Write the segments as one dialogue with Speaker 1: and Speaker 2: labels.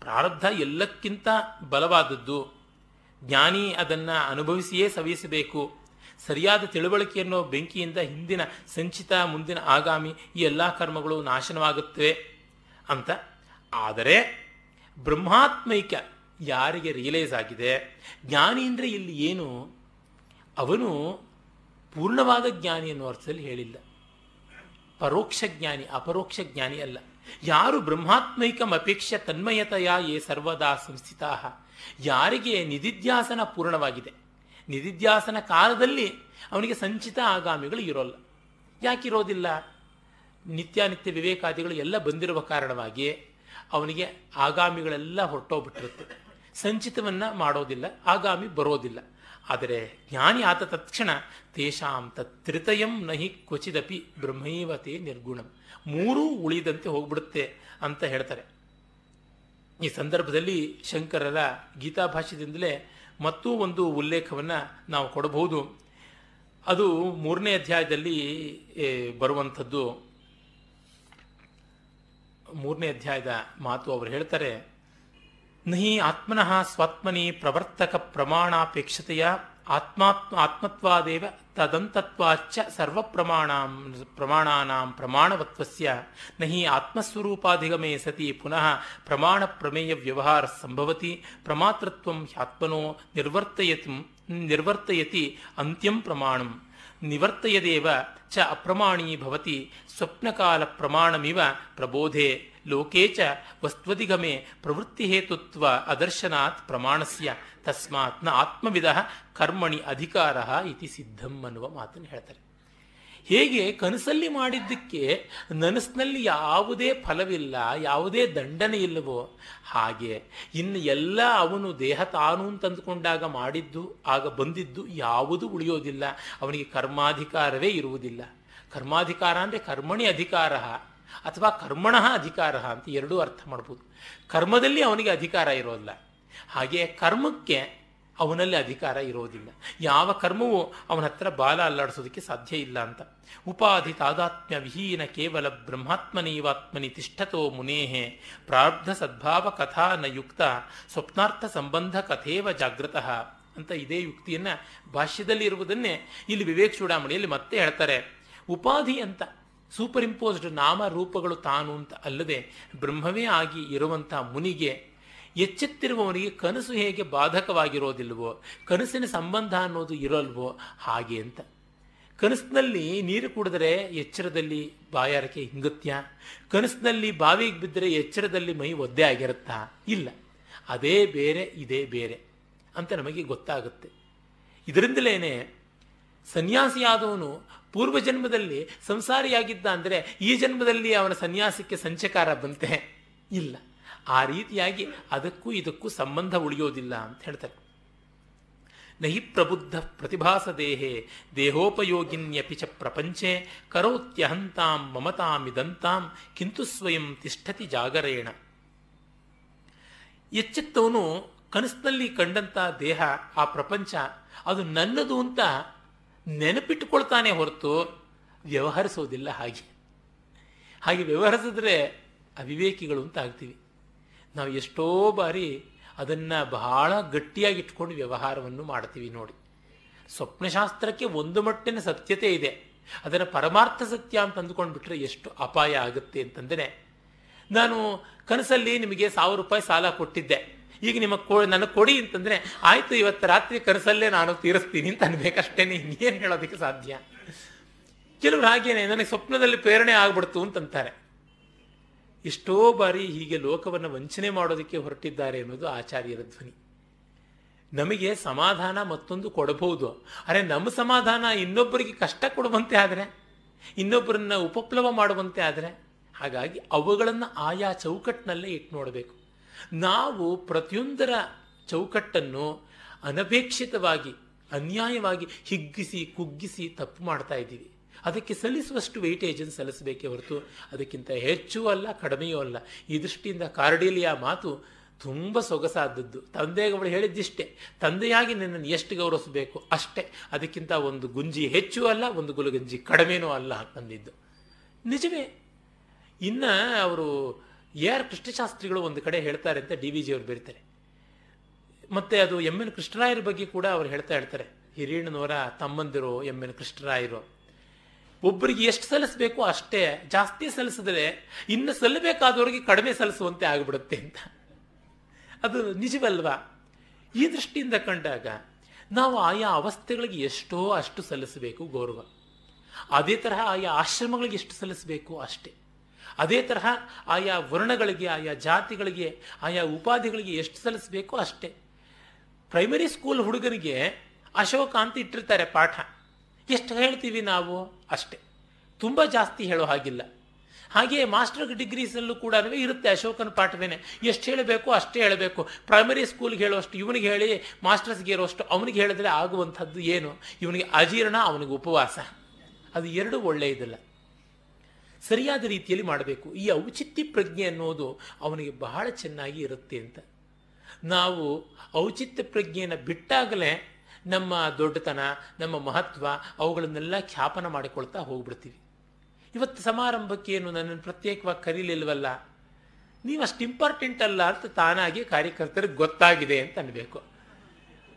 Speaker 1: ಪ್ರಾರಬ್ಧ ಎಲ್ಲಕ್ಕಿಂತ ಬಲವಾದದ್ದು. ಜ್ಞಾನಿ ಅದನ್ನು ಅನುಭವಿಸಿಯೇ ಸವಿಸಬೇಕು ಸರಿಯಾದ ತಿಳುವಳಿಕೆಯನ್ನು ಬೆಂಕಿಯಿಂದ ಹಿಂದಿನ ಸಂಚಿತ ಮುಂದಿನ ಆಗಾಮಿ ಈ ಎಲ್ಲ ಕರ್ಮಗಳು ನಾಶನವಾಗುತ್ತವೆ ಅಂತ. ಆದರೆ ಬ್ರಹ್ಮಾತ್ಮೈಕ ಯಾರಿಗೆ ರಿಯಲೈಸ್ ಆಗಿದೆ? ಜ್ಞಾನಿ ಅಂದರೆ ಇಲ್ಲಿ ಏನು? ಅವನು ಪೂರ್ಣವಾದ ಜ್ಞಾನಿ ಅನ್ನೋ ಅರ್ಥದಲ್ಲಿ ಹೇಳಿಲ್ಲ. ಪರೋಕ್ಷ ಜ್ಞಾನಿ, ಅಪರೋಕ್ಷ ಜ್ಞಾನಿ ಅಲ್ಲ. ಯಾರು ಬ್ರಹ್ಮಾತ್ಮೈಕಂ ಅಪೇಕ್ಷ ತನ್ಮಯತೆಯ ಏ ಸರ್ವದಾ ಸಂಸ್ಥಿತಾ? ಯಾರಿಗೆ ನಿಧಿಧ್ಯಾಸನ ಪೂರ್ಣವಾಗಿದೆ? ನಿಧಿಧ್ಯಾಸನ ಕಾಲದಲ್ಲಿ ಅವನಿಗೆ ಸಂಚಿತ ಆಗಾಮಿಗಳು ಇರೋಲ್ಲ. ಯಾಕಿರೋದಿಲ್ಲ? ನಿತ್ಯಾನಿತ್ಯ ವಿವೇಕಾದಿಗಳು ಎಲ್ಲ ಬಂದಿರುವ ಕಾರಣವಾಗಿ ಅವನಿಗೆ ಆಗಾಮಿಗಳೆಲ್ಲ ಹೊರಟೋಗ್ಬಿಟ್ಟಿರುತ್ತೆ. ಸಂಚಿತವನ್ನ ಮಾಡೋದಿಲ್ಲ, ಆಗಾಮಿ ಬರೋದಿಲ್ಲ. ಆದರೆ ಜ್ಞಾನಿ ಆತ ತತ್ಕ್ಷಣ ತೇಷಾಂ ತತ್ರಿತಯಂ ನಹಿ ಕ್ವಚಿದಪಿ ಬ್ರಹ್ಮೈವತೆ ನಿರ್ಗುಣಂ. ಮೂರೂ ಉಳಿದಂತೆ ಹೋಗ್ಬಿಡುತ್ತೆ ಅಂತ ಹೇಳ್ತಾರೆ. ಈ ಸಂದರ್ಭದಲ್ಲಿ ಶಂಕರರ ಗೀತಾಭಾಷ್ಯದಿಂದಲೇ ಮತ್ತೂ ಒಂದು ಉಲ್ಲೇಖವನ್ನು ನಾವು ಕೊಡಬಹುದು. ಅದು ಮೂರನೇ ಅಧ್ಯಾಯದಲ್ಲಿ ಬರುವಂಥದ್ದು. ಮೂರನೇ ಅಧ್ಯಾಯದ ಮಾತು ಅವರು ಹೇಳ್ತಾರೆ ನಹಿ ಆತ್ಮನಃ ಸ್ವಾತ್ಮನಿ ಪ್ರವರ್ತಕ ಪ್ರಮಾಣಾಪೇಕ್ಷತೆಯ ಆತ್ಮಾತ್ಮ ಆತ್ಮತ್ವಾದೇವ ತದಂತತ್ವಾಚ್ಚ ಸರ್ವ ಪ್ರಮಾಣಾಂ ಪ್ರಮಾಣಾನಾಂ ಪ್ರಮಾಣವತ್ವಸ್ಯ ನಹಿ ಆತ್ಮಸ್ವರೂಪಾಧಿಗಮೇ ಸತಿ ಪುನಃ ಪ್ರಮಾಣ ಪ್ರಮೇಯ ವ್ಯವಹಾರ ಸಂಭವತಿ ಪ್ರಮಾತೃತ್ವಂ ಹ್ಯಾತ್ಮನೋ ನಿರ್ವರ್ತಯತಿ ನಿರ್ವರ್ತಯತಿ ಅಂತ್ಯಂ ಪ್ರಮಾಣಂ. ನಿವರ್ತಯದೇವ ಚ ಅಪ್ರಮಾಣೀ ಭವತಿ ಸ್ವಪ್ನಕಾಲ ಪ್ರಮಾಣಮಿವ ಪ್ರಬೋಧೆ, ಲೋಕೆ ಚ ವಸ್ತ್ವದಿಗಮೆ ಪ್ರವೃತ್ತಿಹೇತುತ್ವ ಅದರ್ಶನಾತ್ ಪ್ರಮಾಣಸ್ಯ, ತಸ್ಮಾತ್ನ ಆತ್ಮವಿಧ ಕರ್ಮಣಿ ಅಧಿಕಾರ ಇತಿ ಸಿದ್ಧಂ ಅನ್ನುವ ಮಾತನ್ನು ಹೇಳ್ತಾರೆ. ಹೇಗೆ ಕನಸಲ್ಲಿ ಮಾಡಿದ್ದಕ್ಕೆ ನನಸಿನಲ್ಲಿ ಯಾವುದೇ ಫಲವಿಲ್ಲ, ಯಾವುದೇ ದಂಡನೆ ಇಲ್ಲವೋ ಹಾಗೆ ಇನ್ನು ಎಲ್ಲ ಅವನು ದೇಹ ತಾನು ತಂದುಕೊಂಡಾಗ ಮಾಡಿದ್ದು, ಆಗ ಬಂದಿದ್ದು ಯಾವುದೂ ಉಳಿಯೋದಿಲ್ಲ. ಅವನಿಗೆ ಕರ್ಮಾಧಿಕಾರವೇ ಇರುವುದಿಲ್ಲ. ಕರ್ಮಾಧಿಕಾರ ಅಂದರೆ ಕರ್ಮಣಿ ಅಧಿಕಾರ ಅಥವಾ ಕರ್ಮಣ ಅಧಿಕಾರ ಅಂತ ಎರಡೂ ಅರ್ಥ ಮಾಡ್ಬೋದು. ಕರ್ಮದಲ್ಲಿ ಅವನಿಗೆ ಅಧಿಕಾರ ಇರೋದಿಲ್ಲ ಹಾಗೆ ಕರ್ಮಕ್ಕೆ ಅವನಲ್ಲಿ ಅಧಿಕಾರ ಇರೋದಿಲ್ಲ. ಯಾವ ಕರ್ಮವೂ ಅವನ ಹತ್ರ ಬಾಲ ಅಲ್ಲಾಡಿಸೋದಕ್ಕೆ ಸಾಧ್ಯ ಇಲ್ಲ ಅಂತ. ಉಪಾಧಿ ತಾದಾತ್ಮ್ಯ ವಿಹೀನ ಕೇವಲ ಬ್ರಹ್ಮಾತ್ಮನೀವಾತ್ಮನಿ ತಿಷ್ಠತೋ ಮುನೇಹೆ. ಪ್ರಾರ್ಧ ಸದ್ಭಾವ ಕಥಾ ನ ಯುಕ್ತ ಸ್ವಪ್ನಾರ್ಥ ಸಂಬಂಧ ಕಥೇವ ಜಾಗೃತಃ ಅಂತ ಇದೇ ಯುಕ್ತಿಯನ್ನ ಭಾಷ್ಯದಲ್ಲಿ ಇರುವುದನ್ನೇ ಇಲ್ಲಿ ವಿವೇಕ್ ಚೂಡಾಮಣಿಯಲ್ಲಿ ಮತ್ತೆ ಹೇಳ್ತಾರೆ. ಉಪಾಧಿ ಅಂತ ಸೂಪರ್ ಇಂಪೋಸ್ಡ್ ನಾಮ ರೂಪಗಳು ತಾನು ಅಂತ ಅಲ್ಲದೆ ಬ್ರಹ್ಮವೇ ಆಗಿ ಇರುವಂಥ ಮುನಿಗೆ ಎಚ್ಚೆತ್ತಿರುವವನಿಗೆ ಕನಸು ಹೇಗೆ ಬಾಧಕವಾಗಿರೋದಿಲ್ವೋ, ಕನಸಿನ ಸಂಬಂಧ ಅನ್ನೋದು ಇರೋಲ್ವೋ ಹಾಗೆ ಅಂತ. ಕನಸಿನಲ್ಲಿ ನೀರು ಕುಡಿದ್ರೆ ಎಚ್ಚರದಲ್ಲಿ ಬಾಯಾರಿಕೆ ಹಿಂಗತ್ಯ? ಕನಸಿನಲ್ಲಿ ಬಾವಿಗೆ ಬಿದ್ದರೆ ಎಚ್ಚರದಲ್ಲಿ ಮೈ ಒದ್ದೆ ಆಗಿರುತ್ತಾ? ಇಲ್ಲ. ಅದೇ ಬೇರೆ, ಇದೇ ಬೇರೆ ಅಂತ ನಮಗೆ ಗೊತ್ತಾಗುತ್ತೆ. ಇದರಿಂದಲೇನೆ ಸನ್ಯಾಸಿಯಾದವನು ಪೂರ್ವ ಜನ್ಮದಲ್ಲಿ ಸಂಸಾರಿಯಾಗಿದ್ದ ಅಂದರೆ ಈ ಜನ್ಮದಲ್ಲಿ ಅವನ ಸನ್ಯಾಸಕ್ಕೆ ಸಂಚಕಾರ ಬಂತೆ? ಇಲ್ಲ. ಆ ರೀತಿಯಾಗಿ ಅದಕ್ಕೂ ಇದಕ್ಕೂ ಸಂಬಂಧ ಉಳಿಯೋದಿಲ್ಲ ಅಂತ ಹೇಳ್ತಾರೆ. ನಹಿ ಪ್ರಬುದ್ಧ ಪ್ರತಿಭಾಸ ದೇಹೇ ದೇಹೋಪಯೋಗಿನ್ಯಪಿ ಚ ಪ್ರಪಂಚೆ ಕರೋತ್ಯಹಂತಾಂ ಮಮತಾಮಿದಂತಾಂ ಕಿಂತು ಸ್ವಯಂ ತಿಷ್ಠತಿ ಜಾಗರೇಣ. ಎಚ್ಚೆತ್ತವನು ಕನಸಿನಲ್ಲಿ ಕಂಡಂಥ ದೇಹ, ಆ ಪ್ರಪಂಚ, ಅದು ನನ್ನದು ಅಂತ ನೆನಪಿಟ್ಟುಕೊಳ್ತಾನೆ ಹೊರತು ವ್ಯವಹರಿಸೋದಿಲ್ಲ ಹಾಗೆ. ಹಾಗೆ ವ್ಯವಹರಿಸಿದ್ರೆ ಅವಿವೇಕಿಗಳು ಅಂತ ಆಗ್ತೀವಿ. ನಾವು ಎಷ್ಟೋ ಬಾರಿ ಅದನ್ನು ಬಹಳ ಗಟ್ಟಿಯಾಗಿ ಇಟ್ಕೊಂಡು ವ್ಯವಹಾರವನ್ನು ಮಾಡ್ತೀವಿ ನೋಡಿ. ಸ್ವಪ್ನಶಾಸ್ತ್ರಕ್ಕೆ ಒಂದು ಮಟ್ಟಿನ ಸತ್ಯತೆ ಇದೆ. ಅದನ್ನು ಪರಮಾರ್ಥ ಸತ್ಯ ಅಂತ ಅಂದುಕೊಂಡ್ಬಿಟ್ರೆ ಎಷ್ಟು ಅಪಾಯ ಆಗುತ್ತೆ ಅಂತಂದರೆ, ನಾನು ಕನಸಲ್ಲಿ ನಿಮಗೆ ಸಾವಿರ ರೂಪಾಯಿ ಸಾಲ ಕೊಟ್ಟಿದ್ದೆ. ಈಗ ನಿಮಗೆ ಕೊ, ನನಗೆ ಕೊಡಿ ಅಂತಂದರೆ, ಆಯಿತು ಇವತ್ತು ರಾತ್ರಿ ಕನಸಲ್ಲೇ ನಾನು ತೀರಿಸ್ತೀನಿ ಅಂತ ಅನ್ಬೇಕಷ್ಟೇ ಇನ್ನೇನು ಹೇಳೋದಕ್ಕೆ ಸಾಧ್ಯ? ಕೆಲವರು ಹಾಗೇನೆ, ನನಗೆ ಸ್ವಪ್ನದಲ್ಲಿ ಪ್ರೇರಣೆ ಆಗ್ಬಿಡ್ತು ಅಂತಂತಾರೆ. ಎಷ್ಟೋ ಬಾರಿ ಹೀಗೆ ಲೋಕವನ್ನು ವಂಚನೆ ಮಾಡೋದಕ್ಕೆ ಹೊರಟಿದ್ದಾರೆ ಅನ್ನೋದು ಆಚಾರ್ಯರ ಧ್ವನಿ. ನಮಗೆ ಸಮಾಧಾನ ಮತ್ತೊಂದು ಕೊಡಬಹುದು. ಅರೆ ನಮ್ಮ ಸಮಾಧಾನ ಇನ್ನೊಬ್ಬರಿಗೆ ಕಷ್ಟ ಕೊಡುವಂತೆ ಆದರೆ, ಇನ್ನೊಬ್ಬರನ್ನ ಉಪಪ್ಲವ ಮಾಡುವಂತೆ ಆದರೆ, ಹಾಗಾಗಿ ಅವುಗಳನ್ನು ಆಯಾ ಚೌಕಟ್ಟಿನಲ್ಲೇ ಇಟ್ಟು ನೋಡಬೇಕು. ನಾವು ಪ್ರತಿಯೊಂದರ ಚೌಕಟ್ಟನ್ನು ಅನಪೇಕ್ಷಿತವಾಗಿ, ಅನ್ಯಾಯವಾಗಿ ಹಿಗ್ಗಿಸಿ, ಕುಗ್ಗಿಸಿ ತಪ್ಪು ಮಾಡ್ತಾ ಇದ್ದೀವಿ. ಅದಕ್ಕೆ ಸಲ್ಲಿಸುವಷ್ಟು ವೆಯ್ಟೇಜನ್ನು ಸಲ್ಲಿಸಬೇಕೇ ಹೊರತು ಅದಕ್ಕಿಂತ ಹೆಚ್ಚೂ ಅಲ್ಲ, ಕಡಿಮೆಯೂ ಅಲ್ಲ. ಈ ದೃಷ್ಟಿಯಿಂದ ಕಾರ್ಡಿಲಿಯ ಮಾತು ತುಂಬ ಸೊಗಸಾದದ್ದು. ತಂದೆಗೆ ಅವಳು ಹೇಳಿದ್ದಿಷ್ಟೇ. ತಂದೆಯಾಗಿ ನಿನ್ನನ್ನು ಎಷ್ಟು ಗೌರವಿಸಬೇಕು? ಅಷ್ಟೇ. ಅದಕ್ಕಿಂತ ಒಂದು ಗುಂಜಿ ಹೆಚ್ಚು ಅಲ್ಲ, ಒಂದು ಗುಲಗಂಜಿ ಕಡಿಮೆನೂ ಅಲ್ಲ ಅಂದಿದ್ದು ನಿಜವೇ? ಇನ್ನು ಅವರು ಎ ಆರ್ ಕೃಷ್ಣಶಾಸ್ತ್ರಿಗಳು ಒಂದು ಕಡೆ ಹೇಳ್ತಾರೆ ಅಂತ ಡಿ ವಿ ಜಿ ಅವರು ಬರೀತಾರೆ. ಮತ್ತು ಅದು ಎಂ ಎನ್ ಕೃಷ್ಣರಾಯರ ಬಗ್ಗೆ ಕೂಡ ಅವ್ರು ಹೇಳ್ತಾ ಹೇಳ್ತಾರೆ ಹಿರಿಯಣ್ಣನವರ ತಮ್ಮಂದಿರು ಎಂ ಎನ್ ಕೃಷ್ಣರಾಯರು. ಒಬ್ಬರಿಗೆ ಎಷ್ಟು ಸಲ್ಲಿಸಬೇಕು ಅಷ್ಟೇ, ಜಾಸ್ತಿ ಸಲ್ಲಿಸಿದ್ರೆ ಇನ್ನು ಸಲ್ಲಬೇಕಾದವರಿಗೆ ಕಡಿಮೆ ಸಲ್ಲಿಸುವಂತೆ ಆಗಿಬಿಡುತ್ತೆ ಅಂತ. ಅದು ನಿಜವಲ್ವಾ? ಈ ದೃಷ್ಟಿಯಿಂದ ಕಂಡಾಗ ನಾವು ಆಯಾ ಅವಸ್ಥೆಗಳಿಗೆ ಎಷ್ಟೋ ಅಷ್ಟು ಸಲ್ಲಿಸಬೇಕು ಗೌರವ. ಅದೇ ತರಹ ಆಯಾ ಆಶ್ರಮಗಳಿಗೆ ಎಷ್ಟು ಸಲ್ಲಿಸಬೇಕು ಅಷ್ಟೇ. ಅದೇ ತರಹ ಆಯಾ ವರ್ಣಗಳಿಗೆ, ಆಯಾ ಜಾತಿಗಳಿಗೆ, ಆಯಾ ಉಪಾಧಿಗಳಿಗೆ ಎಷ್ಟು ಸಲ್ಲಿಸಬೇಕು ಅಷ್ಟೇ. ಪ್ರೈಮರಿ ಸ್ಕೂಲ್ ಹುಡುಗನಿಗೆ ಅಶೋಕ ಅಂತ ಇಟ್ಟಿರ್ತಾರೆ ಪಾಠ. ಎಷ್ಟು ಹೇಳ್ತೀವಿ ನಾವು? ಅಷ್ಟೇ. ತುಂಬ ಜಾಸ್ತಿ ಹೇಳೋ ಹಾಗಿಲ್ಲ. ಹಾಗೆಯೇ ಮಾಸ್ಟರ್ ಡಿಗ್ರೀಸಲ್ಲೂ ಕೂಡ ಇರುತ್ತೆ ಅಶೋಕನ ಪಾಠವೇನೆ. ಎಷ್ಟು ಹೇಳಬೇಕು ಅಷ್ಟೇ ಹೇಳಬೇಕು. ಪ್ರೈಮರಿ ಸ್ಕೂಲ್ಗೆ ಹೇಳೋಷ್ಟು, ಇವನಿಗೆ ಹೇಳಿ ಮಾಸ್ಟರ್ಸ್ಗೆ ಇರೋಷ್ಟು, ಅವನಿಗೆ ಹೇಳಿದ್ರೆ ಆಗುವಂಥದ್ದು ಏನು? ಇವನಿಗೆ ಅಜೀರ್ಣ, ಅವನಿಗೆ ಉಪವಾಸ. ಅದು ಎರಡು ಒಳ್ಳೆಯದಿಲ್ಲ ಸರಿಯಾದ ರೀತಿಯಲ್ಲಿ ಮಾಡಬೇಕು. ಈ ಔಚಿತ್ಯ ಪ್ರಜ್ಞೆ ಅನ್ನೋದು ಅವನಿಗೆ ಬಹಳ ಚೆನ್ನಾಗಿ ಇರುತ್ತೆ ಅಂತ. ನಾವು ಔಚಿತ್ಯ ಪ್ರಜ್ಞೆಯನ್ನು ಬಿಟ್ಟಾಗಲೇ ನಮ್ಮ ದೊಡ್ಡತನ, ನಮ್ಮ ಮಹತ್ವ, ಅವುಗಳನ್ನೆಲ್ಲ ಖ್ಯಾಪನ ಮಾಡಿಕೊಳ್ತಾ ಹೋಗ್ಬಿಡ್ತೀವಿ. ಇವತ್ತು ಸಮಾರಂಭಕ್ಕೆ ಏನು ನನ್ನನ್ನು ಪ್ರತ್ಯೇಕವಾಗಿ ಕರೀಲಿಲ್ವಲ್ಲ? ನೀವು ಅಷ್ಟು ಇಂಪಾರ್ಟೆಂಟ್ ಅಲ್ಲ ಅಂತ ತಾನಾಗಿ ಕಾರ್ಯಕರ್ತರಿಗೆ ಗೊತ್ತಾಗಿದೆ ಅಂತ ಅನ್ಬೇಕು.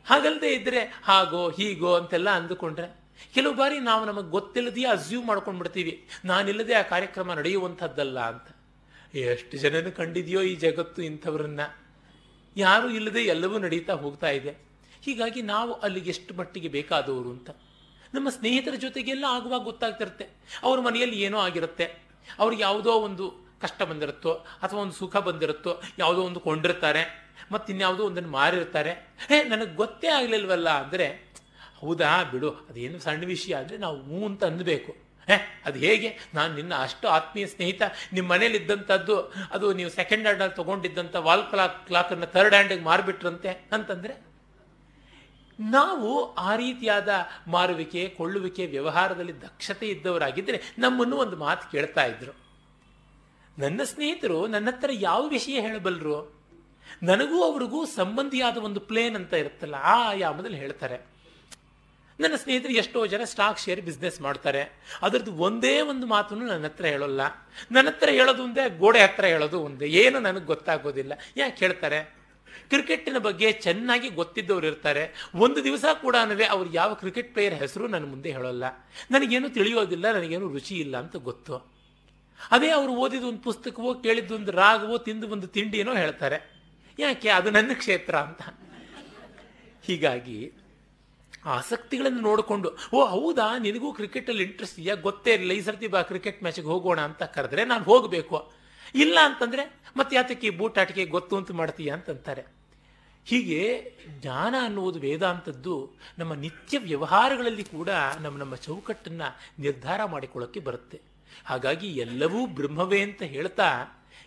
Speaker 1: ಹಾಗಲ್ಲದೆ ಇದ್ರೆ ಹಾಗೋ, ಹೀಗೋ ಅಂತೆಲ್ಲ ಅಂದುಕೊಂಡ್ರೆ ಕೆಲವು ಬಾರಿ ನಾವು ನಮಗೆ ಗೊತ್ತಿಲ್ಲದೆ ಅಸ್ಯೂಮ್ ಮಾಡ್ಕೊಂಡ್ಬಿಡ್ತೀವಿ. ನಾನಿಲ್ಲದೆ ಆ ಕಾರ್ಯಕ್ರಮ ನಡೆಯುವಂಥದ್ದಲ್ಲ ಅಂತ. ಎಷ್ಟು ಜನನ ಕಂಡಿದೆಯೋ ಈ ಜಗತ್ತು ಇಂಥವ್ರನ್ನ. ಯಾರು ಇಲ್ಲದೆ ಎಲ್ಲವೂ ನಡೀತಾ ಹೋಗ್ತಾ ಇದೆ. ಹೀಗಾಗಿ ನಾವು ಅಲ್ಲಿಗೆ ಎಷ್ಟು ಮಟ್ಟಿಗೆ ಬೇಕಾದವರು ಅಂತ. ನಮ್ಮ ಸ್ನೇಹಿತರ ಜೊತೆಗೆಲ್ಲ ಆಗುವಾಗ ಗೊತ್ತಾಗ್ತಿರುತ್ತೆ. ಅವ್ರ ಮನೆಯಲ್ಲಿ ಏನೋ ಆಗಿರುತ್ತೆ. ಅವ್ರಿಗೆ ಯಾವುದೋ ಒಂದು ಕಷ್ಟ ಬಂದಿರುತ್ತೋ ಅಥವಾ ಒಂದು ಸುಖ ಬಂದಿರುತ್ತೋ, ಯಾವುದೋ ಒಂದು ಕೊಂಡಿರ್ತಾರೆ ಮತ್ತು ಇನ್ಯಾವುದೋ ಒಂದನ್ನು ಮಾರಿರ್ತಾರೆ. ಹೇ, ನನಗೆ ಗೊತ್ತೇ ಆಗಲಿಲ್ವಲ್ಲ ಅಂದರೆ, ಹೌದಾ ಬಿಡು, ಅದೇನು ಸಣ್ಣ ವಿಷಯ ಅಂದರೆ ನಾವು ಹ್ಞೂ ಅಂತ ಅಂದಬೇಕು ಹೇ, ಅದು ಹೇಗೆ? ನಾನು ನಿನ್ನ ಅಷ್ಟು ಆತ್ಮೀಯ ಸ್ನೇಹಿತ. ನಿಮ್ಮ ಮನೇಲಿ ಇದ್ದಂಥದ್ದು ಅದು ನೀವು ಸೆಕೆಂಡ್ ಹ್ಯಾಂಡಲ್ಲಿ ತೊಗೊಂಡಿದ್ದಂಥ ವಾಲ್ ಕ್ಲಾಕ್ ಕ್ಲಾಕನ್ನು ಥರ್ಡ್ ಹ್ಯಾಂಡಿಗೆ ಮಾರಿಬಿಟ್ರಂತೆ ಅಂತಂದರೆ ನಾವು ಆ ರೀತಿಯಾದ ಮಾರುವಿಕೆ, ಕೊಳ್ಳುವಿಕೆ, ವ್ಯವಹಾರದಲ್ಲಿ ದಕ್ಷತೆ ಇದ್ದವರಾಗಿದ್ದರೆ ನಮ್ಮನ್ನು ಒಂದು ಮಾತು ಕೇಳ್ತಾ ಇದ್ರು. ನನ್ನ ಸ್ನೇಹಿತರು ನನ್ನ ಹತ್ರ ಯಾವ ವಿಷಯ ಹೇಳಬಲ್ಲರು ನನಗೂ ಅವ್ರಿಗೂ ಸಂಬಂಧಿಯಾದ ಒಂದು ಪ್ಲೇನ್ ಅಂತ ಇರುತ್ತಲ್ಲ, ಆ ಆಯಾಮದಲ್ಲಿ ಹೇಳ್ತಾರೆ. ನನ್ನ ಸ್ನೇಹಿತರು ಎಷ್ಟೋ ಜನ ಸ್ಟಾಕ್ ಶೇರ್ ಬಿಸ್ನೆಸ್ ಮಾಡ್ತಾರೆ. ಅದರದ್ದು ಒಂದೇ ಒಂದು ಮಾತನ್ನು ನನ್ನ ಹತ್ರ ಹೇಳೋಲ್ಲ. ನನ್ನ ಹತ್ರ ಹೇಳೋದು ಒಂದೇ, ಗೋಡೆ ಹತ್ರ ಹೇಳೋದು ಒಂದೇ. ಏನು ನನಗೆ ಗೊತ್ತಾಗೋದಿಲ್ಲ. ಯಾಕೆ ಹೇಳ್ತಾರೆ ಕ್ರಿಕೆಟಿನ ಬಗ್ಗೆ ಚೆನ್ನಾಗಿ ಗೊತ್ತಿದ್ದವ್ರು ಇರ್ತಾರೆ. ಒಂದು ದಿವಸ ಕೂಡ ಅವ್ರು ಯಾವ ಕ್ರಿಕೆಟ್ ಪ್ಲೇಯರ್ ಹೆಸರು ನನ್ನ ಮುಂದೆ ಹೇಳೋಲ್ಲ. ನನಗೇನು ತಿಳಿಯೋದಿಲ್ಲ, ನನಗೇನು ರುಚಿ ಇಲ್ಲ ಅಂತ ಗೊತ್ತು. ಅದೇ ಅವರು ಓದಿದ ಒಂದು ಪುಸ್ತಕವೋ, ಕೇಳಿದ್ದು ಒಂದು ರಾಗವೋ, ತಿಂದು ಒಂದು ತಿಂಡಿನೋ ಹೇಳ್ತಾರೆ. ಯಾಕೆ? ಅದು ನನ್ನ ಕ್ಷೇತ್ರ ಅಂತ. ಹೀಗಾಗಿ ಆಸಕ್ತಿಗಳನ್ನು ನೋಡಿಕೊಂಡು, ಓ ಹೌದಾ, ನಿನಗೂ ಕ್ರಿಕೆಟಲ್ಲಿ ಇಂಟ್ರೆಸ್ಟ್ ಇದೆಯಾ? ಗೊತ್ತೇ ಇರಲಿಲ್ಲ. ಈ ಸರ್ತಿ ಬಾ, ಕ್ರಿಕೆಟ್ ಮ್ಯಾಚಿಗೆ ಹೋಗೋಣ ಅಂತ ಕರೆದ್ರೆ ನಾನು ಹೋಗಬೇಕು. ಇಲ್ಲ ಅಂತಂದರೆ ಮತ್ತೆ ಯಾತಕ್ಕೆ ಈ ಬೂಟಾಟಿಕೆ ಗೊತ್ತು ಅಂತ ಮಾಡ್ತೀಯ? ಅಂತಂತಾರೆ. ಹೀಗೆ ಜ್ಞಾನ ಅನ್ನುವುದು ವೇದಾಂತದ್ದು ನಮ್ಮ ನಿತ್ಯ ವ್ಯವಹಾರಗಳಲ್ಲಿ ಕೂಡ ನಮ್ಮ ನಮ್ಮ ಚೌಕಟ್ಟನ್ನು ನಿರ್ಧಾರ ಮಾಡಿಕೊಳ್ಳೋಕ್ಕೆ ಬರುತ್ತೆ. ಹಾಗಾಗಿ ಎಲ್ಲವೂ ಬ್ರಹ್ಮವೇ ಅಂತ ಹೇಳ್ತಾ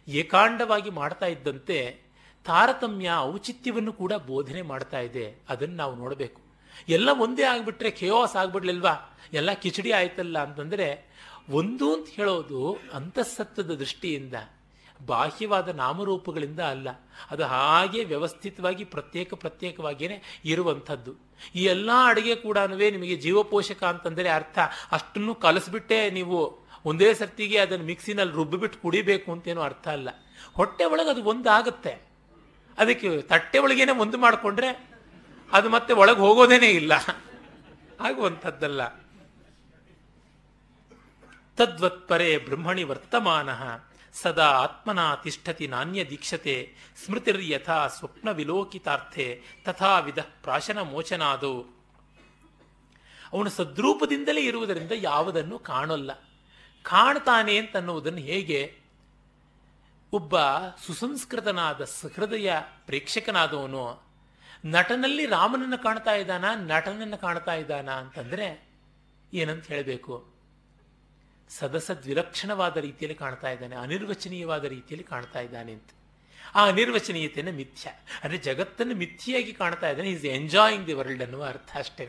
Speaker 1: ಏಕಾಂಡವಾಗಿ ಮಾಡ್ತಾ ಇದ್ದಂತೆ ತಾರತಮ್ಯ ಔಚಿತ್ಯವನ್ನು ಕೂಡ ಬೋಧನೆ ಮಾಡ್ತಾ ಇದೆ. ಅದನ್ನು ನಾವು ನೋಡಬೇಕು. ಎಲ್ಲ ಒಂದೇ ಆಗಿಬಿಟ್ರೆ ಖೇವಾಸ್ ಆಗ್ಬಿಡ್ಲಿಲ್ವಾ? ಎಲ್ಲ ಕಿಚಡಿ ಆಯ್ತಲ್ಲ ಅಂತಂದರೆ, ಒಂದು ಅಂತ ಹೇಳೋದು ಅಂತಃಸತ್ವದ ದೃಷ್ಟಿಯಿಂದ ಬಾಹ್ಯವಾದ ನಾಮರೂಪಗಳಿಂದ ಅಲ್ಲ, ಅದು ಹಾಗೆ ವ್ಯವಸ್ಥಿತವಾಗಿ ಪ್ರತ್ಯೇಕ ಪ್ರತ್ಯೇಕವಾಗಿಯೇ ಇರುವಂಥದ್ದು. ಈ ಎಲ್ಲ ಅಡುಗೆ ಕೂಡ ನಿಮಗೆ ಜೀವಪೋಷಕ ಅಂತಂದರೆ ಅರ್ಥ, ಅಷ್ಟನ್ನು ಕಲಸಿಬಿಟ್ಟೆ ನೀವು ಒಂದೇ ಸರ್ತಿಗೆ ಅದನ್ನು ಮಿಕ್ಸಿನಲ್ಲಿ ರುಬ್ಬಿಬಿಟ್ಟು ಕುಡಿಬೇಕು ಅಂತೇನೋ ಅರ್ಥ ಅಲ್ಲ. ಹೊಟ್ಟೆ ಒಳಗೆ ಅದು ಒಂದಾಗುತ್ತೆ. ಅದಕ್ಕೆ ತಟ್ಟೆ ಒಳಗೇನೆ ಒಂದು ಮಾಡಿಕೊಂಡ್ರೆ ಅದು ಮತ್ತೆ ಒಳಗೆ ಹೋಗೋದೇನೇ ಇಲ್ಲ. ಆಗುವಂಥದ್ದಲ್ಲ. ತದ್ವತ್ಪರೇ ಬ್ರಹ್ಮಣಿ ವರ್ತಮಾನ. ಸದಾ ಆತ್ಮನ ತಿಷ್ಠತಿ ನಾಣ್ಯ ದೀಕ್ಷತೆ, ಸ್ಮೃತಿರ್ಯಥಾ ಸ್ವಪ್ನ ವಿಲೋಕಿತಾರ್ಥೆ ತಥಾವಿಧ ಪ್ರಾಶನ ಮೋಚನಾದು. ಅವನು ಸದ್ರೂಪದಿಂದಲೇ ಇರುವುದರಿಂದ ಯಾವುದನ್ನು ಕಾಣಲ್ಲ. ಕಾಣ್ತಾನೆ ಅಂತನ್ನುವುದನ್ನು ಹೇಗೆ? ಒಬ್ಬ ಸುಸಂಸ್ಕೃತನಾದ ಸಹೃದಯ ಪ್ರೇಕ್ಷಕನಾದವನು, ನಟನಲ್ಲಿ ರಾಮನನ್ನು ಕಾಣ್ತಾ ಇದ್ದಾನ, ನಟನನ್ನು ಕಾಣ್ತಾ ಇದ್ದಾನ ಅಂತಂದರೆ ಏನಂತ ಹೇಳಬೇಕು? ಸದಸದ್ವಿಲಕ್ಷಣವಾದ ರೀತಿಯಲ್ಲಿ ಕಾಣ್ತಾ ಇದ್ದಾನೆ, ಅನಿರ್ವಚನೀಯವಾದ ರೀತಿಯಲ್ಲಿ ಕಾಣ್ತಾ ಇದ್ದಾನೆ ಅಂತ. ಆ ಅನಿರ್ವಚನೀಯತೆಯನ್ನು ಮಿಥ್ಯ. ಅಂದರೆ ಜಗತ್ತನ್ನು ಮಿಥ್ಯೆಯಾಗಿ ಕಾಣ್ತಾ ಇದ್ದಾನೆ ಈಸ್ ಎಂಜಾಯಿಂಗ್ ದಿ ವರ್ಲ್ಡ್ ಅನ್ನುವ ಅರ್ಥ ಅಷ್ಟೇ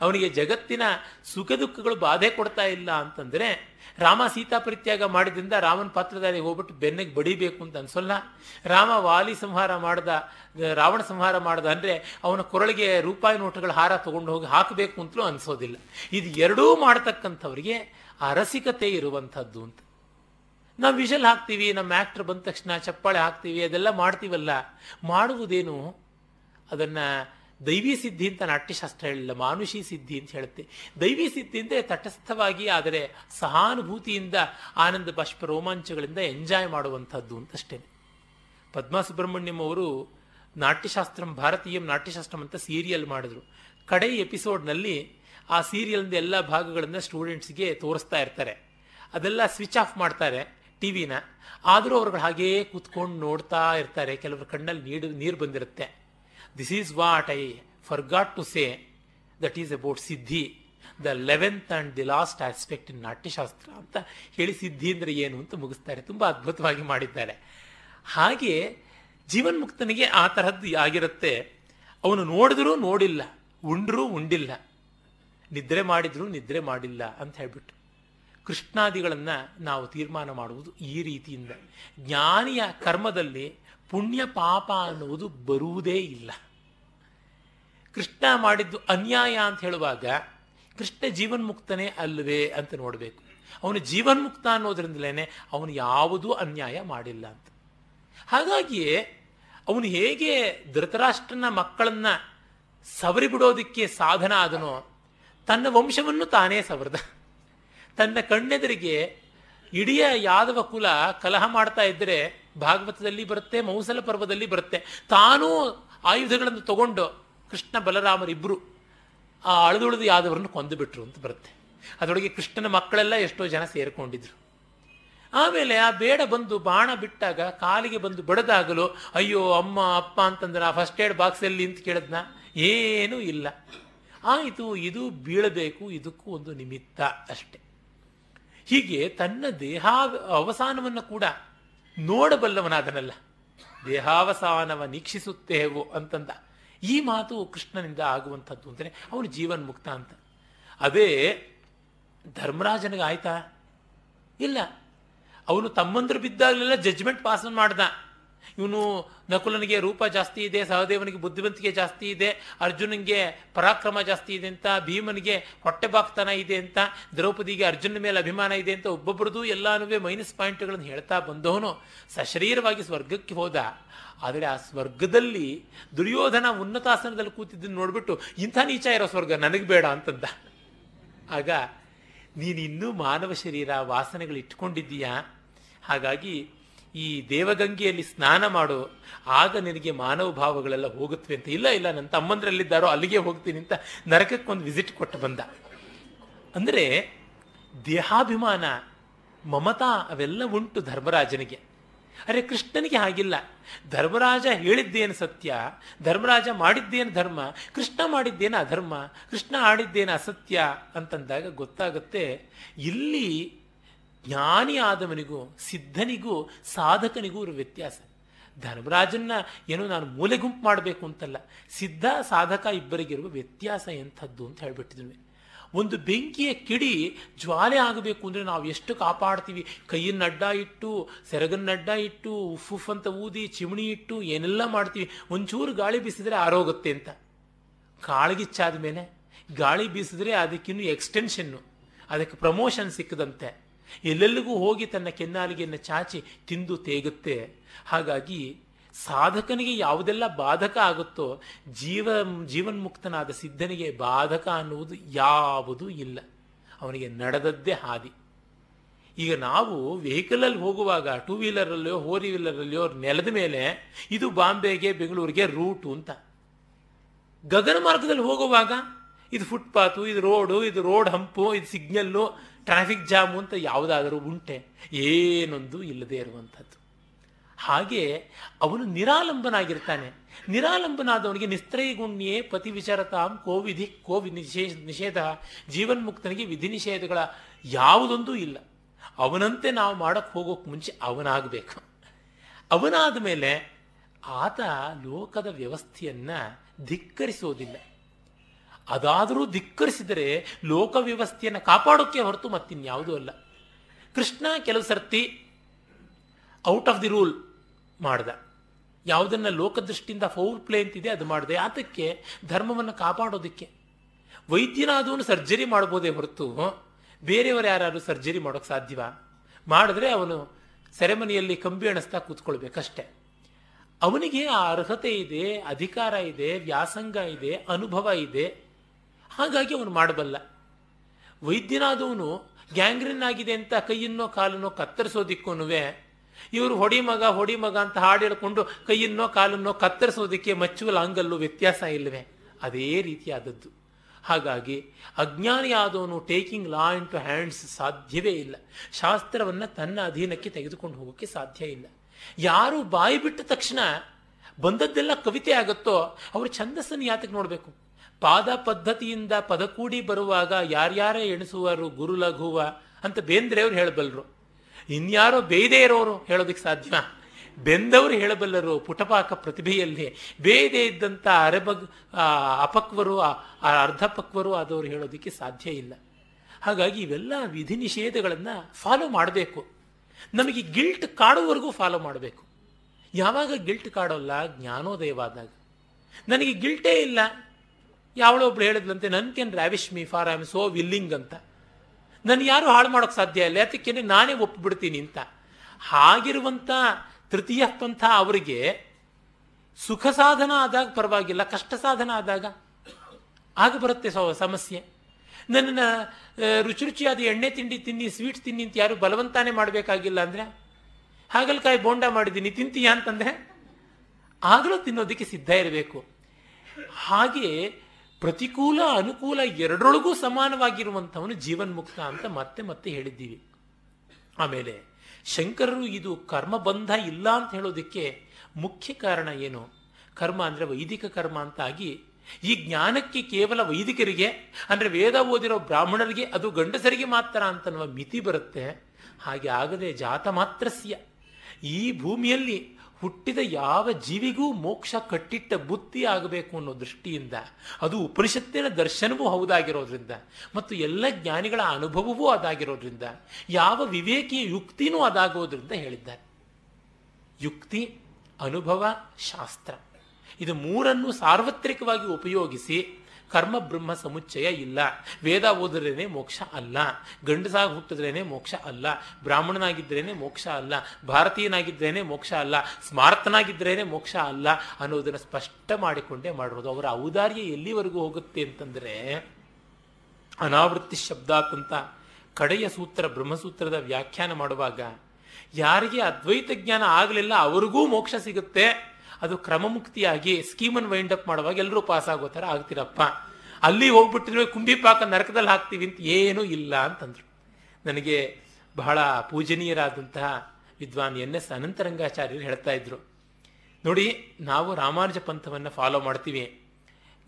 Speaker 1: ಅವನಿಗೆ ಜಗತ್ತಿನ ಸುಖ ದುಃಖಗಳು ಬಾಧೆ ಕೊಡ್ತಾ ಇಲ್ಲ ಅಂತಂದರೆ, ರಾಮ ಸೀತಾ ಪರಿತ್ಯಾಗ ಮಾಡಿದ್ರಿಂದ ರಾಮನ ಪಾತ್ರಧಾರಿ ಹೋಗ್ಬಿಟ್ಟು ಬೆನ್ನಿಗೆ ಬಡಿಬೇಕು ಅಂತ ಅನ್ಸೋಲ್ಲ. ರಾಮ ವಾಲಿ ಸಂಹಾರ ಮಾಡ್ದ, ರಾವಣ ಸಂಹಾರ ಮಾಡ್ದ ಅಂದರೆ ಅವನ ಕೊರಳಿಗೆ ರೂಪಾಯಿ ನೋಟುಗಳ ಹಾರ ತೊಗೊಂಡು ಹೋಗಿ ಹಾಕಬೇಕು ಅಂತಲೂ ಅನಿಸೋದಿಲ್ಲ. ಇದು ಎರಡೂ ಮಾಡತಕ್ಕಂಥವ್ರಿಗೆ ಅರಸಿಕತೆ ಇರುವಂಥದ್ದು ಅಂತ. ನಾವು ವಿಷಲ್ ಹಾಕ್ತೀವಿ, ನಮ್ಮ ಆಕ್ಟರ್ ಬಂದ ತಕ್ಷಣ ಚಪ್ಪಾಳೆ ಹಾಕ್ತೀವಿ, ಅದೆಲ್ಲ ಮಾಡ್ತೀವಲ್ಲ. ಮಾಡುವುದೇನು? ಅದನ್ನು ದೈವಿ ಸಿದ್ಧಿ ಅಂತ ನಾಟ್ಯಶಾಸ್ತ್ರ ಹೇಳಿಲ್ಲ, ಮಾನುಷಿ ಸಿದ್ಧಿ ಅಂತ ಹೇಳುತ್ತೆ. ದೈವಿ ಸಿದ್ಧಿ ಅಂದರೆ ತಟಸ್ಥವಾಗಿ, ಆದರೆ ಸಹಾನುಭೂತಿಯಿಂದ, ಆನಂದ ಬಾಷ್ಪ ರೋಮಾಂಚಗಳಿಂದ ಎಂಜಾಯ್ ಮಾಡುವಂಥದ್ದು ಅಂತಷ್ಟೇ ಪದ್ಮಾ ಸುಬ್ರಹ್ಮಣ್ಯಂ ಅವರು ನಾಟ್ಯಶಾಸ್ತ್ರಂ ಭಾರತೀಯಂ ನಾಟ್ಯಶಾಸ್ತ್ರಂ ಅಂತ ಸೀರಿಯಲ್ ಮಾಡಿದ್ರು. ಕಡೆ ಎಪಿಸೋಡ್ನಲ್ಲಿ ಆ ಸೀರಿಯಲ್ನ ಎಲ್ಲ ಭಾಗಗಳನ್ನು ಸ್ಟೂಡೆಂಟ್ಸ್ಗೆ ತೋರಿಸ್ತಾ ಇರ್ತಾರೆ. ಅದೆಲ್ಲ ಸ್ವಿಚ್ ಆಫ್ ಮಾಡ್ತಾರೆ ಟಿ ವಿನ ಆದರೂ ಅವ್ರುಗಳು ಹಾಗೇ ಕೂತ್ಕೊಂಡು ನೋಡ್ತಾ ಇರ್ತಾರೆ. ಕೆಲವರು ಕಣ್ಣಲ್ಲಿ ನೀರು ನೀರು ಬಂದಿರುತ್ತೆ. This is what I forgot to say that is about siddhi the eleventh and the last aspect in Natyashastra ಅಂತ ಹೇಳಿ ಸಿದ್ಧಿ ಅಂದರೆ ಏನು ಅಂತ ಮುಗಿಸ್ತಾರೆ ತುಂಬ ಅದ್ಭುತವಾಗಿ ಮಾಡಿದ್ದಾರೆ. ಹಾಗೆ ಜೀವನ್ಮುಕ್ತನಿಗೆ ಆ ತರಹದ್ದು ಆಗಿರುತ್ತೆ. ಅವನು ನೋಡಿದ್ರೂ ನೋಡಿಲ್ಲ, ಉಂಡ್ರೂ ಉಂಡಿಲ್ಲ. ನಿದ್ರೆ ಮಾಡಿದ್ರು ನಿದ್ರೆ ಮಾಡಿಲ್ಲ ಅಂತ ಹೇಳ್ಬಿಟ್ಟು ಕೃಷ್ಣಾದಿಗಳನ್ನು ನಾವು ತೀರ್ಮಾನ ಮಾಡುವುದು ಈ ರೀತಿಯಿಂದ. ಜ್ಞಾನಿಯ ಕರ್ಮದಲ್ಲಿ ಪುಣ್ಯ ಪಾಪ ಅನ್ನುವುದು ಬರುವುದೇ ಇಲ್ಲ. ಕೃಷ್ಣ ಮಾಡಿದ್ದು ಅನ್ಯಾಯ ಅಂತ ಹೇಳುವಾಗ ಕೃಷ್ಣ ಜೀವನ್ಮುಕ್ತನೇ ಅಲ್ಲವೇ ಅಂತ ನೋಡಬೇಕು. ಅವನು ಜೀವನ್ಮುಕ್ತ ಅನ್ನೋದ್ರಿಂದಲೇ ಅವನು ಯಾವುದೂ ಅನ್ಯಾಯ ಮಾಡಿಲ್ಲ ಅಂತ. ಹಾಗಾಗಿಯೇ ಅವನು ಹೇಗೆ ಧೃತರಾಷ್ಟ್ರನ ಮಕ್ಕಳನ್ನ ಸವರಿಬಿಡೋದಕ್ಕೆ ಸಾಧನ ಆದನೋ ತನ್ನ ವಂಶವನ್ನು ತಾನೇ ಸವರ್ದ. ತನ್ನ ಕಣ್ಣೆದರಿಗೆ ಇಡೀ ಯಾದವ ಕುಲ ಕಲಹ ಮಾಡ್ತಾ ಇದ್ದರೆ ಭಾಗವತದಲ್ಲಿ ಬರುತ್ತೆ, ಮೌಸಲ ಪರ್ವದಲ್ಲಿ ಬರುತ್ತೆ. ತಾನೂ ಆಯುಧಗಳನ್ನು ತಗೊಂಡು ಕೃಷ್ಣ ಬಲರಾಮರಿಬ್ಬರು ಆ ಅಳದುಳಿದು ಯಾದವರನ್ನು ಕೊಂದು ಬಿಟ್ರು ಅಂತ ಬರುತ್ತೆ. ಅದರೊಳಗೆ ಕೃಷ್ಣನ ಮಕ್ಕಳೆಲ್ಲ ಎಷ್ಟೋ ಜನ ಸೇರಿಕೊಂಡಿದ್ರು. ಆಮೇಲೆ ಆ ಬೇಡ ಬಂದು ಬಾಣ ಬಿಟ್ಟಾಗ, ಕಾಲಿಗೆ ಬಂದು ಬಡದಾಗಲು, ಅಯ್ಯೋ, ಅಮ್ಮ, ಅಪ್ಪ ಅಂತಂದ್ರೆ ಫಸ್ಟ್ ಏಡ್ ಬಾಕ್ಸಲ್ಲಿ ಅಂತ ಕೇಳಿದ್ನ. ಏನೂ ಇಲ್ಲ. ಆಯಿತು, ಇದು ಬೀಳಬೇಕು, ಇದಕ್ಕೂ ಒಂದು ನಿಮಿತ್ತ ಅಷ್ಟೆ. ಹೀಗೆ ತನ್ನ ದೇಹ ಅವಸಾನವನ್ನು ಕೂಡ ನೋಡಬಲ್ಲವನಾದನಲ್ಲ. ದೇಹಾವಸಾನವ ನೀಕ್ಷಿಸುತ್ತೇವೋ ಅಂತಂದ. ಈ ಮಾತು ಕೃಷ್ಣನಿಂದ ಆಗುವಂಥದ್ದು ಅಂದರೆ ಅವನು ಜೀವನ್ಮುಕ್ತ ಅಂತ. ಅದೇ ಧರ್ಮರಾಜನಿಗೆ ಆಯ್ತಾ ಇಲ್ಲ. ಅವನು ತಮ್ಮಂದ್ರು ಬಿದ್ದಾಗಲೆಲ್ಲ ಜಜ್ಮೆಂಟ್ ಪಾಸ್ ಮಾಡ್ದ. ಇವನು ನಕುಲನಿಗೆ ರೂಪ ಜಾಸ್ತಿ ಇದೆ, ಸಹದೇವನಿಗೆ ಬುದ್ಧಿವಂತಿಕೆ ಜಾಸ್ತಿ ಇದೆ, ಅರ್ಜುನನಿಗೆ ಪರಾಕ್ರಮ ಜಾಸ್ತಿ ಇದೆ ಅಂತ, ಭೀಮನಿಗೆ ಹೊಟ್ಟೆಬಾಕ್ತನ ಇದೆ ಅಂತ, ದ್ರೌಪದಿಗೆ ಅರ್ಜುನ ಮೇಲೆ ಅಭಿಮಾನ ಇದೆ ಅಂತ ಒಬ್ಬೊಬ್ಬರದು ಎಲ್ಲಾನು ಮೈನಸ್ ಪಾಯಿಂಟ್ಗಳನ್ನು ಹೇಳ್ತಾ ಬಂದವನು. ಸಶರೀರವಾಗಿ ಸ್ವರ್ಗಕ್ಕೆ ಹೋದ. ಆದರೆ ಆ ಸ್ವರ್ಗದಲ್ಲಿ ದುರ್ಯೋಧನ ಉನ್ನತಾಸನದಲ್ಲಿ ಕೂತಿದ್ದನ್ನು ನೋಡಿಬಿಟ್ಟು, ಇಂಥ ನೀಚ ಇರೋ ಸ್ವರ್ಗ ನನಗೆ ಬೇಡ ಅಂತಂದ. ಆಗ, ನೀನಿನ್ನೂ ಮಾನವ ಶರೀರ ವಾಸನೆಗಳು ಇಟ್ಕೊಂಡಿದ್ದೀಯಾ? ಹಾಗಾಗಿ ಈ ದೇವಗಂಗೆಯಲ್ಲಿ ಸ್ನಾನ ಮಾಡು, ಆಗ ನಿನಗೆ ಮಾನವ ಭಾವಗಳೆಲ್ಲ ಹೋಗುತ್ತವೆ ಅಂತ. ಇಲ್ಲ ಇಲ್ಲ, ನನ್ನ ತಮ್ಮಂದ್ರಲ್ಲಿದ್ದಾರೋ ಅಲ್ಲಿಗೆ ಹೋಗ್ತೀನಿ ಅಂತ ನರಕಕ್ಕೊಂದು ವಿಸಿಟ್ ಕೊಟ್ಟು ಬಂದ. ಅಂದರೆ ದೇಹಾಭಿಮಾನ, ಮಮತಾ ಅವೆಲ್ಲ ಉಂಟು ಧರ್ಮರಾಜನಿಗೆ. ಅರೆ, ಕೃಷ್ಣನಿಗೆ ಹಾಗಿಲ್ಲ. ಧರ್ಮರಾಜ ಹೇಳಿದ್ದೇನು ಸತ್ಯ, ಧರ್ಮರಾಜ ಮಾಡಿದ್ದೇನು ಧರ್ಮ, ಕೃಷ್ಣ ಮಾಡಿದ್ದೇನು ಅಧರ್ಮ, ಕೃಷ್ಣ ಆಡಿದ್ದೇನು ಅಸತ್ಯ ಅಂತಂದಾಗ ಗೊತ್ತಾಗುತ್ತೆ, ಇಲ್ಲಿ ಜ್ಞಾನಿ ಆದವನಿಗೂ ಸಿದ್ಧನಿಗೂ, ಸಾಧಕನಿಗೂ ಇರೋ ವ್ಯತ್ಯಾಸ. ಧರ್ಮರಾಜನ್ನ ಏನೋ ನಾನು ಮೂಲೆ ಗುಂಪು ಮಾಡಬೇಕು ಅಂತಲ್ಲ, ಸಿದ್ಧ, ಸಾಧಕ ಇಬ್ಬರಿಗಿರುವ ವ್ಯತ್ಯಾಸ ಎಂಥದ್ದು ಅಂತ ಹೇಳ್ಬಿಟ್ಟಿದ್ವಿ ಒಂದು ಬೆಂಕಿಯ ಕಿಡಿ ಜ್ವಾಲೆ ಆಗಬೇಕು ಅಂದರೆ ನಾವು ಎಷ್ಟು ಕಾಪಾಡ್ತೀವಿ? ಕೈಯನ್ನು ಅಡ್ಡ ಇಟ್ಟು ಸೆರಗನ್ನಡ್ಡ ಇಟ್ಟು, ಉಫ್ ಉಫ್ ಅಂತ ಊದಿ, ಚಿಮಣಿ ಇಟ್ಟು, ಏನೆಲ್ಲ ಮಾಡ್ತೀವಿ? ಒಂಚೂರು ಗಾಳಿ ಬೀಸಿದ್ರೆ ಆರೋಗುತ್ತೆ ಅಂತ. ಕಾಳಗಿಚ್ಚಾದ ಮೇಲೆ, ಗಾಳಿ ಬೀಸಿದ್ರೆ ಅದಕ್ಕಿನ್ನೂ ಎಕ್ಸ್ಟೆನ್ಷನ್ನು ಅದಕ್ಕೆ ಪ್ರಮೋಷನ್ ಸಿಕ್ಕದಂತೆ. ಎಲ್ಲೆಲ್ಲಿಗೂ ಹೋಗಿ ತನ್ನ ಕೆನ್ನಾಲಿಗೆಯನ್ನು ಚಾಚಿ ತಿಂದು ತೇಗುತ್ತೆ. ಹಾಗಾಗಿ ಸಾಧಕನಿಗೆ ಯಾವುದೆಲ್ಲ ಬಾಧಕ ಆಗುತ್ತೋ, ಜೀವ, ಜೀವನ್ಮುಕ್ತನಾದ ಸಿದ್ಧನಿಗೆ ಬಾಧಕ ಅನ್ನುವುದು ಯಾವುದೂ ಇಲ್ಲ. ಅವನಿಗೆ ನಡೆದದ್ದೇ ಹಾದಿ. ಈಗ ನಾವು ವೆಹಿಕಲಲ್ಲಿ ಹೋಗುವಾಗ ಟೂ ವೀಲರಲ್ಲಿಯೋ, ಫೋರ್ ವೀಲರಲ್ಲಿಯೋ ನೆಲದ ಮೇಲೆ ಇದು ಬಾಂಬೆಗೆ, ಬೆಂಗಳೂರಿಗೆ ರೂಟು ಅಂತ. ಗಗನ ಮಾರ್ಗದಲ್ಲಿ ಹೋಗುವಾಗ ಇದು ಫುಟ್ಪಾತು, ಇದು ರೋಡು, ಇದು ರೋಡ್ ಹಂಪು, ಇದು ಸಿಗ್ನಲ್ಲು ಟ್ರಾಫಿಕ್ ಜಾಮು ಅಂತ ಯಾವುದಾದರೂ ಉಂಟೆ, ಏನೊಂದು ಇಲ್ಲದೆ ಇರುವಂಥದ್ದು. ಹಾಗೆ ಅವನು ನಿರಾಲಂಬನಾಗಿರ್ತಾನೆ. ನಿರಾಲಂಬನಾದವನಿಗೆ ನಿಸ್ತ್ರೈಗುಣ್ಯೇ ಪತಿ ವಿಚಾರತಾಂ ಕೋವಿಧಿ, ಕೋವಿ ನಿಷೇಧ ನಿಷೇಧ, ಜೀವನ್ಮುಕ್ತನಿಗೆ ವಿಧಿ ನಿಷೇಧಗಳ ಯಾವುದೊಂದೂ ಇಲ್ಲ. ಅವನಂತೆ ನಾವು ಮಾಡೋಕ್ಕೆ ಹೋಗೋಕೆ ಮುಂಚೆ ಅವನಾಗಬೇಕು. ಅವನಾದ ಮೇಲೆ ಆತ ಲೋಕದ ವ್ಯವಸ್ಥೆಯನ್ನು ಧಿಕ್ಕರಿಸೋದಿಲ್ಲ. ಅದಾದರೂ ಧಿಕ್ಕರಿಸಿದರೆ ಲೋಕ ವ್ಯವಸ್ಥೆಯನ್ನು ಕಾಪಾಡೋಕ್ಕೆ ಹೊರತು ಮತ್ತಿನ್ಯಾವುದೂ ಅಲ್ಲ. ಕೃಷ್ಣ ಕೆಲವು ಸರ್ತಿ ಔಟ್ ಆಫ್ ದಿ ರೂಲ್ ಮಾಡ್ದ. ಯಾವುದನ್ನ ಲೋಕದೃಷ್ಟಿಯಿಂದ ಫೌಲ್ ಪ್ಲೇ ಅಂತಿದೆ ಅದು ಮಾಡಿದೆ. ಅದಕ್ಕೆ ಧರ್ಮವನ್ನು ಕಾಪಾಡೋದಕ್ಕೆ. ವೈದ್ಯನಾದವನು ಸರ್ಜರಿ ಮಾಡ್ಬೋದೇ ಹೊರತು ಬೇರೆಯವರು ಯಾರು ಸರ್ಜರಿ ಮಾಡೋಕ್ಕೆ ಸಾಧ್ಯವ? ಮಾಡಿದ್ರೆ ಅವನು ಸೆರೆಮನಿಯಲ್ಲಿ ಕಂಬಿ ಅಣಿಸ್ತಾ ಕೂತ್ಕೊಳ್ಬೇಕಷ್ಟೆ. ಅವನಿಗೆ ಆ ಅರ್ಹತೆ ಇದೆ, ಅಧಿಕಾರ ಇದೆ, ವ್ಯಾಸಂಗ ಇದೆ, ಅನುಭವ ಇದೆ. ಹಾಗಾಗಿ ಅವನು ಮಾಡಬಲ್ಲ. ವೈದ್ಯನಾದವನು ಗ್ಯಾಂಗ್ರಿನ್ ಆಗಿದೆ ಅಂತ ಕೈಯನ್ನೋ ಕಾಲನ್ನೋ ಕತ್ತರಿಸೋದಿಕ್ಕೂ ಇವರು ಹೊಡಿ ಮಗ ಹೊಡಿ ಮಗ ಅಂತ ಹಾಡು ಹೇಳ್ಕೊಂಡು ಕೈಯನ್ನೋ ಕಾಲನ್ನೋ ಕತ್ತರಿಸೋದಕ್ಕೆ ಮಚ್ಚುವ ಲಾಂಗಲ್ಲೂ ವ್ಯತ್ಯಾಸ ಇಲ್ಲವೇ? ಅದೇ ರೀತಿಯಾದದ್ದು. ಹಾಗಾಗಿ ಅಜ್ಞಾನಿಯಾದವನು taking law into hands ಸಾಧ್ಯವೇ ಇಲ್ಲ. ಶಾಸ್ತ್ರವನ್ನು ತನ್ನ ಅಧೀನಕ್ಕೆ ತೆಗೆದುಕೊಂಡು ಹೋಗೋಕ್ಕೆ ಸಾಧ್ಯ ಇಲ್ಲ. ಯಾರು ಬಾಯಿ ಬಿಟ್ಟ ತಕ್ಷಣ ಬಂದದ್ದೆಲ್ಲ ಕವಿತೆ ಆಗುತ್ತೋ, ಅವರು ಛಂದಸ್ಸನ್ನು ಯಾತಕ್ಕೆ ನೋಡಬೇಕು? ಪಾದ ಪದ್ಧತಿಯಿಂದ ಪದಕೂಡಿ ಬರುವಾಗ ಯಾರ್ಯಾರೇ ಎಣಿಸುವರು ಗುರು ಲಘುವ ಅಂತ ಬೇಂದ್ರೆಯವರು ಹೇಳಬಲ್ಲರು. ಇನ್ಯಾರೋ ಬೇಯದೇ ಇರೋರು ಹೇಳೋದಕ್ಕೆ ಸಾಧ್ಯ. ಬೆಂದವರು ಹೇಳಬಲ್ಲರು ಪುಟಪಾಕ ಪ್ರತಿಭೆಯಲ್ಲಿ. ಬೇಯದೇ ಇದ್ದಂಥ ಅರೆಬಗ್ ಅಪಕ್ವರು ಅರ್ಧಪಕ್ವರು ಆದವರು ಹೇಳೋದಕ್ಕೆ ಸಾಧ್ಯ ಇಲ್ಲ. ಹಾಗಾಗಿ ಇವೆಲ್ಲ ವಿಧಿ ನಿಷೇಧಗಳನ್ನು ಫಾಲೋ ಮಾಡಬೇಕು. ನಮಗೆ ಗಿಲ್ಟ್ ಕಾಡುವವರೆಗೂ ಫಾಲೋ ಮಾಡಬೇಕು. ಯಾವಾಗ ಗಿಲ್ಟ್ ಕಾಡೋಲ್ಲ ಜ್ಞಾನೋದಯವಾದಾಗ. ನನಗೆ ಗಿಲ್ಟೇ ಇಲ್ಲ. ಯಾವಳೋ ಒಬ್ಳು ಹೇಳಿದ್ಲಂತೆ none can ravish me for I am so willing ಅಂತ. ನಾನು ಯಾರು ಹಾಳು ಮಾಡೋಕೆ ಸಾಧ್ಯ ಇಲ್ಲ ಯಾತಕ್ಕೆ ನಾನೇ ಒಪ್ಪಿಬಿಡ್ತೀನಿ ಅಂತ. ಹಾಗಿರುವಂಥ ತೃತೀಯ ಪಂಥ ಅವರಿಗೆ ಸುಖ ಸಾಧನ ಆದಾಗ ಪರವಾಗಿಲ್ಲ, ಕಷ್ಟ ಸಾಧನ ಆದಾಗ ಆಗ ಬರುತ್ತೆ ಸಮಸ್ಯೆ. ನನ್ನನ್ನು ರುಚಿ ರುಚಿಯಾದ ಎಣ್ಣೆ ತಿಂಡಿ ತಿನ್ನಿ, ಸ್ವೀಟ್ಸ್ ತಿನ್ನಿ ಅಂತ ಯಾರು ಬಲವಂತಾನೆ ಮಾಡಬೇಕಾಗಿಲ್ಲ ಅಂದರೆ, ಹಾಗಲಕಾಯಿ ಬೋಂಡ ಮಾಡಿದ್ದೀನಿ, ತಿಂತೀಯಾ ಅಂತಂದರೆ, ಆಗಲೂ ತಿನ್ನೋದಕ್ಕೆ ಸಿದ್ಧ ಇರಬೇಕು. ಹಾಗೆ ಪ್ರತಿಕೂಲ, ಅನುಕೂಲ ಎರಡರೊಳಗೂ ಸಮಾನವಾಗಿರುವಂಥವನು ಜೀವನ್ಮುಕ್ತ ಅಂತ ಮತ್ತೆ ಮತ್ತೆ ಹೇಳಿದ್ದೀವಿ. ಆಮೇಲೆ ಶಂಕರರು ಇದು ಕರ್ಮಬಂಧ ಇಲ್ಲ ಅಂತ ಹೇಳೋದಕ್ಕೆ ಮುಖ್ಯ ಕಾರಣ ಏನು? ಕರ್ಮ ಅಂದರೆ ವೈದಿಕ ಕರ್ಮ ಅಂತಾಗಿ ಈ ಜ್ಞಾನಕ್ಕೆ ಕೇವಲ ವೈದಿಕರಿಗೆ, ಅಂದರೆ ವೇದ ಓದಿರೋ ಬ್ರಾಹ್ಮಣರಿಗೆ, ಅದು ಗಂಡಸರಿಗೆ ಮಾತ್ರ ಅಂತನ್ನುವ ಮಿತಿ ಬರುತ್ತೆ. ಹಾಗೆ ಆಗದೆ ಜಾತ ಮಾತ್ರಸ್ಯ ಈ ಭೂಮಿಯಲ್ಲಿ ಹುಟ್ಟಿದ ಯಾವ ಜೀವಿಗೂ ಮೋಕ್ಷ ಕಟ್ಟಿಟ್ಟ ಬುತ್ತಿ ಆಗಬೇಕು ಅನ್ನೋ ದೃಷ್ಟಿಯಿಂದ, ಅದು ಉಪನಿಷತ್ತಿನ ದರ್ಶನವೂ ಹೌದಾಗಿರೋದ್ರಿಂದ ಮತ್ತು ಎಲ್ಲ ಜ್ಞಾನಿಗಳ ಅನುಭವವೂ ಅದಾಗಿರೋದ್ರಿಂದ, ಯಾವ ವಿವೇಕಿಯ ಯುಕ್ತಿನೂ ಅದಾಗೋದ್ರಿಂದ ಹೇಳಿದ್ದಾರೆ. ಯುಕ್ತಿ, ಅನುಭವ, ಶಾಸ್ತ್ರ. ಇದು ಮೂರನ್ನು ಸಾರ್ವತ್ರಿಕವಾಗಿ ಉಪಯೋಗಿಸಿ ಕರ್ಮ ಬ್ರಹ್ಮ ಸಮುಚ್ಚಯ ಇಲ್ಲ. ವೇದ ಓದಿದ್ರೇನೆ ಮೋಕ್ಷ ಅಲ್ಲ. ಗಂಡಸಾಗಿ ಹುಟ್ಟಿದ್ರೇನೆ ಮೋಕ್ಷ ಅಲ್ಲ. ಬ್ರಾಹ್ಮಣನಾಗಿದ್ದರೇನೆ ಮೋಕ್ಷ ಅಲ್ಲ. ಭಾರತೀಯನಾಗಿದ್ರೇನೆ ಮೋಕ್ಷ ಅಲ್ಲ. ಸ್ಮಾರ್ತನಾಗಿದ್ರೇನೆ ಮೋಕ್ಷ ಅಲ್ಲ ಅನ್ನೋದನ್ನು ಸ್ಪಷ್ಟ ಮಾಡಿಕೊಂಡೇ ಮಾಡಿರೋದು. ಅವರ ಔದಾರ್ಯ ಎಲ್ಲಿವರೆಗೂ ಹೋಗುತ್ತೆ ಅಂತಂದರೆ ಅನಾವೃತ್ತಿ ಶಬ್ದಾತಂತ ಕಡೆಯ ಸೂತ್ರ, ಬ್ರಹ್ಮಸೂತ್ರದ ವ್ಯಾಖ್ಯಾನ ಮಾಡುವಾಗ, ಯಾರಿಗೆ ಅದ್ವೈತ ಜ್ಞಾನ ಆಗಲಿಲ್ಲ ಅವರಿಗೂ ಮೋಕ್ಷ ಸಿಗುತ್ತೆ. ಅದು ಕ್ರಮಮುಕ್ತಿಯಾಗಿ ಸ್ಕೀಮನ್ನು ವೈಂಡ್ ಅಪ್ ಮಾಡುವಾಗ ಎಲ್ಲರೂ ಪಾಸ್ ಆಗೋ ಥರ ಆಗ್ತಿರಪ್ಪ. ಅಲ್ಲಿ ಹೋಗ್ಬಿಟ್ಟಿದ್ರೆ ಕುಂಬಿಪಾಕ ನರಕದಲ್ಲಿ ಹಾಕ್ತೀವಿ ಅಂತ ಏನೂ ಇಲ್ಲ ಅಂತಂದರು. ನನಗೆ ಬಹಳ ಪೂಜನೀಯರಾದಂತಹ ವಿದ್ವಾನ್ ಎನ್ ಎಸ್ ಅನಂತರಂಗಾಚಾರ್ಯರು ಹೇಳ್ತಾ ಇದ್ರು. ನೋಡಿ, ನಾವು ರಾಮಾನುಜ ಪಂಥವನ್ನು ಫಾಲೋ ಮಾಡ್ತೀವಿ.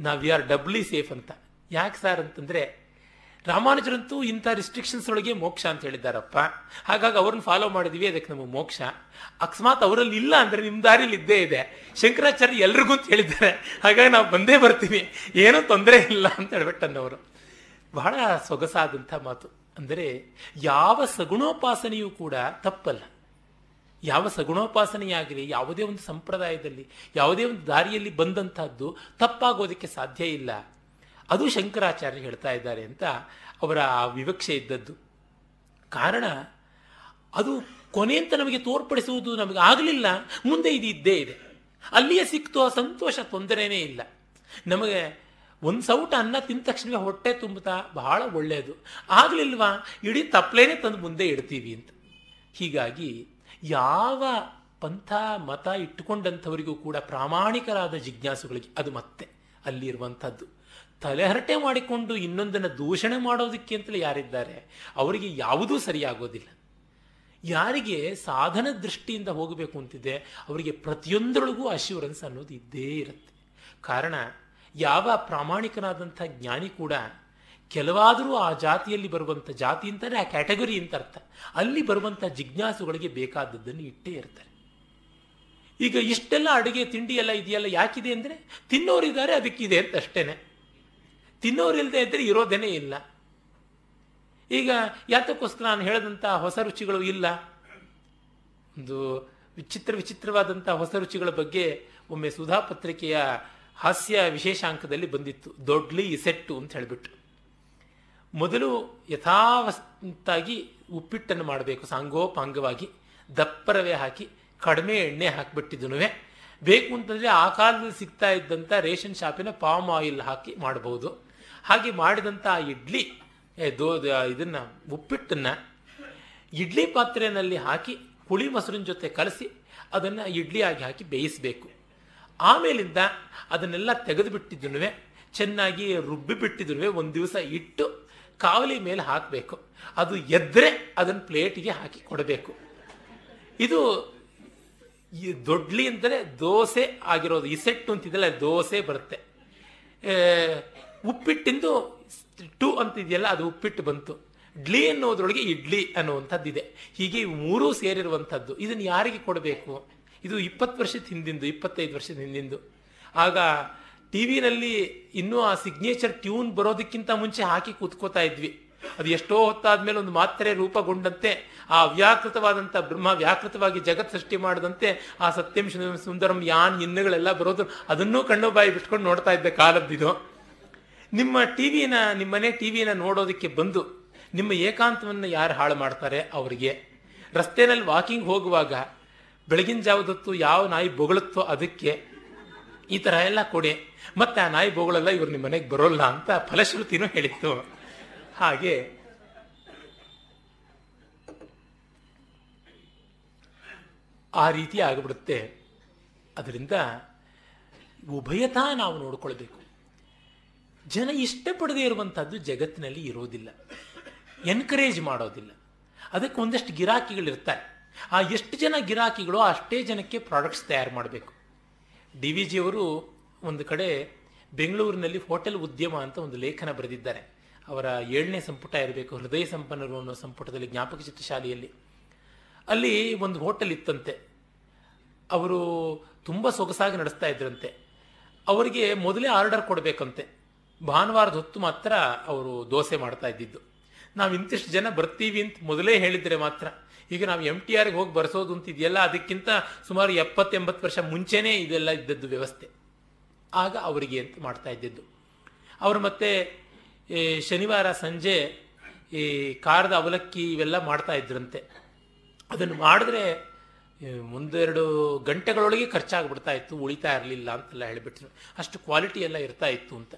Speaker 1: ನಾವು ವಿ ಆರ್ ಡಬ್ಲಿ ಸೇಫ್ ಅಂತ. ಯಾಕೆ ಸರ್ ಅಂತಂದ್ರೆ ರಾಮಾನುಜರಂತೂ ಇಂಥ ರಿಸ್ಟ್ರಿಕ್ಷನ್ಸ್ ಒಳಗೆ ಮೋಕ್ಷ ಅಂತ ಹೇಳಿದ್ದಾರಪ್ಪ. ಹಾಗಾಗಿ ಅವ್ರನ್ನ ಫಾಲೋ ಮಾಡಿದ್ವಿ, ಅದಕ್ಕೆ ನಮಗೆ ಮೋಕ್ಷ. ಅಕಸ್ಮಾತ್ ಅವರಲ್ಲಿ ಇಲ್ಲ ಅಂದರೆ ನಿಮ್ಮ ದಾರಿಲಿ ಇದ್ದೇ ಇದೆ. ಶಂಕರಾಚಾರ್ಯ ಎಲ್ರಿಗೂ ಅಂತ ಹೇಳಿದ್ದಾರೆ. ಹಾಗಾಗಿ ನಾವು ಬಂದೇ ಬರ್ತೀವಿ. ಏನೂ ತೊಂದರೆ ಇಲ್ಲ ಅಂತ ಹೇಳ್ಬಿಟ್ಟನ್ನವರು ಬಹಳ ಸೊಗಸಾದಂಥ ಮಾತು. ಅಂದರೆ ಯಾವ ಸಗುಣೋಪಾಸನೆಯೂ ಕೂಡ ತಪ್ಪಲ್ಲ. ಯಾವ ಸಗುಣೋಪಾಸನೆಯಾಗಲಿ, ಯಾವುದೇ ಒಂದು ಸಂಪ್ರದಾಯದಲ್ಲಿ, ಯಾವುದೇ ಒಂದು ದಾರಿಯಲ್ಲಿ ಬಂದಂತಹದ್ದು ತಪ್ಪಾಗೋದಕ್ಕೆ ಸಾಧ್ಯ ಇಲ್ಲ. ಅದು ಶಂಕರಾಚಾರ್ಯ ಹೇಳ್ತಾ ಇದ್ದಾರೆ ಅಂತ ಅವರ ಆ ವಿವಕ್ಷೆ ಇದ್ದದ್ದು. ಕಾರಣ, ಅದು ಕೊನೆ ಅಂತ ನಮಗೆ ತೋರ್ಪಡಿಸುವುದು ನಮಗೆ ಆಗಲಿಲ್ಲ, ಮುಂದೆ ಇದು ಇದ್ದೇ ಇದೆ. ಅಲ್ಲಿಯೇ ಸಿಕ್ತು ಆ ಸಂತೋಷ, ತೊಂದರೆನೇ ಇಲ್ಲ. ನಮಗೆ ಒಂದು ಸೌಟ ಅನ್ನ ತಿಂದ ತಕ್ಷಣವೇ ಹೊಟ್ಟೆ ತುಂಬುತ್ತಾ ಬಹಳ ಒಳ್ಳೆಯದು. ಆಗಲಿಲ್ವಾ? ಇಡೀ ತಪ್ಪಲೇನೆ ತಂದು ಮುಂದೆ ಇಡ್ತೀವಿ ಅಂತ. ಹೀಗಾಗಿ ಯಾವ ಪಂಥ, ಮತ ಇಟ್ಟುಕೊಂಡಂಥವರಿಗೂ ಕೂಡ ಪ್ರಾಮಾಣಿಕರಾದ ಜಿಜ್ಞಾಸುಗಳಿಗೆ ಅದು ಮತ್ತೆ ಅಲ್ಲಿರುವಂಥದ್ದು. ತಲೆಹರಟೆ ಮಾಡಿಕೊಂಡು ಇನ್ನೊಂದನ್ನು ದೂಷಣೆ ಮಾಡೋದಕ್ಕೆ ಅಂತಲೇ ಯಾರಿದ್ದಾರೆ? ಅವರಿಗೆ ಯಾವುದೂ ಸರಿಯಾಗೋದಿಲ್ಲ. ಯಾರಿಗೆ ಸಾಧನ ದೃಷ್ಟಿಯಿಂದ ಹೋಗಬೇಕು ಅಂತಿದೆ, ಅವರಿಗೆ ಪ್ರತಿಯೊಂದರೊಳಗೂ ಅಶ್ಯೂರೆನ್ಸ್ ಅನ್ನೋದು ಇದ್ದೇ ಇರುತ್ತೆ. ಕಾರಣ, ಯಾವ ಪ್ರಾಮಾಣಿಕನಾದಂಥ ಜ್ಞಾನಿ ಕೂಡ ಕೆಲವಾದರೂ ಆ ಜಾತಿಯಲ್ಲಿ ಬರುವಂಥ ಜಾತಿ ಅಂತಲೇ ಆ ಕ್ಯಾಟಗರಿ ಅಂತ ಅರ್ಥ. ಅಲ್ಲಿ ಬರುವಂಥ ಜಿಜ್ಞಾಸುಗಳಿಗೆ ಬೇಕಾದದ್ದನ್ನು ಇಟ್ಟೇ ಇರ್ತಾರೆ. ಈಗ ಇಷ್ಟೆಲ್ಲ ಅಡುಗೆ ತಿಂಡಿ ಎಲ್ಲ ಇದೆಯಲ್ಲ, ಯಾಕಿದೆ ಅಂದರೆ ತಿನ್ನೋರಿದ್ದಾರೆ, ಅದಕ್ಕಿದೆ ಅಂತ ಅಷ್ಟೇನೆ. ತಿನ್ನೋರಿಲ್ಲದೆ ಇದ್ದರೆ ಇರೋದೇನೆ ಇಲ್ಲ. ಈಗ ಯಾತಕ್ಕೋಸ್ಕರ ನಾನು ಹೇಳಿದಂಥ ಹೊಸ ರುಚಿಗಳು ಇಲ್ಲ. ಒಂದು ವಿಚಿತ್ರ ವಿಚಿತ್ರವಾದಂಥ ಹೊಸ ರುಚಿಗಳ ಬಗ್ಗೆ ಒಮ್ಮೆ ಸುಧಾ ಪತ್ರಿಕೆಯ ಹಾಸ್ಯ ವಿಶೇಷಾಂಕದಲ್ಲಿ ಬಂದಿತ್ತು. ದೊಡ್ಲಿ ಇಸೆಟ್ಟು ಅಂತ ಹೇಳಿಬಿಟ್ಟು. ಮೊದಲು ಯಥಾವತ್ತಾಗಿ ಉಪ್ಪಿಟ್ಟನ್ನು ಮಾಡಬೇಕು. ಸಾಂಗೋಪಾಂಗವಾಗಿ ದಪ್ಪರವೇ ಹಾಕಿ ಕಡಿಮೆ ಎಣ್ಣೆ ಹಾಕಿಬಿಟ್ಟಿದ್ದು ಬೇಕು ಅಂತಂದರೆ ಆ ಕಾಲದಲ್ಲಿ ಸಿಗ್ತಾ ಇದ್ದಂಥ ರೇಷನ್ ಶಾಪಿನ ಪಾಮ್ ಆಯಿಲ್ ಹಾಕಿ ಮಾಡಬಹುದು. ಹಾಗೆ ಮಾಡಿದಂಥ ಇಡ್ಲಿ ದೋ ಇದನ್ನು, ಉಪ್ಪಿಟ್ಟನ್ನು ಇಡ್ಲಿ ಪಾತ್ರೆಯಲ್ಲಿ ಹಾಕಿ ಹುಳಿ ಮೊಸರಿನ ಜೊತೆ ಕಲಸಿ ಅದನ್ನು ಇಡ್ಲಿ ಆಗಿ ಹಾಕಿ ಬೇಯಿಸಬೇಕು. ಆಮೇಲಿಂದ ಅದನ್ನೆಲ್ಲ ತೆಗೆದು ಬಿಟ್ಟಿದ್ದನು ಚೆನ್ನಾಗಿ ರುಬ್ಬಿ ಬಿಟ್ಟಿದ್ರು ಒಂದು ದಿವಸ ಇಟ್ಟು ಕಾವಲಿ ಮೇಲೆ ಹಾಕಬೇಕು. ಅದು ಎದ್ರೆ ಅದನ್ನು ಪ್ಲೇಟಿಗೆ ಹಾಕಿ ಕೊಡಬೇಕು. ಇದು ಈ ದೊಡ್ಲಿ ಅಂದರೆ ದೋಸೆ ಆಗಿರೋದು ಇಸೆಟ್ಟು ಅಂತಿದ್ರೆ ದೋಸೆ ಬರುತ್ತೆ. ಉಪ್ಪಿಟ್ಟಿಂದು ಟು ಅಂತಿದೆಯಲ್ಲ, ಅದು ಉಪ್ಪಿಟ್ಟು ಬಂತು. ಡ್ಲಿ ಅನ್ನೋದ್ರೊಳಗೆ ಇಡ್ಲಿ ಅನ್ನುವಂಥದ್ದಿದೆ. ಹೀಗೆ ಮೂರೂ ಸೇರಿರುವಂಥದ್ದು. ಇದನ್ನು ಯಾರಿಗೆ ಕೊಡಬೇಕು? ಇದು ಇಪ್ಪತ್ತು ವರ್ಷದ ಹಿಂದಿಂದು, ಇಪ್ಪತ್ತೈದು ವರ್ಷದ ಹಿಂದಿಂದು. ಆಗ ಟಿ ವಿನಲ್ಲಿ ಇನ್ನೂ ಆ ಸಿಗ್ನೇಚರ್ ಟ್ಯೂನ್ ಬರೋದಕ್ಕಿಂತ ಮುಂಚೆ ಹಾಕಿ ಕೂತ್ಕೋತಾ ಇದ್ವಿ. ಅದು ಎಷ್ಟೋ ಹೊತ್ತಾದ್ಮೇಲೆ ಒಂದು ಮಾತ್ರೆ ರೂಪಗೊಂಡಂತೆ, ಆ ವ್ಯಾಕೃತವಾದಂಥ ಬ್ರಹ್ಮ ವ್ಯಾಕೃತವಾಗಿ ಜಗತ್ ಸೃಷ್ಟಿ ಮಾಡದಂತೆ, ಆ ಸತ್ಯಂ ಸುಂದರಂ ಯಾನ್ ಇನ್ನುಗಳೆಲ್ಲ ಬರೋದು. ಅದನ್ನೂ ಕಣ್ಣು ಬಾಯಿ ಬಿಟ್ಕೊಂಡು ನೋಡ್ತಾ ಇದ್ದೆ ಕಾಲದ್ದಿದು. ನಿಮ್ಮ ಟಿವಿನ ನಿಮ್ಮನೆ ಟಿವಿನ ನೋಡೋದಕ್ಕೆ ಬಂದು ನಿಮ್ಮ ಏಕಾಂತವನ್ನು ಯಾರು ಹಾಳು ಮಾಡ್ತಾರೆ? ಅವರಿಗೆ. ರಸ್ತೆನಲ್ಲಿ ವಾಕಿಂಗ್ ಹೋಗುವಾಗ ಬೆಳಗಿನ ಜಾವದತ್ತು ಯಾವ ನಾಯಿ ಬೊಗಳುತ್ತೋ ಅದಕ್ಕೆ ಈ ಥರ ಎಲ್ಲ ಕೊಡಿ. ಮತ್ತೆ ಆ ನಾಯಿ ಬೊಗಳೆಲ್ಲ ಇವರು ನಿಮ್ಮ ಮನೆಗೆ ಬರೋಲ್ಲ ಅಂತ ಫಲಶ್ರುತಿನೂ ಹೇಳಿತ್ತು. ಹಾಗೆ ಆ ರೀತಿ ಆಗಿಬಿಡುತ್ತೆ. ಅದರಿಂದ ಉಭಯತಾ ನಾವು ನೋಡ್ಕೊಳ್ಬೇಕು. ಜನ ಇಷ್ಟಪಡದೇ ಇರುವಂಥದ್ದು ಜಗತ್ತಿನಲ್ಲಿ ಇರೋದಿಲ್ಲ. ಎನ್ಕರೇಜ್ ಮಾಡೋದಿಲ್ಲ. ಅದಕ್ಕೆ ಒಂದಷ್ಟು ಗಿರಾಕಿಗಳಿರ್ತಾರೆ. ಆ ಎಷ್ಟು ಜನ ಗಿರಾಕಿಗಳು ಅಷ್ಟೇ ಜನಕ್ಕೆ ಪ್ರಾಡಕ್ಟ್ಸ್ ತಯಾರು ಮಾಡಬೇಕು. ಡಿ ವಿ ಜಿಯವರು ಒಂದು ಕಡೆ ಬೆಂಗಳೂರಿನಲ್ಲಿ ಹೋಟೆಲ್ ಉದ್ಯಮ ಅಂತ ಒಂದು ಲೇಖನ ಬರೆದಿದ್ದಾರೆ. ಅವರ ಏಳನೇ ಸಂಪುಟ ಇರಬೇಕು, ಹೃದಯ ಸಂಪನ್ನರು ಅನ್ನೋ ಸಂಪುಟದಲ್ಲಿ ಜ್ಞಾಪಕ ಚಿತ್ರಶಾಲೆಯಲ್ಲಿ. ಅಲ್ಲಿ ಒಂದು ಹೋಟೆಲ್ ಇತ್ತಂತೆ. ಅವರು ತುಂಬ ಸೊಗಸಾಗಿ ನಡೆಸ್ತಾ ಇದ್ರಂತೆ. ಅವರಿಗೆ ಮೊದಲೇ ಆರ್ಡರ್ ಕೊಡಬೇಕಂತೆ. ಭಾನುವಾರದ ಹೊತ್ತು ಮಾತ್ರ ಅವರು ದೋಸೆ ಮಾಡ್ತಾ ಇದ್ದಿದ್ದು. ನಾವು ಇಂತಿಷ್ಟು ಜನ ಬರ್ತೀವಿ ಅಂತ ಮೊದಲೇ ಹೇಳಿದ್ರೆ ಮಾತ್ರ. ಈಗ ನಾವು ಎಂ ಟಿ ಆರ್ಗೆ ಹೋಗಿ ಬರ್ಸೋದು ಅಂತ ಇದೆಯಲ್ಲ, ಅದಕ್ಕಿಂತ ಸುಮಾರು ಎಪ್ಪತ್ತೆಂಬತ್ತು ವರ್ಷ ಮುಂಚೆನೇ ಇದೆಲ್ಲ ಇದ್ದದ್ದು ವ್ಯವಸ್ಥೆ. ಆಗ ಅವರಿಗೆ ಅಂತ ಮಾಡ್ತಾ ಇದ್ದಿದ್ದು. ಅವರು ಮತ್ತೆ ಶನಿವಾರ ಸಂಜೆ ಈ ಖಾರದ ಅವಲಕ್ಕಿ ಇವೆಲ್ಲ ಮಾಡ್ತಾ ಇದ್ರಂತೆ. ಅದನ್ನು ಮಾಡಿದ್ರೆ ಒಂದೆರಡು ಗಂಟೆಗಳೊಳಗೆ ಖರ್ಚಾಗ್ಬಿಡ್ತಾ ಇತ್ತು, ಉಳಿತಾ ಇರಲಿಲ್ಲ ಅಂತೆಲ್ಲ ಹೇಳಿಬಿಟ್ರು. ಅಷ್ಟು ಕ್ವಾಲಿಟಿ ಎಲ್ಲ ಇರ್ತಾ ಇತ್ತು ಅಂತ.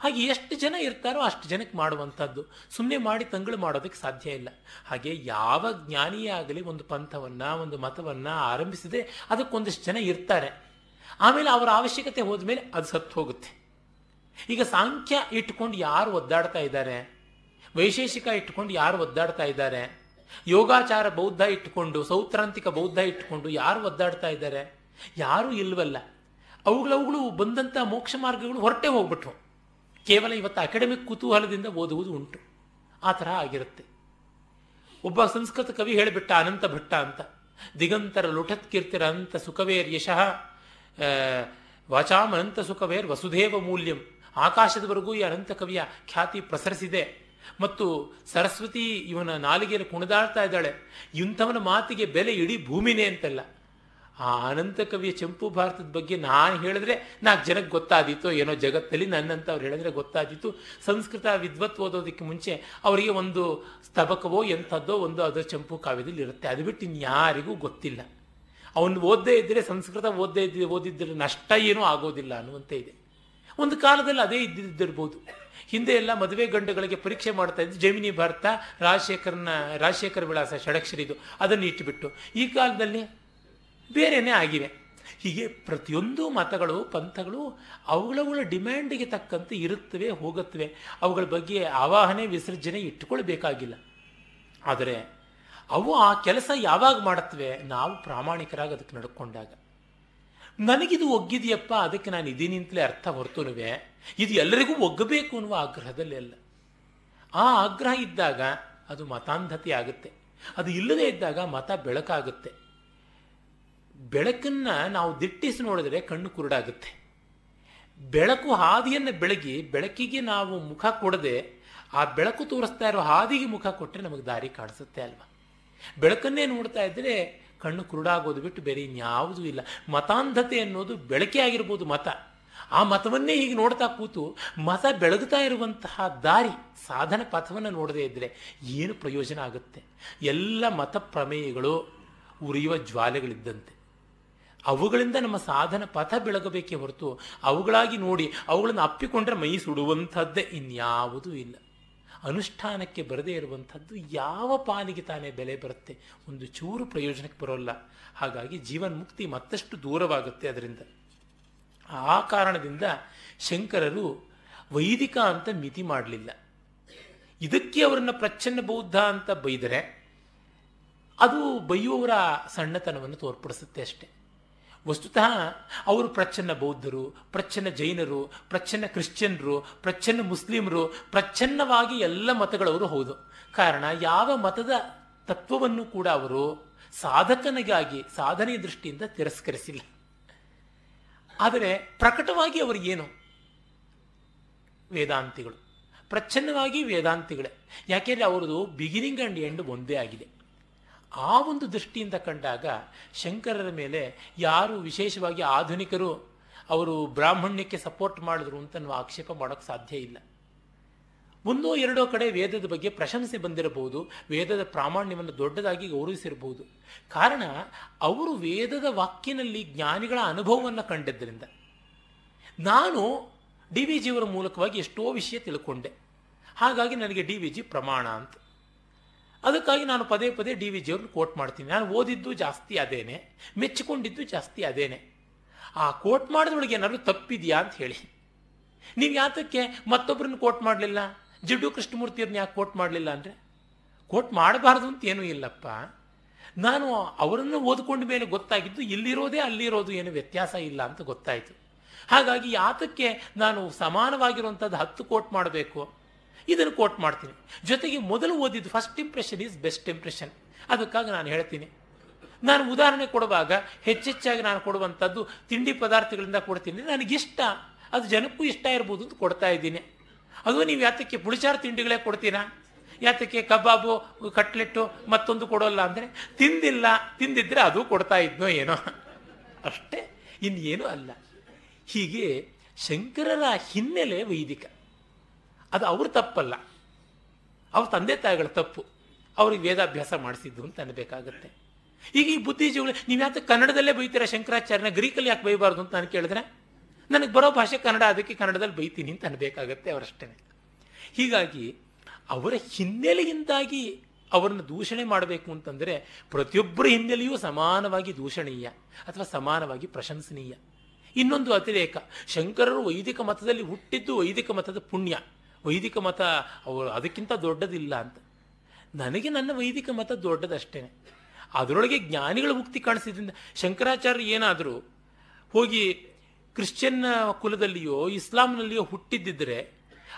Speaker 1: ಹಾಗೆ ಎಷ್ಟು ಜನ ಇರ್ತಾರೋ ಅಷ್ಟು ಜನಕ್ಕೆ ಮಾಡುವಂಥದ್ದು. ಸುಮ್ಮನೆ ಮಾಡಿ ತಂಗಳು ಮಾಡೋದಕ್ಕೆ ಸಾಧ್ಯ ಇಲ್ಲ. ಹಾಗೆ ಯಾವ ಜ್ಞಾನಿಯೇ ಆಗಲಿ ಒಂದು ಪಂಥವನ್ನು, ಒಂದು ಮತವನ್ನು ಆರಂಭಿಸಿದೆ ಅದಕ್ಕೊಂದಷ್ಟು ಜನ ಇರ್ತಾರೆ. ಆಮೇಲೆ ಅವರ ಅವಶ್ಯಕತೆ ಹೋದ್ಮೇಲೆ ಅದು ಸತ್ತು ಹೋಗುತ್ತೆ. ಈಗ ಸಾಂಖ್ಯ ಇಟ್ಕೊಂಡು ಯಾರು ಒದ್ದಾಡ್ತಾ ಇದ್ದಾರೆ? ವೈಶೇಷಿಕ ಇಟ್ಕೊಂಡು ಯಾರು ಒದ್ದಾಡ್ತಾ ಇದ್ದಾರೆ? ಯೋಗಾಚಾರ ಬೌದ್ಧ ಇಟ್ಟುಕೊಂಡು, ಸೌತ್ರಾಂತಿಕ ಬೌದ್ಧ ಇಟ್ಟುಕೊಂಡು ಯಾರು ಒದ್ದಾಡ್ತಾ ಇದ್ದಾರೆ? ಯಾರೂ ಇಲ್ವಲ್ಲ. ಅವುಗಳವುಗಳು ಬಂದಂಥ ಮೋಕ್ಷ ಮಾರ್ಗಗಳು ಹೊರಟೇ ಹೋಗ್ಬಿಟ್ವು. ಕೇವಲ ಇವತ್ತು ಅಕಾಡೆಮಿಕ್ ಕುತೂಹಲದಿಂದ ಓದುವುದು ಉಂಟು. ಆ ಥರ ಆಗಿರುತ್ತೆ. ಒಬ್ಬ ಸಂಸ್ಕೃತ ಕವಿ ಹೇಳಿಬಿಟ್ಟ ಅನಂತ ಭಟ್ಟ ಅಂತ, ದಿಗಂತರ ಲುಠತ್ ಕೀರ್ತಿರ ಅನಂತ ಸುಖವೇರ್ ಯಶಃ ವಾಚಾಮ್ ಅನಂತ ಸುಖವೇರ್ ವಸುಧೇವ ಮೂಲ್ಯಂ, ಆಕಾಶದವರೆಗೂ ಈ ಅನಂತ ಕವಿಯ ಖ್ಯಾತಿ ಪ್ರಸರಿಸಿದೆ. ಮತ್ತು ಸರಸ್ವತಿ ಇವನ ನಾಲಿಗೆಯಲ್ಲಿ ಕುಣಿದಾಡ್ತಾ ಇದ್ದಾಳೆ, ಇಂಥವನ ಮಾತಿಗೆ ಬೆಲೆ ಇಡೀ ಭೂಮಿನೇ ಅಂತಲ್ಲ. ಆ ಅನಂತ ಕವಿಯ ಚಂಪು ಭಾರತದ ಬಗ್ಗೆ ನಾನು ಹೇಳಿದ್ರೆ ನಾಲ್ಕು ಜನಕ್ಕೆ ಗೊತ್ತಾದೀತು ಏನೋ ಜಗತ್ತಲ್ಲಿ ನನ್ನಂತ ಅವ್ರು ಹೇಳಿದ್ರೆ ಗೊತ್ತಾದೀತು. ಸಂಸ್ಕೃತ ವಿದ್ವತ್ ಓದೋದಕ್ಕೆ ಮುಂಚೆ ಅವರಿಗೆ ಒಂದು ಸ್ತಬಕವೋ ಎಂಥದ್ದೋ ಒಂದು ಅದರ ಚಂಪು ಕಾವ್ಯದಲ್ಲಿ ಇರುತ್ತೆ. ಅದು ಬಿಟ್ಟು ಇನ್ಯಾರಿಗೂ ಗೊತ್ತಿಲ್ಲ. ಅವನು ಓದದೇ ಇದ್ದರೆ ಸಂಸ್ಕೃತ ಓದದೇ ಇದ್ದ, ಓದಿದ್ದರೆ ನಷ್ಟ ಏನೂ ಆಗೋದಿಲ್ಲ ಅನ್ನುವಂತೆ ಇದೆ. ಒಂದು ಕಾಲದಲ್ಲಿ ಅದೇ ಇದ್ದಿದ್ದಿರ್ಬೋದು. ಹಿಂದೆ ಎಲ್ಲ ಮದುವೆ ಗಂಡುಗಳಿಗೆ ಪರೀಕ್ಷೆ ಮಾಡ್ತಾ ಇದ್ದು ಜೈಮಿನಿ ಭಾರತ ರಾಜಶೇಖರನ, ರಾಜಶೇಖರ್ ವಿಳಾಸ ಷಡಕ್ಷರಿದು ಅದನ್ನು ಇಟ್ಟುಬಿಟ್ಟು ಈ ಕಾಲದಲ್ಲಿ ಬೇರೆನೇ ಆಗಿವೆ ಹೀಗೆ ಪ್ರತಿಯೊಂದು ಮತಗಳು, ಪಂಥಗಳು ಅವುಗಳವುಗಳ ಡಿಮ್ಯಾಂಡಿಗೆ ತಕ್ಕಂತೆ ಇರುತ್ತವೆ, ಹೋಗುತ್ತವೆ. ಅವುಗಳ ಬಗ್ಗೆ ಆವಾಹನೆ, ವಿಸರ್ಜನೆ ಇಟ್ಟುಕೊಳ್ಬೇಕಾಗಿಲ್ಲ ಆದರೆ ಅವು ಆ ಕೆಲಸ ಯಾವಾಗ ಮಾಡುತ್ತವೆ, ನಾವು ಪ್ರಾಮಾಣಿಕರಾಗಿ ಅದಕ್ಕೆ ನಡ್ಕೊಂಡಾಗ. ನನಗಿದು ಒಗ್ಗಿದೆಯಪ್ಪ, ಅದಕ್ಕೆ ನಾನು ಇದೀನಿ ಅಂತಲೇ ಅರ್ಥ ಹೊರತುನುವೆ. ಇದು ಎಲ್ಲರಿಗೂ ಒಗ್ಗಬೇಕು ಅನ್ನುವ ಆಗ್ರಹದಲ್ಲಿ ಅಲ್ಲ. ಆ ಆಗ್ರಹ ಇದ್ದಾಗ ಅದು ಮತಾಂಧತೆ ಆಗುತ್ತೆ ಅದು ಇಲ್ಲದೇ ಇದ್ದಾಗ ಮತ ಬೆಳಕಾಗುತ್ತೆ. ಬೆಳಕನ್ನ ನಾವು ದಿಟ್ಟಿಸಿ ನೋಡಿದರೆ ಕಣ್ಣು ಕುರುಡಾಗುತ್ತೆ. ಬೆಳಕು ಹಾದಿಯನ್ನು ಬೆಳಗಿ, ಬೆಳಕಿಗೆ ನಾವು ಮುಖ ಕೊಡದೆ, ಆ ಬೆಳಕು ತೋರಿಸ್ತಾ ಇರೋ ಹಾದಿಗೆ ಮುಖ ಕೊಟ್ಟರೆ ನಮಗೆ ದಾರಿ ಕಾಣಿಸುತ್ತೆ ಅಲ್ವಾ? ಬೆಳಕನ್ನೇ ನೋಡ್ತಾ ಇದ್ದರೆ ಕಣ್ಣು ಕುರುಡಾಗೋದು ಬಿಟ್ಟು ಬೇರೆ ಇನ್ಯಾವುದೂ ಇಲ್ಲ. ಮತಾಂಧತೆ ಅನ್ನೋದು ಬೆಳಕೆ ಆಗಿರ್ಬೋದು ಮತ. ಆ ಮತವನ್ನೇ ಹೀಗೆ ನೋಡ್ತಾ ಕೂತು ಮತ ಬೆಳಗುತ್ತಾ ಇರುವಂತಹ ದಾರಿ, ಸಾಧನ ಪಥವನ್ನು ನೋಡದೇ ಇದ್ದರೆ ಏನು ಪ್ರಯೋಜನ ಆಗುತ್ತೆ? ಎಲ್ಲ ಮತ ಪ್ರಮೇಯಗಳು ಉರಿಯುವ ಜ್ವಾಲೆಗಳಿದ್ದಂತೆ. ಅವುಗಳಿಂದ ನಮ್ಮ ಸಾಧನ ಪಥ ಬೆಳಗಬೇಕೇ ಹೊರತು ಅವುಗಳಾಗಿ ನೋಡಿ ಅವುಗಳನ್ನು ಅಪ್ಪಿಕೊಂಡ್ರೆ ಮೈ ಸುಡುವಂಥದ್ದೇ ಇನ್ಯಾವುದೂ ಇಲ್ಲ. ಅನುಷ್ಠಾನಕ್ಕೆ ಬರದೇ ಇರುವಂಥದ್ದು ಯಾವ ಪಾಲಿಗೆ ತಾನೇ ಬೆಲೆ ಬರುತ್ತೆ? ಒಂದು ಚೂರು ಪ್ರಯೋಜನಕ್ಕೆ ಬರೋಲ್ಲ. ಹಾಗಾಗಿ ಜೀವನ್ಮುಕ್ತಿ ಮತ್ತಷ್ಟು ದೂರವಾಗುತ್ತೆ ಅದರಿಂದ. ಆ ಕಾರಣದಿಂದ ಶಂಕರರು ವೈದಿಕ ಅಂತ ಮಿತಿ ಮಾಡಲಿಲ್ಲ. ಇದಕ್ಕೆ ಅವರನ್ನು ಪ್ರಚ್ಛನ್ನ ಬೌದ್ಧ ಅಂತ ಬೈದರೆ ಅದು ಬೈಯುವವರ ಸಣ್ಣತನವನ್ನು ತೋರ್ಪಡಿಸುತ್ತೆ ಅಷ್ಟೆ. ವಸ್ತುತಃ ಅವರು ಪ್ರಚ್ಛನ್ನ ಬೌದ್ಧರು, ಪ್ರಚ್ಛನ್ನ ಜೈನರು, ಪ್ರಚ್ಛನ್ನ ಕ್ರಿಶ್ಚಿಯನ್ರು, ಪ್ರಚ್ಛನ್ನ ಮುಸ್ಲಿಮರು, ಪ್ರಚ್ಛನ್ನವಾಗಿ ಎಲ್ಲ ಮತಗಳವರು ಹೌದು. ಕಾರಣ ಯಾವ ಮತದ ತತ್ವವನ್ನು ಕೂಡ ಅವರು ಸಾಧಕನಿಗಾಗಿ ಸಾಧನೆಯ ದೃಷ್ಟಿಯಿಂದ ತಿರಸ್ಕರಿಸಿಲ್ಲ. ಆದರೆ ಪ್ರಕಟವಾಗಿ ಅವರು ಏನು? ವೇದಾಂತಿಗಳು. ಪ್ರಚ್ಛನ್ನವಾಗಿ ವೇದಾಂತಿಗಳೇ. ಯಾಕೆಂದರೆ ಅವರದು ಬಿಗಿನಿಂಗ್ ಆ್ಯಂಡ್ ಎಂಡ್ ಒಂದೇ ಆಗಿದೆ. ಆ ಒಂದು ದೃಷ್ಟಿಯಿಂದ ಕಂಡಾಗ ಶಂಕರರ ಮೇಲೆ ಯಾರು ವಿಶೇಷವಾಗಿ ಆಧುನಿಕರು ಅವರು ಬ್ರಾಹ್ಮಣ್ಯಕ್ಕೆ ಸಪೋರ್ಟ್ ಮಾಡಿದ್ರು ಅಂತ ನಾವು ಆಕ್ಷೇಪ ಮಾಡೋಕ್ಕೆ ಸಾಧ್ಯ ಇಲ್ಲ. ಒಂದೋ ಎರಡೋ ಕಡೆ ವೇದದ ಬಗ್ಗೆ ಪ್ರಶಂಸೆ ಬಂದಿರಬಹುದು, ವೇದದ ಪ್ರಾಮಾಣ್ಯವನ್ನು ದೊಡ್ಡದಾಗಿ ಗೌರವಿಸಿರಬಹುದು. ಕಾರಣ ಅವರು ವೇದದ ವಾಕ್ಯನಲ್ಲಿ ಜ್ಞಾನಿಗಳ ಅನುಭವವನ್ನು ಕಂಡಿದ್ದರಿಂದ. ನಾನು ಡಿ ವಿ ಜಿಯವರ ಮೂಲಕವಾಗಿ ಎಷ್ಟೋ ವಿಷಯ ತಿಳ್ಕೊಂಡೆ. ಹಾಗಾಗಿ ನನಗೆ ಡಿ ವಿ ಜಿ ಪ್ರಮಾಣ ಅಂತ. ಅದಕ್ಕಾಗಿ ನಾನು ಪದೇ ಪದೇ ಡಿ ವಿ ಜಿಯವ್ರನ್ನ ಕೋಟ್ ಮಾಡ್ತೀನಿ. ನಾನು ಓದಿದ್ದು ಜಾಸ್ತಿ ಅದೇನೆ, ಮೆಚ್ಚಿಕೊಂಡಿದ್ದು ಜಾಸ್ತಿ ಅದೇನೆ. ಆ ಕೋಟ್ ಮಾಡಿದೊಳಗೆ ಏನಾದರೂ ತಪ್ಪಿದೆಯಾ ಅಂತ ಹೇಳಿ. ನೀವು ಯಾತಕ್ಕೆ ಮತ್ತೊಬ್ಬರನ್ನ ಕೋಟ್ ಮಾಡಲಿಲ್ಲ? ಜಿಡ್ಡು ಕೃಷ್ಣಮೂರ್ತಿಯವ್ರನ್ನ ಯಾಕೆ ಕೋಟ್ ಮಾಡಲಿಲ್ಲ ಅಂದರೆ? ಕೋಟ್ ಮಾಡಬಾರ್ದು ಅಂತ ಏನೂ ಇಲ್ಲಪ್ಪ. ನಾನು ಅವರನ್ನು ಓದ್ಕೊಂಡ ಮೇಲೆ ಗೊತ್ತಾಗಿದ್ದು ಇಲ್ಲಿರೋದೇ ಅಲ್ಲಿರೋದು ಏನು ವ್ಯತ್ಯಾಸ ಇಲ್ಲ ಅಂತ ಗೊತ್ತಾಯಿತು. ಹಾಗಾಗಿ ಯಾತಕ್ಕೆ ನಾನು ಸಮಾನವಾಗಿರುವಂಥದ್ದು ಹತ್ತು ಕೋಟ್ ಮಾಡಬೇಕು? ಇದನ್ನು ಕೋಟ್ ಮಾಡ್ತೀನಿ. ಜೊತೆಗೆ ಮೊದಲು ಓದಿದ್ದು first impression is best impression ಅದಕ್ಕಾಗಿ ನಾನು ಹೇಳ್ತೀನಿ. ನಾನು ಉದಾಹರಣೆ ಕೊಡುವಾಗ ಹೆಚ್ಚೆಚ್ಚಾಗಿ ನಾನು ಕೊಡುವಂಥದ್ದು ತಿಂಡಿ ಪದಾರ್ಥಗಳಿಂದ ಕೊಡ್ತೀನಿ. ನನಗಿಷ್ಟ ಅದು ಜನಕ್ಕೂ ಇಷ್ಟ ಇರ್ಬೋದು ಅಂತ ಕೊಡ್ತಾ ಇದ್ದೀನಿ. ಅದು ನೀವು ಯಾತಕ್ಕೆ ಪುಳಿಚಾರ ತಿಂಡಿಗಳೇ ಕೊಡ್ತೀರಾ? ಯಾತಕ್ಕೆ ಕಬಾಬು, ಕಟ್ಲೆಟ್ಟು ಮತ್ತೊಂದು ಕೊಡೋಲ್ಲ ಅಂದರೆ ತಿಂದಿಲ್ಲ. ತಿಂದಿದ್ರೆ ಅದು ಕೊಡ್ತಾ ಇದ್ನೋ ಏನೋ. ಅಷ್ಟೇ. ಇನ್ನೇನು ಅಲ್ಲ. ಹೀಗೆ ಶಂಕರರ ಹಿನ್ನೆಲೆ ವೈದಿಕ. ಅದು ಅವ್ರ ತಪ್ಪಲ್ಲ. ಅವ್ರ ತಂದೆ ತಾಯಿಗಳ ತಪ್ಪು. ಅವ್ರಿಗೆ ವೇದಾಭ್ಯಾಸ ಮಾಡಿಸಿದ್ದು ಅಂತ ಅನ್ಬೇಕಾಗತ್ತೆ. ಈಗ ಈ ಬುದ್ಧಿಜೀವಿಗಳು, ನೀವು ಯಾಕೆ ಕನ್ನಡದಲ್ಲೇ ಬೈತೀರಾ ಶಂಕರಾಚಾರ್ಯನ? ಗ್ರೀಕಲ್ಲಿ ಯಾಕೆ ಬೈಬಾರ್ದು ಅಂತ ನಾನು ಕೇಳಿದ್ರೆ, ನನಗೆ ಬರೋ ಭಾಷೆ ಕನ್ನಡ, ಅದಕ್ಕೆ ಕನ್ನಡದಲ್ಲಿ ಬೈತೀನಿ ಅಂತ ಅನ್ಬೇಕಾಗತ್ತೆ ಅವರಷ್ಟೇ ಹೀಗಾಗಿ ಅವರ ಹಿನ್ನೆಲೆಯಿಂದಾಗಿ ಅವರನ್ನು ದೂಷಣೆ ಮಾಡಬೇಕು ಅಂತಂದರೆ ಪ್ರತಿಯೊಬ್ಬರ ಹಿನ್ನೆಲೆಯೂ ಸಮಾನವಾಗಿ ದೂಷಣೀಯ ಅಥವಾ ಸಮಾನವಾಗಿ ಪ್ರಶಂಸನೀಯ. ಇನ್ನೊಂದು ಅತಿರೇಕ, ಶಂಕರರು ವೈದಿಕ ಮತದಲ್ಲಿ ಹುಟ್ಟಿದ್ದು ವೈದಿಕ ಮತದ ಪುಣ್ಯ. ವೈದಿಕ ಮತ ಅವರು ಅದಕ್ಕಿಂತ ದೊಡ್ಡದಿಲ್ಲ ಅಂತ. ನನಗೆ ನನ್ನ ವೈದಿಕ ಮತ ದೊಡ್ಡದಷ್ಟೇ. ಅದರೊಳಗೆ ಜ್ಞಾನಿಗಳ ಮುಕ್ತಿ ಕಾಣಿಸಿದ್ರಿಂದ ಶಂಕರಾಚಾರ್ಯ ಏನಾದರೂ ಹೋಗಿ ಕ್ರಿಶ್ಚಿಯನ್ ಕುಲದಲ್ಲಿಯೋ, ಇಸ್ಲಾಂನಲ್ಲಿಯೋ ಹುಟ್ಟಿದ್ದಿದ್ರೆ,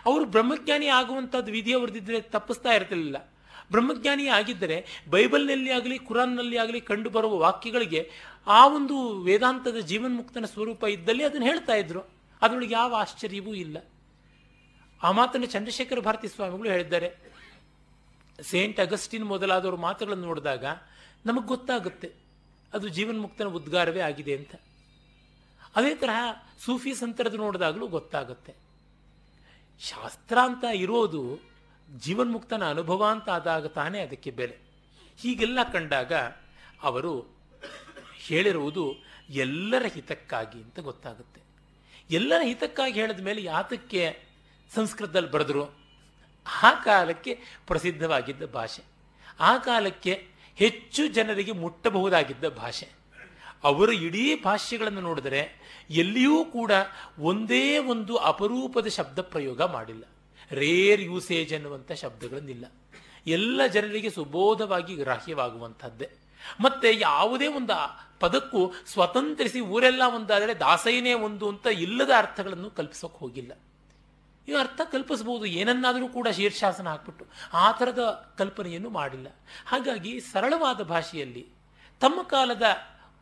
Speaker 1: ಅವರು ಬ್ರಹ್ಮಜ್ಞಾನಿ ಆಗುವಂಥದ್ದು ವಿಧಿ ಅವರದಿದ್ದರೆ ತಪ್ಪಿಸ್ತಾ ಇರ್ತಿರ್ಲಿಲ್ಲ. ಬ್ರಹ್ಮಜ್ಞಾನಿ ಆಗಿದ್ದರೆ ಬೈಬಲ್ನಲ್ಲಿ ಆಗಲಿ, ಕುರಾನ್ನಲ್ಲಿ ಆಗಲಿ ಕಂಡು ಬರುವ ವಾಕ್ಯಗಳಿಗೆ ಆ ಒಂದು ವೇದಾಂತದ ಜೀವನ್ಮುಕ್ತನ ಸ್ವರೂಪ ಇದ್ದಲ್ಲಿ ಅದನ್ನು ಹೇಳ್ತಾ ಇದ್ರು. ಅದರೊಳಗೆ ಯಾವ ಆಶ್ಚರ್ಯವೂ ಇಲ್ಲ. ಆ ಮಾತನ್ನು ಚಂದ್ರಶೇಖರ ಭಾರತಿ ಸ್ವಾಮಿಗಳು ಹೇಳಿದ್ದಾರೆ. ಸೇಂಟ್ ಅಗಸ್ಟಿನ್ ಮೊದಲಾದವ್ರ ಮಾತುಗಳನ್ನು ನೋಡಿದಾಗ ನಮಗೆ ಗೊತ್ತಾಗುತ್ತೆ, ಅದು ಜೀವನ್ಮುಕ್ತನ ಉದ್ಗಾರವೇ ಆಗಿದೆ ಅಂತ. ಅದೇ ತರಹ ಸೂಫಿ ಸಂತರದ್ದು ನೋಡಿದಾಗಲೂ ಗೊತ್ತಾಗುತ್ತೆ. ಶಾಸ್ತ್ರ ಅಂತ ಇರೋದು ಜೀವನ್ಮುಕ್ತನ ಅನುಭವ ಅಂತ ಆದಾಗ ತಾನೇ ಅದಕ್ಕೆ ಬೆಲೆ. ಹೀಗೆಲ್ಲ ಕಂಡಾಗ ಅವರು ಹೇಳಿರುವುದು ಎಲ್ಲರ ಹಿತಕ್ಕಾಗಿ ಅಂತ ಗೊತ್ತಾಗುತ್ತೆ. ಎಲ್ಲರ ಹಿತಕ್ಕಾಗಿ ಹೇಳಿದ ಮೇಲೆ ಯಾತಕ್ಕೆ ಸಂಸ್ಕೃತದಲ್ಲಿ ಬರೆದ್ರು. ಆ ಕಾಲಕ್ಕೆ ಪ್ರಸಿದ್ಧವಾಗಿದ್ದ ಭಾಷೆ. ಆ ಕಾಲಕ್ಕೆ ಹೆಚ್ಚು ಜನರಿಗೆ ಮುಟ್ಟಬಹುದಾಗಿದ್ದ ಭಾಷೆ. ಅವರ ಇಡೀ ಭಾಷೆಗಳನ್ನು ನೋಡಿದರೆ ಎಲ್ಲಿಯೂ ಕೂಡ ಒಂದೇ ಒಂದು ಅಪರೂಪದ ಶಬ್ದ ಪ್ರಯೋಗ ಮಾಡಿಲ್ಲ. ರೇರ್ ಯೂಸೇಜ್ ಅನ್ನುವಂಥ ಶಬ್ದಗಳನ್ನಿಲ್ಲ. ಎಲ್ಲ ಜನರಿಗೆ ಸುಬೋಧವಾಗಿ ಗ್ರಾಹ್ಯವಾಗುವಂಥದ್ದೇ. ಮತ್ತೆ ಯಾವುದೇ ಒಂದು ಪದಕ್ಕೂ ಸ್ವತಂತ್ರಿಸಿ ಊರೆಲ್ಲ ಒಂದಾದರೆ ದಾಸೈನೇ ಒಂದು ಅಂತ ಇಲ್ಲದ ಅರ್ಥಗಳನ್ನು ಕಲ್ಪಿಸೋಕೆ ಹೋಗಿಲ್ಲ. ಈ ಅರ್ಥ ಕಲ್ಪಿಸಬಹುದು. ಏನನ್ನಾದರೂ ಕೂಡ ಶೀರ್ಷಾಸನ ಹಾಕ್ಬಿಟ್ಟು ಆ ಥರದ ಕಲ್ಪನೆಯನ್ನು ಮಾಡಿಲ್ಲ. ಹಾಗಾಗಿ ಸರಳವಾದ ಭಾಷೆಯಲ್ಲಿ ತಮ್ಮ ಕಾಲದ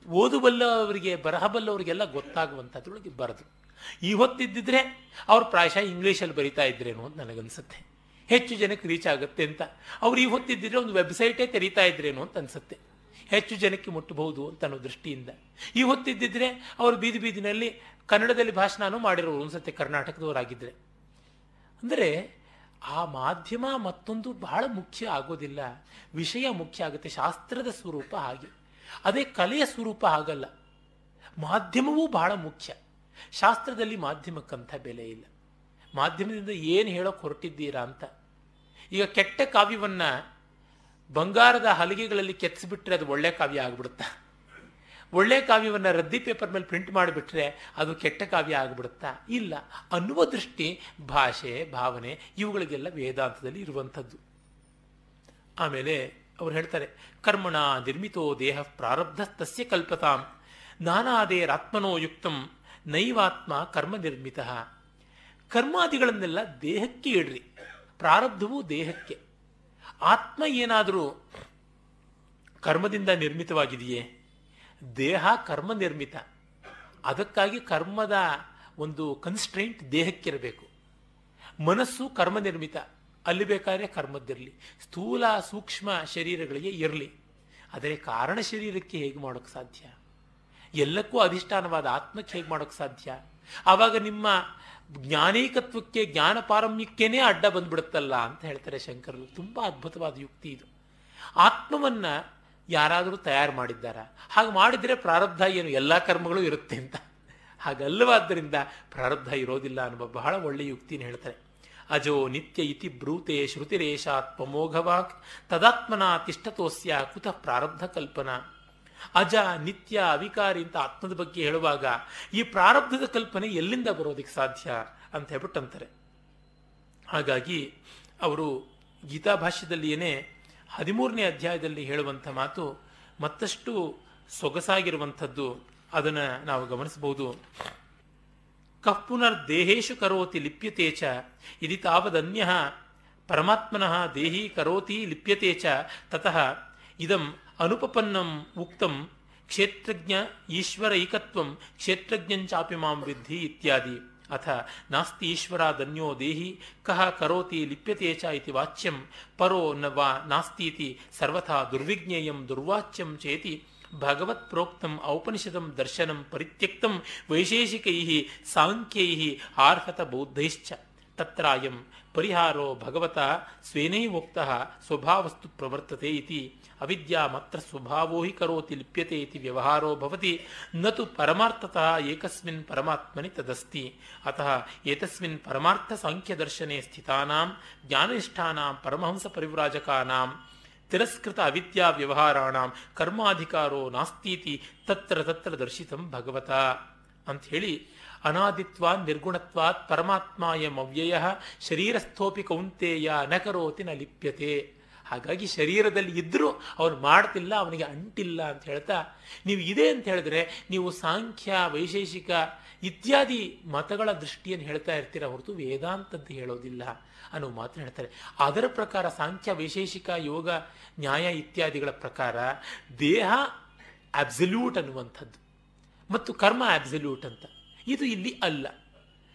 Speaker 1: ಓದುಬಲ್ಲವರಿಗೆ, ಬರಹಬಲ್ಲವರಿಗೆಲ್ಲ ಗೊತ್ತಾಗುವಂಥದ್ರೊಳಗೆ ಬರೆದು. ಈ ಹೊತ್ತಿದ್ದಿದ್ರೆ ಅವ್ರು ಪ್ರಾಯಶಃ ಇಂಗ್ಲೀಷಲ್ಲಿ ಬರಿತಾ ಇದ್ರೇನೋ ಅಂತ ನನಗನ್ಸುತ್ತೆ. ಹೆಚ್ಚು ಜನಕ್ಕೆ ರೀಚ್ ಆಗುತ್ತೆ ಅಂತ. ಅವ್ರು ಈ ಹೊತ್ತಿದ್ದಿದ್ರೆ ಒಂದು ವೆಬ್ಸೈಟೇ ತೆರೀತಾ ಇದ್ರೇನೋ ಅಂತ ಅನ್ಸುತ್ತೆ. ಹೆಚ್ಚು ಜನಕ್ಕೆ ಮುಟ್ಟಬಹುದು ಅಂತ ಅನ್ನೋ ದೃಷ್ಟಿಯಿಂದ. ಈ ಹೊತ್ತಿದ್ದಿದ್ರೆ ಅವರು ಬೀದಿ ಬೀದಿನಲ್ಲಿ ಕನ್ನಡದಲ್ಲಿ ಭಾಷಣನೂ ಮಾಡಿರೋರು ಅನ್ಸುತ್ತೆ ಕರ್ನಾಟಕದವರಾಗಿದ್ದರೆ ಅಂದರೆ ಆ ಮಾಧ್ಯಮ ಮತ್ತೊಂದು ಬಹಳ ಮುಖ್ಯ ಆಗೋದಿಲ್ಲ. ವಿಷಯ ಮುಖ್ಯ ಆಗುತ್ತೆ. ಶಾಸ್ತ್ರದ ಸ್ವರೂಪ ಹಾಗೆ. ಅದೇ ಕಲೆಯ ಸ್ವರೂಪ ಆಗಲ್ಲ ಮಾಧ್ಯಮವೂ ಬಹಳ ಮುಖ್ಯ. ಶಾಸ್ತ್ರದಲ್ಲಿ ಮಾಧ್ಯಮಕ್ಕಂಥ ಬೆಲೆ ಇಲ್ಲ. ಮಾಧ್ಯಮದಿಂದ ಏನು ಹೇಳೋಕೆ ಹೊರಟಿದ್ದೀರಾ ಅಂತ. ಈಗ ಕೆಟ್ಟ ಕಾವ್ಯವನ್ನು ಬಂಗಾರದ ಹಲಿಗೆಗಳಲ್ಲಿ ಕೆತ್ತಿಸ್ಬಿಟ್ರೆ ಅದು ಒಳ್ಳೆ ಕಾವ್ಯ ಆಗ್ಬಿಡುತ್ತಾ? ಒಳ್ಳೆ ಕಾವ್ಯವನ್ನು ರದ್ದಿ ಪೇಪರ್ ಮೇಲೆ ಪ್ರಿಂಟ್ ಮಾಡಿಬಿಟ್ರೆ ಅದು ಕೆಟ್ಟ ಕಾವ್ಯ ಆಗಿಬಿಡುತ್ತಾ? ಇಲ್ಲ. ಅನ್ನುವ ದೃಷ್ಟಿ ಭಾಷೆ, ಭಾವನೆ ಇವುಗಳಿಗೆಲ್ಲ ವೇದಾಂತದಲ್ಲಿ ಇರುವಂಥದ್ದು. ಆಮೇಲೆ ಅವ್ರು ಹೇಳ್ತಾರೆ, ಕರ್ಮಣ ನಿರ್ಮಿತೋ ದೇಹ ಪ್ರಾರಬ್ಧ ತಸ್ಯ ಕಲ್ಪತಾಂ ನಾನಾದೇರಾತ್ಮನೋ ಯುಕ್ತಂ, ನೈವಾತ್ಮ ಕರ್ಮ ನಿರ್ಮಿತ. ಕರ್ಮಾದಿಗಳನ್ನೆಲ್ಲ ದೇಹಕ್ಕೆ ಇಡ್ರಿ, ಪ್ರಾರಬ್ಧವೂ ದೇಹಕ್ಕೆ. ಆತ್ಮ ಏನಾದರೂ ಕರ್ಮದಿಂದ ನಿರ್ಮಿತವಾಗಿದೆಯೇ? ದೇಹ ಕರ್ಮ ನಿರ್ಮಿತ ಅದಕ್ಕಾಗಿ ಕರ್ಮದ ಒಂದು ಕನ್ಸ್ಟ್ರೆಂಟ್ ದೇಹಕ್ಕಿರಬೇಕು. ಮನಸ್ಸು ಕರ್ಮ ನಿರ್ಮಿತ ಅಲ್ಲಿ ಬೇಕಾದ್ರೆ ಕರ್ಮದ್ದಿರಲಿ. ಸ್ಥೂಲ ಸೂಕ್ಷ್ಮ ಶರೀರಗಳಿಗೆ ಇರಲಿ. ಆದರೆ ಕಾರಣ ಶರೀರಕ್ಕೆ ಹೇಗೆ ಮಾಡೋಕ್ಕೆ ಸಾಧ್ಯ? ಎಲ್ಲಕ್ಕೂ ಅಧಿಷ್ಠಾನವಾದ ಆತ್ಮಕ್ಕೆ ಹೇಗೆ ಮಾಡೋಕ್ಕೆ ಸಾಧ್ಯ? ಆವಾಗ ನಿಮ್ಮ ಜ್ಞಾನೇಕತ್ವಕ್ಕೆ, ಜ್ಞಾನ ಪಾರಮ್ಯಕ್ಕೇನೆ ಅಡ್ಡ ಬಂದ್ಬಿಡುತ್ತಲ್ಲ ಅಂತ ಹೇಳ್ತಾರೆ ಶಂಕರರು. ತುಂಬ ಅದ್ಭುತವಾದ ಯುಕ್ತಿ ಇದು. ಆತ್ಮವನ್ನ ಯಾರಾದರೂ ತಯಾರು ಮಾಡಿದ್ದಾರ? ಹಾಗೆ ಮಾಡಿದರೆ ಪ್ರಾರಬ್ಧ ಏನು? ಎಲ್ಲ ಕರ್ಮಗಳು ಇರುತ್ತೆ ಅಂತ. ಹಾಗಲ್ಲವಾದ್ದರಿಂದ ಪ್ರಾರಬ್ಧ ಇರೋದಿಲ್ಲ ಅನ್ನುವ ಬಹಳ ಒಳ್ಳೆಯ ಯುಕ್ತಿನ ಹೇಳ್ತಾರೆ. ಅಜೋ ನಿತ್ಯ ಇತಿ ಬ್ರೂತೆ ಶ್ರುತಿರೇಶಾತ್ಮಮೋಘವಾಕ್ ತದಾತ್ಮನ ತಿಷ್ಟತೋಸ್ಯ ಕುತಃ ಪ್ರಾರಬ್ಧ ಕಲ್ಪನಾ. ಅಜ ನಿತ್ಯ ಅವಿಕಾರಿ ಅಂತ ಆತ್ಮದ ಬಗ್ಗೆ ಹೇಳುವಾಗ ಈ ಪ್ರಾರಬ್ಧದ ಕಲ್ಪನೆ ಎಲ್ಲಿಂದ ಬರೋದಕ್ಕೆ ಸಾಧ್ಯ ಅಂತ ಹೇಳ್ಬಿಟ್ಟು ಅಂತಾರೆ. ಹಾಗಾಗಿ ಅವರು ಗೀತಾಭಾಷ್ಯದಲ್ಲಿಯೇ ಹದಿಮೂರನೇ ಅಧ್ಯಾಯದಲ್ಲಿ ಹೇಳುವಂಥ ಮಾತು ಮತ್ತಷ್ಟು ಸೊಗಸಾಗಿರುವಂಥದ್ದು. ಅದನ್ನು ನಾವು ಗಮನಿಸಬಹುದು. ಕಪ್ಪುನರ್ ಪುನರ್ ದೇಹೇಶು ಕರೋತಿ ಲಿಪ್ಯತೆ ಇದಿ ತಾವದನ್ಯ ಪರಮಾತ್ಮನಃ ದೇಹಿ ಕರೋತಿ ಲಿಪ್ಯತೆ ತತಃ ಇದಂ ಅನುಪಪನ್ನಂ ಉಕ್ತಂ ಕ್ಷೇತ್ರಜ್ಞ ಈಶ್ವರೈಕತ್ವಂ ಕ್ಷೇತ್ರಜ್ಞಂಚಾಪಿ ಮಾಂ ವಿದ್ಧಿ ಇತ್ಯಾದಿ. ಅಥ ನಾಸ್ತಿ ಈಶ್ವರಾದನ್ಯೋ ದೇಹಿ ಕಹ ಕರೋತಿ ಲಿಪ್ಯತೆ ಚ ಇತಿ ವಾಚ್ಯಂ ಪರೋ ನ ವಾ ನಾಸ್ತೀತಿ ಸರ್ವಥಾ ದುರ್ವಿಜ್ಞೇಯಂ ದುರ್ವಾಚ್ಯಂ ಚೇತಿ ಭಗವತ್ ಪ್ರೋಕ್ತಂ ಔಪನಿಷದಂ ದರ್ಶನಂ ಪರಿತ್ಯಕ್ತಂ ವೈಶೇಷಿಕೈ ಸಾಂಖ್ಯೈ ಆರ್ಹತ ಬೌದ್ಧೈಶ್ಚ ತತ್ರಾಯಂ ಪರಿಹಾರೋ ಭಗವತ ಸ್ವೇನೈವೋಕ್ತಃ ಸ್ವಭಾವಸ್ತು ಪ್ರವರ್ತತೆ ಇತಿ ಅವಿದ್ಯಾ ಮಾತ್ರ ಸ್ವಭಾವೋ ಹಿ ಕರೋತಿ ಲಿಪ್ಯತೆ ಇತಿ ವ್ಯವಹಾರೋ ಭವತಿ, ನತು ಪರಮಾರ್ಥತಃ ಏಕಸ್ಮಿನ್ ಪರಮಾತ್ಮನಿ ತದಸ್ತಿ. ಅತಃ ಏತಸ್ಮಿನ್ ಪರಮಾರ್ಥ ಸಾಂಖ್ಯದರ್ಶನೆ ಸ್ಥಿತಾನಾಂ, ಜ್ಞಾನನಿಷ್ಠಾನಾಂ, ಪರಮಹಂಸ ಪರಿವ್ರಾಜಕಾನಾಂ. ತಿರಸ್ಕೃತ ಅವಿದ್ಯಾ ವ್ಯವಹಾರಾಣಾಂ, ಕರ್ಮಾಧಿಕಾರೋ ನಾಸ್ತೀತಿ, ತತ್ರ ತತ್ರ ದರ್ಶಿತಂ ಭಗವತ. ಅಂತ ಹೇಳಿ ಅನಾದಿತ್ವಾತ್ ನಿರ್ಗುಣತ್ವಾತ್ ಎಂ ಅವ್ಯಯ ಶರೀರಸ್ಥೋಪಿ ಕೌಂತೆಯ ನ ಕರೋತಿ ನ ಲಿಪ್ಯತೆ. ಹಾಗಾಗಿ ಶರೀರದಲ್ಲಿ ಇದ್ದರೂ ಅವನು ಮಾಡ್ತಿಲ್ಲ, ಅವನಿಗೆ ಅಂಟಿಲ್ಲ ಅಂತ ಹೇಳ್ತಾ, ನೀವು ಇದೆ ಅಂತ ಹೇಳಿದ್ರೆ ನೀವು ಸಾಂಖ್ಯ, ವೈಶೇಷಿಕ ಇತ್ಯಾದಿ ಮತಗಳ ದೃಷ್ಟಿಯನ್ನು ಹೇಳ್ತಾ ಇರ್ತೀರ ಹೊರತು ಅಂತ ಹೇಳೋದಿಲ್ಲ ಅನ್ನೋ ಮಾತು ಹೇಳ್ತಾರೆ. ಅದರ ಪ್ರಕಾರ ಸಾಂಖ್ಯ, ವೈಶೇಷಿಕ, ಯೋಗ, ನ್ಯಾಯ ಇತ್ಯಾದಿಗಳ ಪ್ರಕಾರ ದೇಹ ಅಬ್ಸಲ್ಯೂಟ್ ಅನ್ನುವಂಥದ್ದು ಮತ್ತು ಕರ್ಮ ಅಬ್ಸಲ್ಯೂಟ್ ಅಂತ. ಇದು ಇಲ್ಲಿ ಅಲ್ಲ.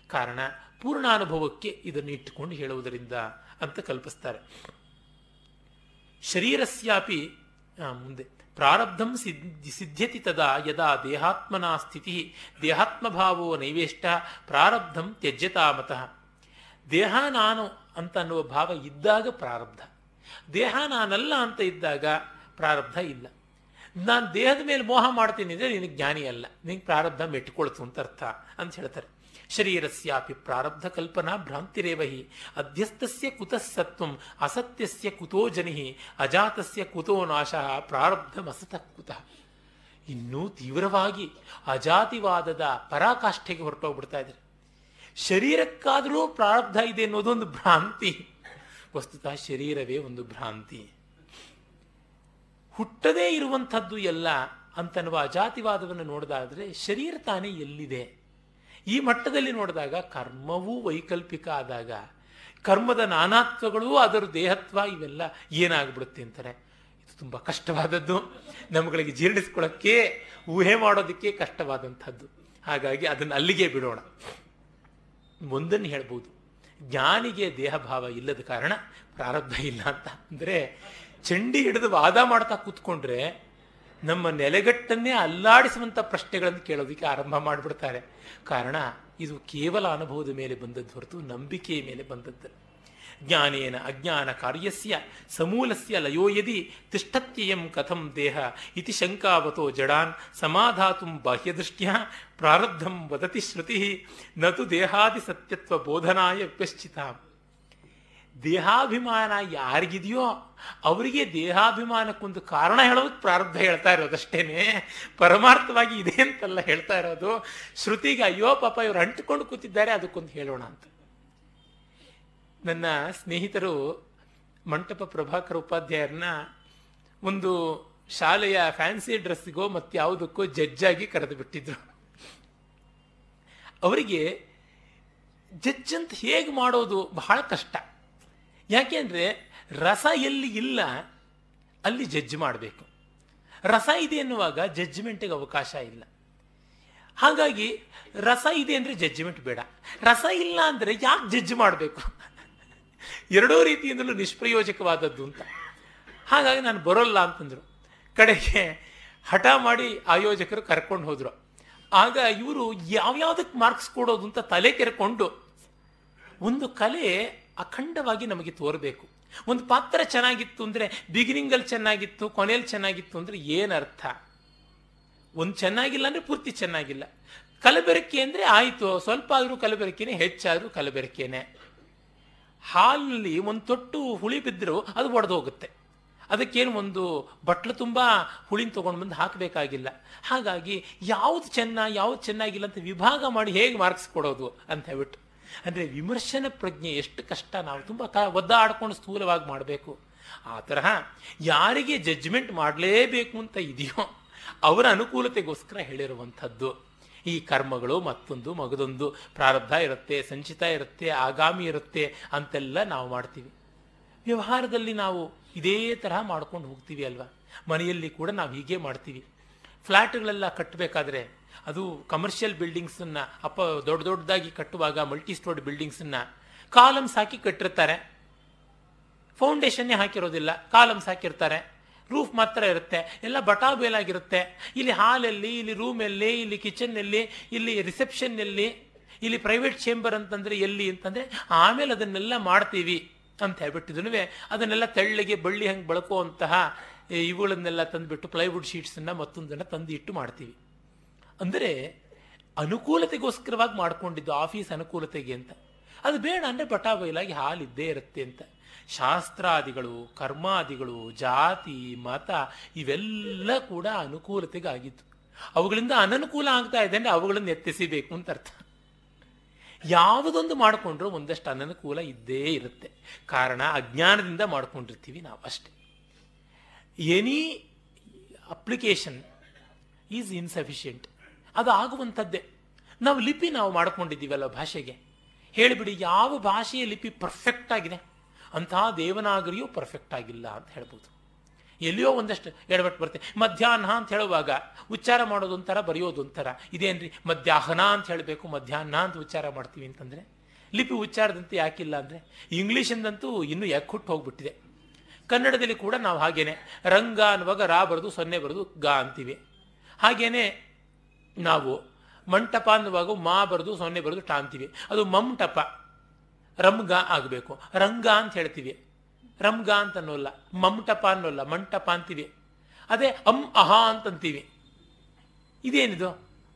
Speaker 1: ಕಾರಣ ಪೂರ್ಣಾನುಭವಕ್ಕೆ ಇದನ್ನು ಇಟ್ಟುಕೊಂಡು ಹೇಳುವುದರಿಂದ ಅಂತ ಕಲ್ಪಿಸ್ತಾರೆ. ಶರೀರಸ್ಯಾಪಿ ಮುಂದೆ. ಪ್ರಾರಬ್ಧಂ ಸಿದ್ಧಿ, ಸಿದ್ಧ್ಯತಿ ತದಾ ಯದಾ ದೇಹಾತ್ಮನ ಸ್ಥಿತಿ, ದೇಹಾತ್ಮಭಾವೋ ನೈವೇಷ್ಟ, ಪ್ರಾರಬ್ಧಂ ತ್ಯಜ್ಯತಾ ಮತಃ ದೇಹ ನಾನು ಅಂತ ಅನ್ನುವ ಭಾವ ಇದ್ದಾಗ ಪ್ರಾರಬ್ಧ. ದೇಹ ನಾನಲ್ಲ ಅಂತ ಇದ್ದಾಗ ಪ್ರಾರಬ್ಧ ಇಲ್ಲ. ನಾನು ದೇಹದ ಮೇಲೆ ಮೋಹ ಮಾಡ್ತೀನಿ ಅಂದರೆ ನಿನಗೆ ಜ್ಞಾನಿ ಅಲ್ಲ. ನಿನಗೆ ಪ್ರಾರಬ್ಧ ಮೆಟ್ಕೊಳ್ತು ಅಂತ ಅರ್ಥ ಅಂತ ಹೇಳ್ತಾರೆ. ಶರೀರಸ್ಯಾಪಿ ಪ್ರಾರಬ್ಧ ಕಲ್ಪನಾ ಭ್ರಾಂತಿರೇವಹಿ ಅಧ್ಯಸ್ತಸ್ಯ ಕುತಃ ಸತ್ವಂ ಅಸತ್ಯಸ್ಯ ಕುತೋ ಜನಿಹಿ ಅಜಾತಸ್ಯ ಕುತೋ ನಾಶ ಪ್ರಾರಬ್ಧಮಸತಃ ಕುತಃ ಇನ್ನೂ ತೀವ್ರವಾಗಿ ಅಜಾತಿವಾದದ ಪರಾಕಾಷ್ಠೆಗೆ ಹೊರಟೋಗ್ಬಿಡ್ತಾ ಇದ್ದಾರೆ. ಶರೀರಕ್ಕಾದರೂ ಪ್ರಾರಬ್ಧ ಇದೆ ಅನ್ನೋದೊಂದು ಭ್ರಾಂತಿ. ವಸ್ತುತಃ ಶರೀರವೇ ಒಂದು ಭ್ರಾಂತಿ. ಹುಟ್ಟದೇ ಇರುವಂಥದ್ದು ಎಲ್ಲ ಅಂತನ್ನುವ ಅಜಾತಿವಾದವನ್ನು ನೋಡಿದಾದ್ರೆ ಶರೀರ ತಾನೇ ಎಲ್ಲಿದೆ? ಈ ಮಟ್ಟದಲ್ಲಿ ನೋಡಿದಾಗ ಕರ್ಮವೂ ವೈಕಲ್ಪಿಕ ಆದಾಗ ಕರ್ಮದ ನಾನಾತ್ವಗಳು ಅದರ ದೇಹತ್ವ ಇವೆಲ್ಲ ಏನಾಗ್ಬಿಡುತ್ತೆ ಅಂತಾರೆ. ಇದು ತುಂಬ ಕಷ್ಟವಾದದ್ದು. ನಮ್ಗಳಿಗೆ ಜೀರ್ಣಿಸ್ಕೊಳ್ಳೋಕ್ಕೆ ಊಹೆ ಮಾಡೋದಕ್ಕೆ ಕಷ್ಟವಾದಂಥದ್ದು. ಹಾಗಾಗಿ ಅದನ್ನು ಅಲ್ಲಿಗೆ ಬಿಡೋಣ. ಒಂದನ್ನು ಹೇಳ್ಬೋದು. ಜ್ಞಾನಿಗೆ ದೇಹಭಾವ ಇಲ್ಲದ ಕಾರಣ ಪ್ರಾರಬ್ಧ ಇಲ್ಲ ಅಂತ. ಅಂದರೆ ಚಂಡಿ ಹಿಡಿದು ವಾದ ಮಾಡ್ತಾ ಕೂತ್ಕೊಂಡ್ರೆ ನಮ್ಮ ನೆಲೆಗಟ್ಟನ್ನೇ ಅಲ್ಲಾಡಿಸುವಂಥ ಪ್ರಶ್ನೆಗಳನ್ನು ಕೇಳೋದಕ್ಕೆ ಆರಂಭ ಮಾಡಿಬಿಡ್ತಾರೆ. ಕಾರಣ ಇದು ಕೇವಲ ಅನುಭವದ ಮೇಲೆ ಬಂದದ್ದು ಹೊರತು ನಂಬಿಕೆಯ ಮೇಲೆ ಬಂದದ್ದು. ಜ್ಞಾನೇನ ಅಜ್ಞಾನ ಕಾರ್ಯಸ್ಯ ಸಮೂಲಸ್ಯ ಲಯೋ ಯದಿ ತಿಷ್ಠತ್ಯಯಂ ಕಥಂ ದೇಹ ಇತಿ ಶಂಕಾವತೋ ಜಡಾನ್ ಸಮಾಧಾತು ಬಾಹ್ಯದೃಷ್ಟ್ಯ ಪ್ರಾರಬ್ಧಂ ವದತಿ ಶ್ರುತಿ ನತು ದೇಹಾದಿ ಸತ್ಯತ್ವ ಬೋಧನಾಯ ವಿಪಶ್ಚಿತ ದೇಹಾಭಿಮಾನ ಯಾರಿಗಿದೆಯೋ ಅವರಿಗೆ ದೇಹಾಭಿಮಾನಕ್ಕೊಂದು ಕಾರಣ ಹೇಳೋದಕ್ಕೆ ಪ್ರಾರಬ್ಧ ಹೇಳ್ತಾ ಇರೋದಷ್ಟೇನೆ ಪರಮಾರ್ಥವಾಗಿ ಇದೆ ಅಂತಲ್ಲ ಹೇಳ್ತಾ ಇರೋದು. ಶ್ರುತಿಗೆ ಅಯ್ಯೋ ಪಾಪ ಇವರು ಅಂಟ್ಕೊಂಡು ಕೂತಿದ್ದಾರೆ, ಅದಕ್ಕೊಂದು ಹೇಳೋಣ ಅಂತ. ನನ್ನ ಸ್ನೇಹಿತರು ಮಂಟಪ ಪ್ರಭಾಕರ್ ಉಪಾಧ್ಯಾಯರನ್ನ ಒಂದು ಶಾಲೆಯ ಫ್ಯಾನ್ಸಿ ಡ್ರೆಸ್ಸಿಗೋ ಮತ್ತಾವುದಕ್ಕೋ ಜಡ್ಜಾಗಿ ಕರೆದು ಬಿಟ್ಟಿದ್ರು. ಅವರಿಗೆ ಜಡ್ಜ್ ಅಂತ ಹೇಗೆ ಮಾಡೋದು ಬಹಳ ಕಷ್ಟ. ಯಾಕೆಂದ್ರೆ ರಸ ಎಲ್ಲಿ ಇಲ್ಲ, ಅಲ್ಲಿ ಜಡ್ಜ್ ಮಾಡಬೇಕು. ರಸ ಇದೆ ಎನ್ನುವಾಗ ಜಡ್ಜ್ಮೆಂಟಿಗೆ ಅವಕಾಶ ಇಲ್ಲ. ಹಾಗಾಗಿ ರಸ ಇದೆ ಅಂದರೆ ಜಡ್ಜ್ಮೆಂಟ್ ಬೇಡ. ರಸ ಇಲ್ಲ ಅಂದರೆ ಯಾಕೆ ಜಡ್ಜ್ ಮಾಡಬೇಕು? ಎರಡೂ ರೀತಿಯಿಂದಲೂ ನಿಷ್ಪ್ರಯೋಜಕವಾದದ್ದು ಅಂತ. ಹಾಗಾಗಿ ನಾನು ಬರೋಲ್ಲ ಅಂತಂದರು. ಕಡೆಗೆ ಹಠ ಮಾಡಿ ಆಯೋಜಕರು ಕರ್ಕೊಂಡು ಹೋದರು. ಆಗ ಇವರು ಯಾವ್ಯಾವುದಕ್ಕೆ ಮಾರ್ಕ್ಸ್ ಕೊಡೋದು ಅಂತ ತಲೆ ಕೆರೆಕೊಂಡು ಒಂದು ಕಲೆ ಅಖಂಡವಾಗಿ ನಮಗೆ ತೋರಬೇಕು. ಒಂದು ಪಾತ್ರ ಚೆನ್ನಾಗಿತ್ತು ಅಂದರೆ ಬಿಗಿನಿಂಗಲ್ಲಿ ಚೆನ್ನಾಗಿತ್ತು, ಕೊನೆಯಲ್ಲಿ ಚೆನ್ನಾಗಿತ್ತು ಅಂದರೆ ಏನರ್ಥ? ಒಂದು ಚೆನ್ನಾಗಿಲ್ಲ ಅಂದರೆ ಪೂರ್ತಿ ಚೆನ್ನಾಗಿಲ್ಲ. ಕಲಬೆರಕೆ ಅಂದರೆ ಆಯಿತು, ಸ್ವಲ್ಪ ಆದರೂ ಕಲಬೆರಕೆನೆ, ಹೆಚ್ಚಾದರೂ ಕಲಬೆರಕೆನೆ. ಹಾಲಲ್ಲಿ ಒಂದು ತೊಟ್ಟು ಹುಳಿ ಬಿದ್ದರೂ ಅದು ಒಡೆದು ಹೋಗುತ್ತೆ ಅದಕ್ಕೇನು ಒಂದು ಬಟ್ಲು ತುಂಬ ಹುಳಿನ ತೊಗೊಂಡು ಬಂದು ಹಾಕಬೇಕಾಗಿಲ್ಲ. ಹಾಗಾಗಿ ಯಾವುದು ಚೆನ್ನ, ಯಾವುದು ಚೆನ್ನಾಗಿಲ್ಲ ಅಂತ ವಿಭಾಗ ಮಾಡಿ ಹೇಗೆ ಮಾರ್ಕ್ಸ್ ಕೊಡೋದು ಅಂತ ಹೇಳ್ಬಿಟ್ಟು. ಅಂದರೆ ವಿಮರ್ಶನ ಪ್ರಜ್ಞೆ ಎಷ್ಟು ಕಷ್ಟ ನಾವು ತುಂಬ ಕ ಒದ್ದಾಡ್ಕೊಂಡು ಸ್ಥೂಲವಾಗಿ ಮಾಡಬೇಕು. ಆ ತರಹ ಯಾರಿಗೆ ಜಡ್ಜ್ಮೆಂಟ್ ಮಾಡಲೇಬೇಕು ಅಂತ ಇದೆಯೋ ಅವರ ಅನುಕೂಲತೆಗೋಸ್ಕರ ಹೇಳಿರುವಂಥದ್ದು. ಈ ಕರ್ಮಗಳು ಮತ್ತೊಂದು ಮಗದೊಂದು ಪ್ರಾರಬ್ಧ ಇರುತ್ತೆ, ಸಂಚಿತ ಇರುತ್ತೆ, ಆಗಾಮಿ ಇರುತ್ತೆ ಅಂತೆಲ್ಲ ನಾವು ಮಾಡ್ತೀವಿ. ವ್ಯವಹಾರದಲ್ಲಿ ನಾವು ಇದೇ ತರಹ ಮಾಡ್ಕೊಂಡು ಹೋಗ್ತೀವಿ ಅಲ್ವಾ? ಮನೆಯಲ್ಲಿ ಕೂಡ ನಾವು ಹೀಗೆ ಮಾಡ್ತೀವಿ. ಫ್ಲ್ಯಾಟ್ಗಳೆಲ್ಲ ಕಟ್ಟಬೇಕಾದ್ರೆ ಅದು ಕಮರ್ಷಿಯಲ್ ಬಿಲ್ಡಿಂಗ್ಸನ್ನ ಅಪ್ಪ ದೊಡ್ಡ ದೊಡ್ಡದಾಗಿ ಕಟ್ಟುವಾಗ ಮಲ್ಟಿ ಸ್ಟೋರ್ಡ್ ಬಿಲ್ಡಿಂಗ್ಸನ್ನ ಕಾಲಮ್ಸ್ ಹಾಕಿ ಕಟ್ಟಿರ್ತಾರೆ. ಫೌಂಡೇಶನ್ನೇ ಹಾಕಿರೋದಿಲ್ಲ ಕಾಲಮ್ಸ್ ಹಾಕಿರ್ತಾರೆ ರೂಫ್ ಮಾತ್ರ ಇರುತ್ತೆ, ಎಲ್ಲ ಬಟಾ ಬೇಲಾಗಿರುತ್ತೆ ಇಲ್ಲಿ ಹಾಲಲ್ಲಿ ಇಲ್ಲಿ ರೂಮಲ್ಲಿ ಇಲ್ಲಿ ಕಿಚನ್ನಲ್ಲಿ ಇಲ್ಲಿ ರಿಸೆಪ್ಷನ್ನಲ್ಲಿ ಇಲ್ಲಿ ಪ್ರೈವೇಟ್ ಚೇಂಬರ್ ಅಂತಂದ್ರೆ ಎಲ್ಲಿ ಅಂತಂದ್ರೆ ಆಮೇಲೆ ಅದನ್ನೆಲ್ಲ ಮಾಡ್ತೀವಿ ಅಂತ ಹೇಳ್ಬಿಟ್ಟಿದ್ನು ಅದನ್ನೆಲ್ಲ ತೆಳ್ಳಗೆ ಬಳ್ಳಿ ಹಂಗೆ ಬಳಕುವಂತಹ ಇವುಗಳನ್ನೆಲ್ಲ ತಂದುಬಿಟ್ಟು ಪ್ಲೈವುಡ್ ಶೀಟ್ಸನ್ನು ಮತ್ತೊಂದನ್ನು ತಂದು ಇಟ್ಟು ಮಾಡ್ತೀವಿ. ಅಂದರೆ ಅನುಕೂಲತೆಗೋಸ್ಕರವಾಗಿ ಮಾಡಿಕೊಂಡಿದ್ದು ಆಫೀಸ್ ಅನುಕೂಲತೆಗೆ ಅಂತ. ಅದು ಬೇಡ ಅಂದರೆ ಬಟಾ ಹಾಲು ಹಾಲಿದ್ದೇ ಇರುತ್ತೆ ಅಂತ. ಶಾಸ್ತ್ರಾದಿಗಳು, ಕರ್ಮಾದಿಗಳು, ಜಾತಿ, ಮತ ಇವೆಲ್ಲ ಕೂಡ ಅನುಕೂಲತೆಗಾಗಿತ್ತು. ಅವುಗಳಿಂದ ಅನನುಕೂಲ ಆಗ್ತಾ ಇದೆ ಅಂದರೆ ಅವುಗಳನ್ನು ಎತ್ತಿಸಿಬೇಕು ಅಂತ ಅರ್ಥ. ಯಾವುದೊಂದು ಮಾಡಿಕೊಂಡ್ರು ಒಂದಷ್ಟು ಅನನುಕೂಲ ಇದ್ದೇ ಇರುತ್ತೆ. ಕಾರಣ ಅಜ್ಞಾನದಿಂದ ಮಾಡ್ಕೊಂಡಿರ್ತೀವಿ ನಾವು ಅಷ್ಟೇ. ಎನಿ ಅಪ್ಲಿಕೇಶನ್ ಈಸ್ ಇನ್ಸಫಿಷಿಯೆಂಟ್ ಅದು ಆಗುವಂಥದ್ದೇ ನಾವು ಲಿಪಿ ನಾವು ಮಾಡ್ಕೊಂಡಿದ್ದೀವಲ್ಲ ಭಾಷೆಗೆ. ಹೇಳಿಬಿಡಿ, ಯಾವ ಭಾಷೆಯ ಲಿಪಿ ಪರ್ಫೆಕ್ಟ್ ಆಗಿದೆ? ಅಂತಹ ದೇವನಾಗರಿಯೂ ಪರ್ಫೆಕ್ಟ್ ಆಗಿಲ್ಲ ಅಂತ ಹೇಳ್ಬೋದು. ಎಲ್ಲಿಯೋ ಒಂದಷ್ಟು ಎಡವಟ್ಟು ಬರುತ್ತೆ. ಮಧ್ಯಾಹ್ನ ಅಂತ ಹೇಳುವಾಗ ಉಚ್ಚಾರ ಮಾಡೋದು ಒಂಥರ, ಬರೆಯೋದು ಒಂಥರ. ಇದೇನ್ರಿ? ಮಧ್ಯಾಹ್ನ ಅಂತ ಹೇಳಬೇಕು, ಮಧ್ಯಾಹ್ನ ಅಂತ ಉಚ್ಚಾರ ಮಾಡ್ತೀವಿ ಅಂತಂದರೆ. ಲಿಪಿ ಉಚ್ಚಾರದಂತೆ ಯಾಕಿಲ್ಲ ಅಂದರೆ, ಇಂಗ್ಲೀಷಿಂದಂತೂ ಇನ್ನೂ ಯಾಕೆ ಹುಟ್ಟು ಹೋಗ್ಬಿಟ್ಟಿದೆ. ಕನ್ನಡದಲ್ಲಿ ಕೂಡ ನಾವು ಹಾಗೇನೆ, ರಂಗ ಅನ್ನುವಾಗ ರಾ ಬರೆದು, ಸೊನ್ನೆ ಬರೆದು ಗಾ ಅಂತೀವಿ. ಹಾಗೇನೆ ನಾವು ಮಂಟಪ ಅನ್ನುವಾಗ ಮಾ ಬರೆದು ಸೊನ್ನೆ ಬರೆದು ಟ ಅಂತೀವಿ ಅದು ಮಮ್ಟಪ ರಂಗ ಆಗಬೇಕು. ರಂಗ ಅಂತ ಹೇಳ್ತೀವಿ. ರಂಗ ಅಂತ ಅನ್ನೋಲ್ಲ. ಮಮ್ಟಪ ಅನ್ನೋಲ್ಲ. ಮಂಟಪ ಅಂತೀವಿ. ಅದೇ ಅಂ ಅಹಾ ಅಂತಂತೀವಿ. ಇದೇನಿದು?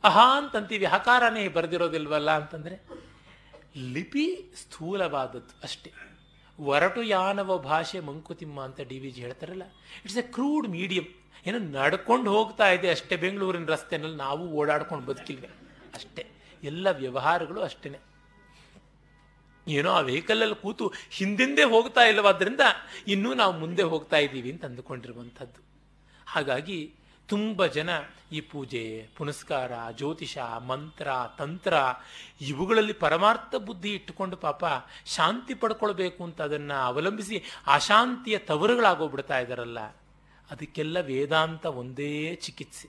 Speaker 1: ಅಹಾ ಅಂತಂತೀವಿ. ಹಕಾರನೇ ಬರೆದಿರೋದಿಲ್ವಲ್ಲ ಅಂತಂದರೆ ಲಿಪಿ ಸ್ಥೂಲವಾದದ್ದು ಅಷ್ಟೇ. ಒರಟು ಯಾನವ ಭಾಷೆ ಮಂಕುತಿಮ್ಮ ಅಂತ ಡಿ ವಿ ಜಿ ಹೇಳ್ತಾರಲ್ಲ. ಇಟ್ಸ್ ಎ ಕ್ರೂಡ್ ಮೀಡಿಯಂ ಏನೋ ನಡ್ಕೊಂಡು ಹೋಗ್ತಾ ಇದೆ ಅಷ್ಟೇ. ಬೆಂಗಳೂರಿನ ರಸ್ತೆನಲ್ಲಿ ನಾವು ಓಡಾಡ್ಕೊಂಡು ಬದುಕಿಲ್ವೆ? ಅಷ್ಟೇ. ಎಲ್ಲ ವ್ಯವಹಾರಗಳು ಅಷ್ಟೇ ಏನೋ ಆ ವೆಹಿಕಲಲ್ಲಿ ಕೂತು ಹಿಂದಿಂದೆ ಹೋಗ್ತಾ ಇಲ್ಲವಾದ್ರಿಂದ ಇನ್ನೂ ನಾವು ಮುಂದೆ ಹೋಗ್ತಾ ಇದ್ದೀವಿ ಅಂತ ಅಂದುಕೊಂಡಿರುವಂಥದ್ದು. ಹಾಗಾಗಿ ತುಂಬ ಜನ ಈ ಪೂಜೆ, ಪುನಸ್ಕಾರ, ಜ್ಯೋತಿಷ, ಮಂತ್ರ, ತಂತ್ರ ಇವುಗಳಲ್ಲಿ ಪರಮಾರ್ಥ ಬುದ್ಧಿ ಇಟ್ಟುಕೊಂಡು ಪಾಪ ಶಾಂತಿ ಪಡ್ಕೊಳ್ಬೇಕು ಅಂತ ಅದನ್ನು ಅವಲಂಬಿಸಿ ಅಶಾಂತಿಯ ತವರುಗಳಾಗೋಗ್ಬಿಡ್ತಾ ಇದ್ದಾರಲ್ಲ. ಅದಕ್ಕೆಲ್ಲ ವೇದಾಂತ ಒಂದೇ ಚಿಕಿತ್ಸೆ.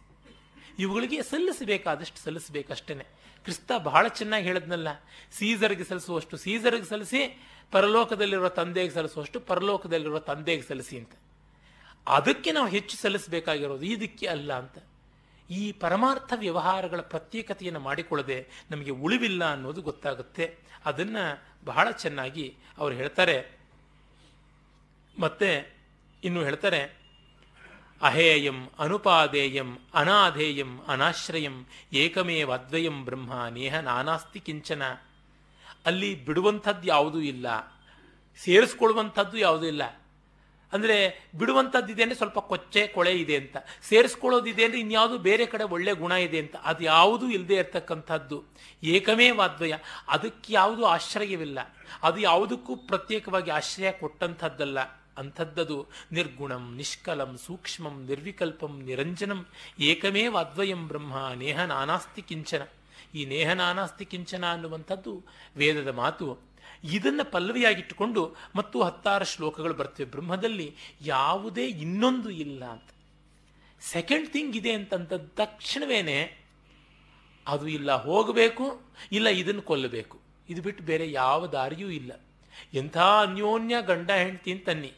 Speaker 1: ಇವುಗಳಿಗೆ ಸಲ್ಲಿಸಬೇಕಾದಷ್ಟು ಸಲ್ಲಿಸಬೇಕಷ್ಟೇ ಕ್ರಿಸ್ತ ಬಹಳ ಚೆನ್ನಾಗಿ ಹೇಳಿದ್ನಲ್ಲ, ಸೀಸರ್ಗೆ ಸಲ್ಲಿಸುವಷ್ಟು ಸೀಸರ್ಗೆ ಸಲ್ಲಿಸಿ, ಪರಲೋಕದಲ್ಲಿರುವ ತಂದೆಗೆ ಸಲ್ಲಿಸುವಷ್ಟು ಪರಲೋಕದಲ್ಲಿರುವ ತಂದೆಗೆ ಸಲ್ಲಿಸಿ ಅಂತ. ಅದಕ್ಕೆ ನಾವು ಹೆಚ್ಚು ಸಲ್ಲಿಸಬೇಕಾಗಿರೋದು ಇದಕ್ಕೆ ಅಲ್ಲ ಅಂತ. ಈ ಪರಮಾರ್ಥ ವ್ಯವಹಾರಗಳ ಪ್ರತ್ಯೇಕತೆಯನ್ನು ಮಾಡಿಕೊಳ್ಳದೆ ನಮಗೆ ಉಳಿವಿಲ್ಲ ಅನ್ನೋದು ಗೊತ್ತಾಗುತ್ತೆ. ಅದನ್ನು ಬಹಳ ಚೆನ್ನಾಗಿ ಅವರು ಹೇಳ್ತಾರೆ. ಮತ್ತೆ ಇನ್ನು ಹೇಳ್ತಾರೆ ಅಹೇಯಂ ಅನುಪಾದೇಯಂ ಅನಾಧೇಯಂ ಅನಾಶ್ರಯಂ ಏಕಮೇ ಅದ್ವಯಂ ಬ್ರಹ್ಮ ನೇಹ ನಾನಾಸ್ತಿ ಕಿಂಚನ ಅಲ್ಲಿ ಬಿಡುವಂಥದ್ದು ಯಾವುದೂ ಇಲ್ಲ. ಸೇರಿಸ್ಕೊಳ್ಳುವಂಥದ್ದು ಯಾವುದೂ ಇಲ್ಲ. ಅಂದರೆ ಬಿಡುವಂಥದ್ದು ಇದೆ ಅಂದರೆ ಸ್ವಲ್ಪ ಕೊಚ್ಚೆ, ಕೊಳೆ ಇದೆ ಅಂತ. ಸೇರಿಸ್ಕೊಳ್ಳೋದಿದೆ ಅಂದರೆ ಇನ್ಯಾವುದು ಬೇರೆ ಕಡೆ ಒಳ್ಳೆ ಗುಣ ಇದೆ ಅಂತ. ಅದು ಯಾವುದೂ ಇಲ್ಲದೆ ಇರತಕ್ಕಂಥದ್ದು. ಏಕಮೇ ವಾದ್ವಯ ಅದಕ್ಕೆ ಯಾವುದು ಆಶ್ರಯವಿಲ್ಲ. ಅದು ಯಾವುದಕ್ಕೂ ಪ್ರತ್ಯೇಕವಾಗಿ ಆಶ್ರಯ ಕೊಟ್ಟಂಥದ್ದಲ್ಲ. ಅಂಥದ್ದದು ನಿರ್ಗುಣಂ, ನಿಷ್ಕಲಂ, ಸೂಕ್ಷ್ಮಂ, ನಿರ್ವಿಕಲ್ಪಂ, ನಿರಂಜನಂ ಏಕಮೇ ಅದ್ವಯಂ ಬ್ರಹ್ಮ, ನೇಹ ನಾನಾಸ್ತಿ ಕಿಂಚನ. ಈ ನೇಹ ನಾನಾಸ್ತಿ ಕಿಂಚನ ಅನ್ನುವಂಥದ್ದು ವೇದದ ಮಾತು. ಇದನ್ನು ಪಲ್ಲವಿಯಾಗಿಟ್ಟುಕೊಂಡು ಮತ್ತು ಹತ್ತಾರು ಶ್ಲೋಕಗಳು ಬರ್ತವೆ. ಬ್ರಹ್ಮದಲ್ಲಿ ಯಾವುದೇ ಇನ್ನೊಂದು ಇಲ್ಲ ಅಂತ. ಸೆಕೆಂಡ್ ಥಿಂಗ್ ಇದೆ ಅಂತಂದ ತಕ್ಷಣವೇನೆ ಅದು ಇಲ್ಲ, ಹೋಗಬೇಕು, ಇಲ್ಲ ಇದನ್ನು ಕೊಲ್ಲಬೇಕು. ಇದು ಬಿಟ್ಟು ಬೇರೆ ಯಾವ ದಾರಿಯೂ ಇಲ್ಲ. ಎಂಥ ಅನ್ಯೋನ್ಯ ಗಂಡ ಹೆಂಡತಿ ಅಂತನ್ನಿ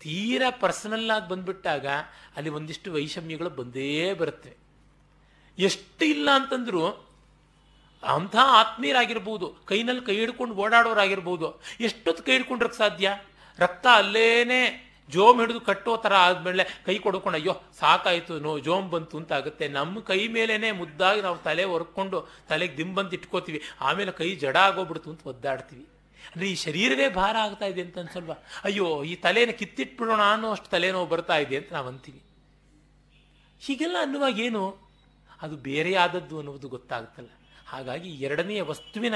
Speaker 1: ತೀರಾ ಪರ್ಸನಲ್ ಆಗಿ ಬಂದ್ಬಿಟ್ಟಾಗ ಅಲ್ಲಿ ಒಂದಿಷ್ಟು ವೈಷಮ್ಯಗಳು ಬಂದೇ ಬರುತ್ತೆ. ಎಷ್ಟು ಇಲ್ಲ ಅಂತಂದ್ರು ಅಂಥ ಆತ್ಮೀಯರಾಗಿರ್ಬೋದು, ಕೈನಲ್ಲಿ ಕೈ ಹಿಡ್ಕೊಂಡು ಓಡಾಡೋರಾಗಿರ್ಬೋದು, ಎಷ್ಟೊತ್ತು ಕೈ ಹಿಡ್ಕೊಂಡ್ರಕ್ಕೆ ಸಾಧ್ಯ? ರಕ್ತ ಅಲ್ಲೇನೆ ಜೋಮ್ ಹಿಡಿದು ಕಟ್ಟೋ ಥರ ಆದಮೇಲೆ ಕೈ ಕೊಡ್ಕೊಂಡು, ಅಯ್ಯೋ, ಸಾಕಾಯಿತು, ನೋ, ಜೋಮ್ ಬಂತು ಅಂತ ಆಗುತ್ತೆ ನಮ್ಮ ಕೈ ಮೇಲೇ ಮುದ್ದಾಗಿ ನಾವು ತಲೆ ಹೊರ್ಕೊಂಡು ತಲೆಗೆ ದಿಂಬಂತ ಇಟ್ಕೋತೀವಿ. ಆಮೇಲೆ ಕೈ ಜಡ ಆಗೋಗ್ಬಿಡ್ತು ಅಂತ ಒದ್ದಾಡ್ತೀವಿ. ಅಂದರೆ ಈ ಶರೀರವೇ ಭಾರ ಆಗ್ತಾ ಇದೆ ಅಂತ ಅನ್ಸಲ್ವಾ? ಅಯ್ಯೋ, ಈ ತಲೆನ ಕಿತ್ತಿಟ್ಬಿಡೋಣ ಅನ್ನೋ ಅಷ್ಟು ತಲೆನೋವು ಬರ್ತಾ ಇದೆ ಅಂತ ನಾವು ಅಂತೀವಿ. ಹೀಗೆಲ್ಲ ಅನ್ನುವಾಗ ಏನು? ಅದು ಬೇರೆ ಆದದ್ದು ಅನ್ನುವುದು ಗೊತ್ತಾಗುತ್ತಲ್ಲ ಹಾಗಾಗಿ ಎರಡನೆಯ ವಸ್ತುವಿನ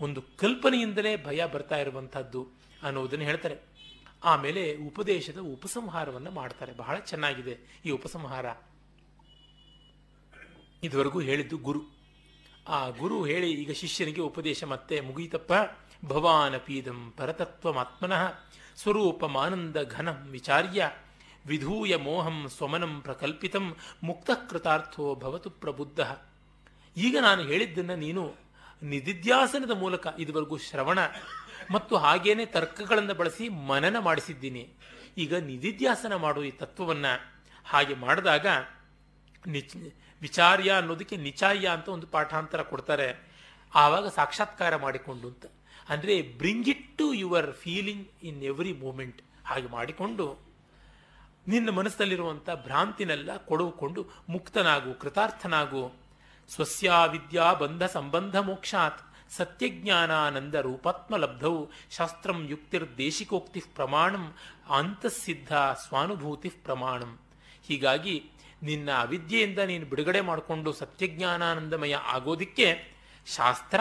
Speaker 1: ಒಂದು ಕಲ್ಪನೆಯಿಂದಲೇ ಭಯ ಬರ್ತಾ ಇರುವಂಥದ್ದು ಅನ್ನೋದನ್ನು ಹೇಳ್ತಾರೆ. ಆಮೇಲೆ ಉಪದೇಶದ ಉಪಸಂಹಾರವನ್ನು ಮಾಡ್ತಾರೆ. ಬಹಳ ಚೆನ್ನಾಗಿದೆ ಈ ಉಪಸಂಹಾರ. ಇದುವರೆಗೂ ಹೇಳಿದ್ದು ಗುರು. ಆ ಗುರು ಹೇಳಿ, ಈಗ ಶಿಷ್ಯನಿಗೆ ಉಪದೇಶ, ಮತ್ತೆ ಮುಗೀತಪ್ಪ. ಭವಾನಪೀದಂ ಪರತತ್ವಮಾತ್ಮನಃ ಸ್ವರೂಪಮಾನಂದ ಘನಂ ವಿಚಾರ್ಯ. ವಿಧೂಯ ಮೋಹಂ ಸ್ವಮನಂ ಪ್ರಕಲ್ಪಿತಂ ಮುಕ್ತಕೃತಾರ್ಥೋ ಭವತು ಪ್ರಬುದ್ಧ. ಈಗ ನಾನು ಹೇಳಿದ್ದನ್ನು ನೀನು ನಿಧಿಧ್ಯಾಸನದ ಮೂಲಕ ಇದುವರೆಗೂ ಶ್ರವಣ ಮತ್ತು ಹಾಗೇನೆ ತರ್ಕಗಳನ್ನು ಬಳಸಿ ಮನನ ಮಾಡಿಸಿದ್ದೀನಿ. ಈಗ ನಿಧಿಧ್ಯಾಸನ ಮಾಡು ಈ ತತ್ವವನ್ನು ಹಾಗೆ ಮಾಡಿದಾಗ ನಿಚ್ ವಿಚಾರ್ಯ ಅನ್ನೋದಕ್ಕೆ ನಿಚಾರ್ಯ ಅಂತ ಒಂದು ಪಾಠಾಂತರ ಕೊಡ್ತಾರೆ. ಆವಾಗ ಸಾಕ್ಷಾತ್ಕಾರ ಮಾಡಿಕೊಂಡು ಅಂತ. ಅಂದರೆ bring it to your feeling in every moment ಹಾಗೆ ಮಾಡಿಕೊಂಡು ನಿನ್ನ ಮನಸ್ಸಲ್ಲಿರುವಂಥ ಭ್ರಾಂತಿನೆಲ್ಲ ಕೊಡುವುಕೊಂಡು ಮುಕ್ತನಾಗು, ಕೃತಾರ್ಥನಾಗು. ಸ್ವಸ್ಯಾ ವಿದ್ಯಾ ಬಂಧ ಸಂಬಂಧ ಮೋಕ್ಷಾತ್ ಸತ್ಯಜ್ಞಾನಾನಂದ ರೂಪಾತ್ಮಲಬ್ಧೌ ಶಾಸ್ತ್ರಂ ಯುಕ್ತಿರ್ದೇಶಿಕೋಕ್ತಿ ಪ್ರಮಾಣಂ ಅಂತಃಸಿದ್ಧ ಸ್ವಾನುಭೂತಿ ಪ್ರಮಾಣಂ. ಹೀಗಾಗಿ ನಿನ್ನ ಅವಿದ್ಯೆಯಿಂದ ನೀನು ಬಿಡುಗಡೆ ಮಾಡಿಕೊಂಡು ಸತ್ಯಜ್ಞಾನಾನಂದಮಯ ಆಗೋದಿಕ್ಕೆ ಶಾಸ್ತ್ರ,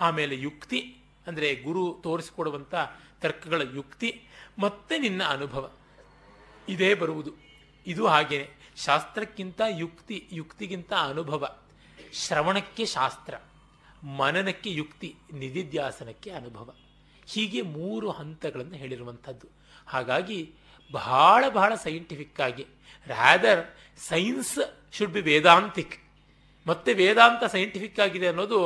Speaker 1: ಆಮೇಲೆ ಯುಕ್ತಿ, ಅಂದರೆ ಗುರು ತೋರಿಸಿಕೊಡುವಂಥ ತರ್ಕಗಳ ಯುಕ್ತಿ, ಮತ್ತೆ ನಿನ್ನ ಅನುಭವ. ಇದೇ ಬರುವುದು. ಇದು ಹಾಗೇನೆ. ಶಾಸ್ತ್ರಕ್ಕಿಂತ ಯುಕ್ತಿ, ಯುಕ್ತಿಗಿಂತ ಅನುಭವ. ಶ್ರವಣಕ್ಕೆ ಶಾಸ್ತ್ರ, ಮನನಕ್ಕೆ ಯುಕ್ತಿ, ನಿಧಿಧ್ಯಾಸನಕ್ಕೆ ಅನುಭವ. ಹೀಗೆ ಮೂರು ಹಂತಗಳನ್ನು ಹೇಳಿರುವಂಥದ್ದು. ಹಾಗಾಗಿ ಬಹಳ ಬಹಳ ಸೈಂಟಿಫಿಕ್ ಆಗಿ rather science should be Vedantic ಮತ್ತೆ ವೇದಾಂತ ಸೈಂಟಿಫಿಕ್ ಆಗಿದೆ ಅನ್ನೋದು